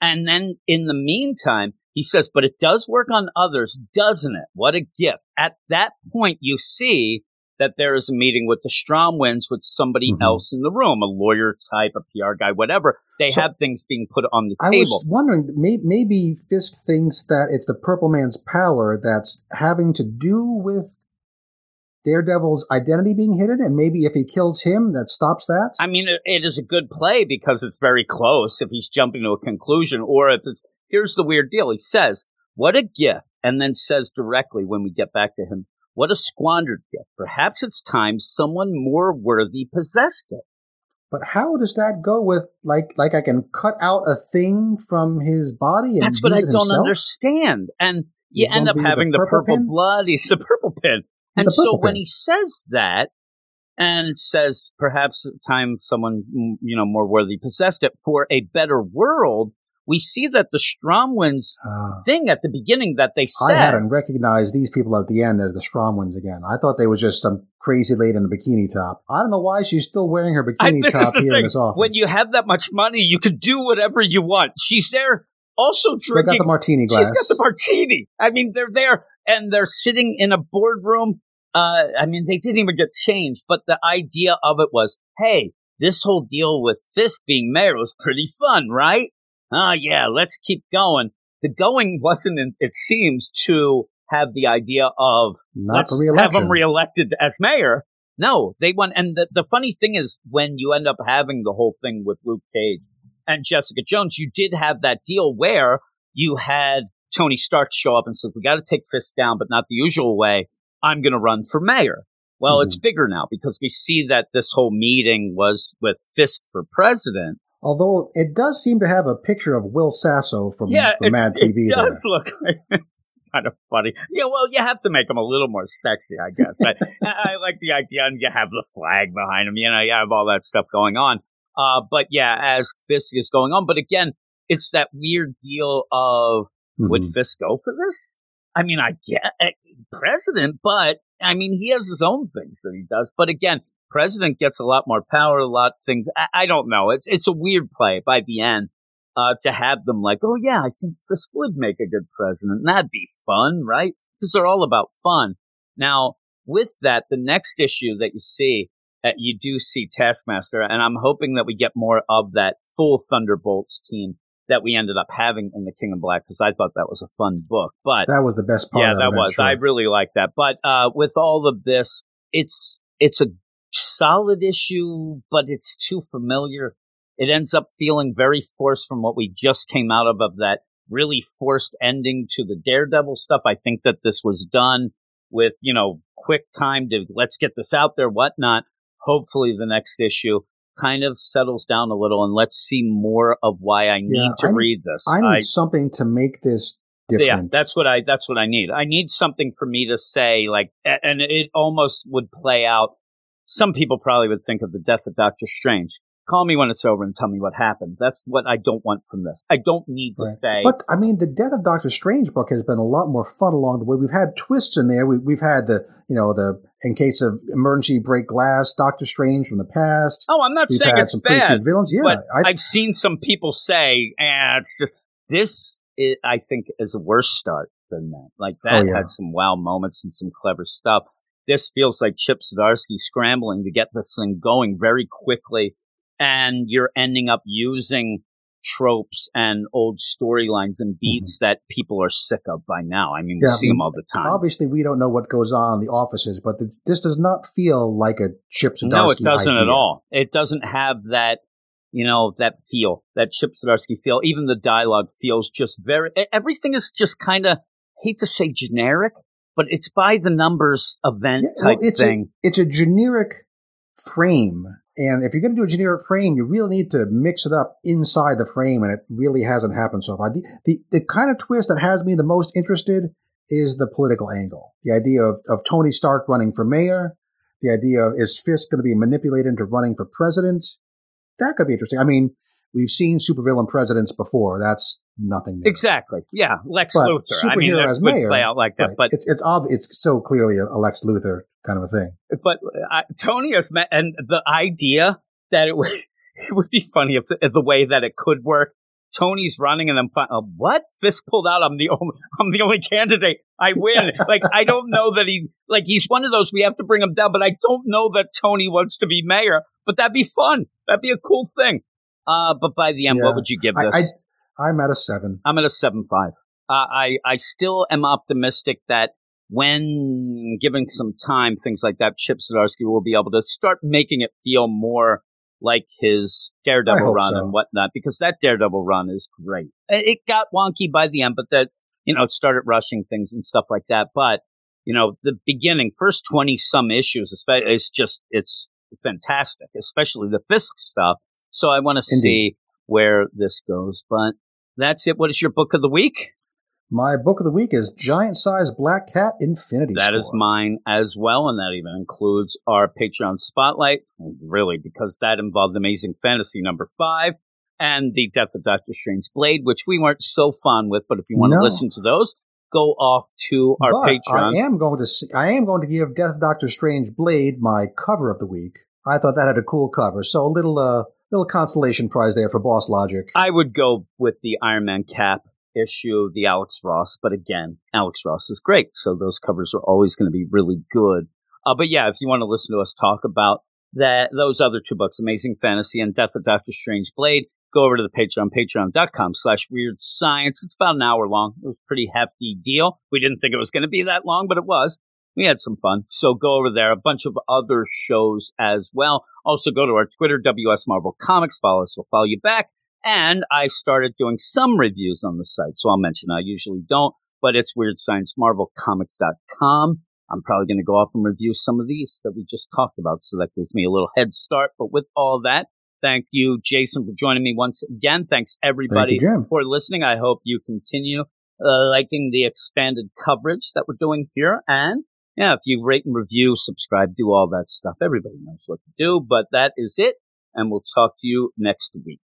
And then in the meantime, he says, but it does work on others, doesn't it? What a gift. At that point, you see that there is a meeting with the Stromwyns with somebody Mhm. else in the room, a lawyer type, a PR guy, whatever. They So- have things being put on the I table. I was wondering, may, maybe Fisk thinks that it's the Purple Man's power that's having to do with Daredevil's identity being hidden, and maybe if he kills him, that stops that. I mean, it, it is a good play because it's very close if he's jumping to a conclusion, or if it's here's the weird deal. He says, What a gift, and then says directly when we get back to him, What a squandered gift. Perhaps it's time someone more worthy possessed it. but how does that go with like like I can cut out a thing from his body? And That's what I don't himself? understand. And you He's end up be the having the purple purple blood. He's the purple pin. And The so purple when he says that, and it says perhaps it's time someone you know more worthy possessed it for a better world, we see that the Stromwyns Ah. thing at the beginning that they said. I hadn't recognized these people at the end as the Stromwyns again. I thought they were just some crazy lady in a bikini top. I don't know why she's still wearing her I- bikini this top here in this office. When you have that much money, you can do whatever you want. She's there also Still got drinking. the martini glass. She's got the martini. I mean, they're there and they're sitting in a boardroom. Uh, I mean, they didn't even get changed, but the idea of it was, hey, this whole deal with Fisk being mayor was pretty fun, right? Ah, yeah, let's keep going. The going wasn't, in, it seems, to have the idea of Not let's have him reelected as mayor. No, they want, and the, the funny thing is when you end up having the whole thing with Luke Cage and Jessica Jones, you did have that deal where you had Tony Stark show up and said, we got to take Fisk down, but not the usual way. I'm going to run for mayor. Well, Mhm. it's bigger now because we see that this whole meeting was with Fisk for president. Although it does seem to have a picture of Will Sasso from, yeah, from it, Mad TV. it there. does look like it's kind of funny. Yeah, well, you have to make him a little more sexy, I guess. But I, I like the idea, and you have the flag behind him. You know, you have all that stuff going on. Uh, but yeah, as Fisk is going on, but again, it's that weird deal of would Mhm. Fisk go for this? I mean, I get eh, president, but I mean, he has his own things that he does. But again, president gets a lot more power, a lot of things. I, I don't know. It's it's a weird play by the end uh, to have them like, oh yeah, I think Fisk would make a good president. And that'd be fun, right? Because they're all about fun. Now, with that, the next issue that you see, uh, you do see Taskmaster, and I'm hoping that we get more of that full Thunderbolts team that we ended up having in the King in Black because I thought that was a fun book. But That was the best part. yeah, of that was. sure. I really like that. But uh, with all of this, it's it's a solid issue, but it's too familiar. It ends up feeling very forced from what we just came out of of that really forced ending to the Daredevil stuff. I think that this was done with you know quick time to let's get this out there, whatnot. Hopefully, the next issue kind of settles down a little, and let's see more of why I need Yeah, to I need- read this. I need something to make this different. yeah, that's what I that's what I need. I need something for me to say like and it almost would play out. Some people probably would think of the death of Doctor Strange. Call me when it's over and tell me what happened. That's what I don't want from this. I don't need to Right. say But I mean, the Death of Doctor Strange book has been a lot more fun along the way. We've had twists in there. We, we've had the, you know, the in case of emergency break glass, Doctor Strange from the past. Oh, I'm not We've saying it's some bad. villains. Yeah, but I, I've seen some people say, "and it's just this." i I think is a worse start than that. Like oh, that Oh, yeah. had some wow moments and some clever stuff. This feels like Chip Zdarsky scrambling to get this thing going very quickly, and you're ending up using tropes and old storylines and beats that people are sick of by now. I mean, we Mm-hmm. I see mean, them all the time. obviously we don't know what goes on in the offices, but this, this does not feel like a Chip Zdarsky No, it doesn't at all. It doesn't have that, you know, that feel, that Chip Zdarsky feel. Even the dialogue feels just very. Everything is just kind of hate to say generic, but it's by the numbers event Yeah, well, type it's thing. A, it's a generic frame. And if you're going to do a generic frame, you really need to mix it up inside the frame, and it really hasn't happened so far. The, the, the kind of twist that has me the most interested is the political angle. The idea of, of Tony Stark running for mayor, the idea of is Fisk going to be manipulated into running for president? That could be interesting. I mean, we've seen supervillain presidents before. That's nothing new. exactly. Yeah, Lex But Luthor. I mean, superhero as would mayor, play out like that. Right. But it's it's ob- it's so clearly a, Lex Luthor kind of a thing. but uh, Tony has met, and the idea that it would it would be funny if, if the way that it could work. Tony's running, and I'm uh, what Fisk pulled out. I'm the only I'm the only candidate. I win. like I don't know that he like he's one of those we have to bring him down, but I don't know that Tony wants to be mayor. But that'd be fun. That'd be a cool thing. Uh, but by the end, Yeah. what would you give this? I I'm at a seven. I'm at a seven five. Uh, I I still am optimistic that when given some time, things like that, Chip Zdarsky will be able to start making it feel more like his Daredevil run so. and whatnot, because that Daredevil run is great. It got wonky by the end, but that you know it started rushing things and stuff like that. But you know the beginning, first twenty some issues, it's just it's fantastic, especially the Fisk stuff. So I want to see where this goes, but. That's it. What is your book of the week? My book of the week is Giant Size Black Cat Infinity. That Score. is mine as well, and that even includes our Patreon spotlight. Really, because that involved Amazing Fantasy number five and the Death of Doctor Strange Blade, which we weren't so fond with. But if you want to listen to those, go off to our But Patreon. I am going to s- I am going to give Death of Doctor Strange Blade my cover of the week. I thought that had a cool cover, so a little uh little consolation prize there for Boss Logic. I would go with the Iron Man cap issue, the Alex Ross, but again, Alex Ross is great, so those covers are always going to be really good. Uh, but yeah, if you want to listen to us talk about that, those other two books, Amazing Fantasy and Death of Doctor Strange Blade, go over to the Patreon, patreon.com slash weird science. It's about an hour long. It was pretty hefty deal. We didn't think it was going to be that long, but it was. We had some fun. So go over there. A bunch of other shows as well. Also go to our Twitter, WS Marvel Comics. Follow us. We'll follow you back. And I started doing some reviews on the site. So I'll mention I usually don't, but it's weirdsciencemarvelcomics.com. I'm probably going to go off and review some of these that we just talked about. So that gives me a little head start. But with all that, thank you, Jason, for joining me once again. Thanks everybody Thank you, for listening. I hope you continue uh, liking the expanded coverage that we're doing here. And yeah, if you rate and review, subscribe, do all that stuff. Everybody knows what to do, but that is it. And we'll talk to you next week.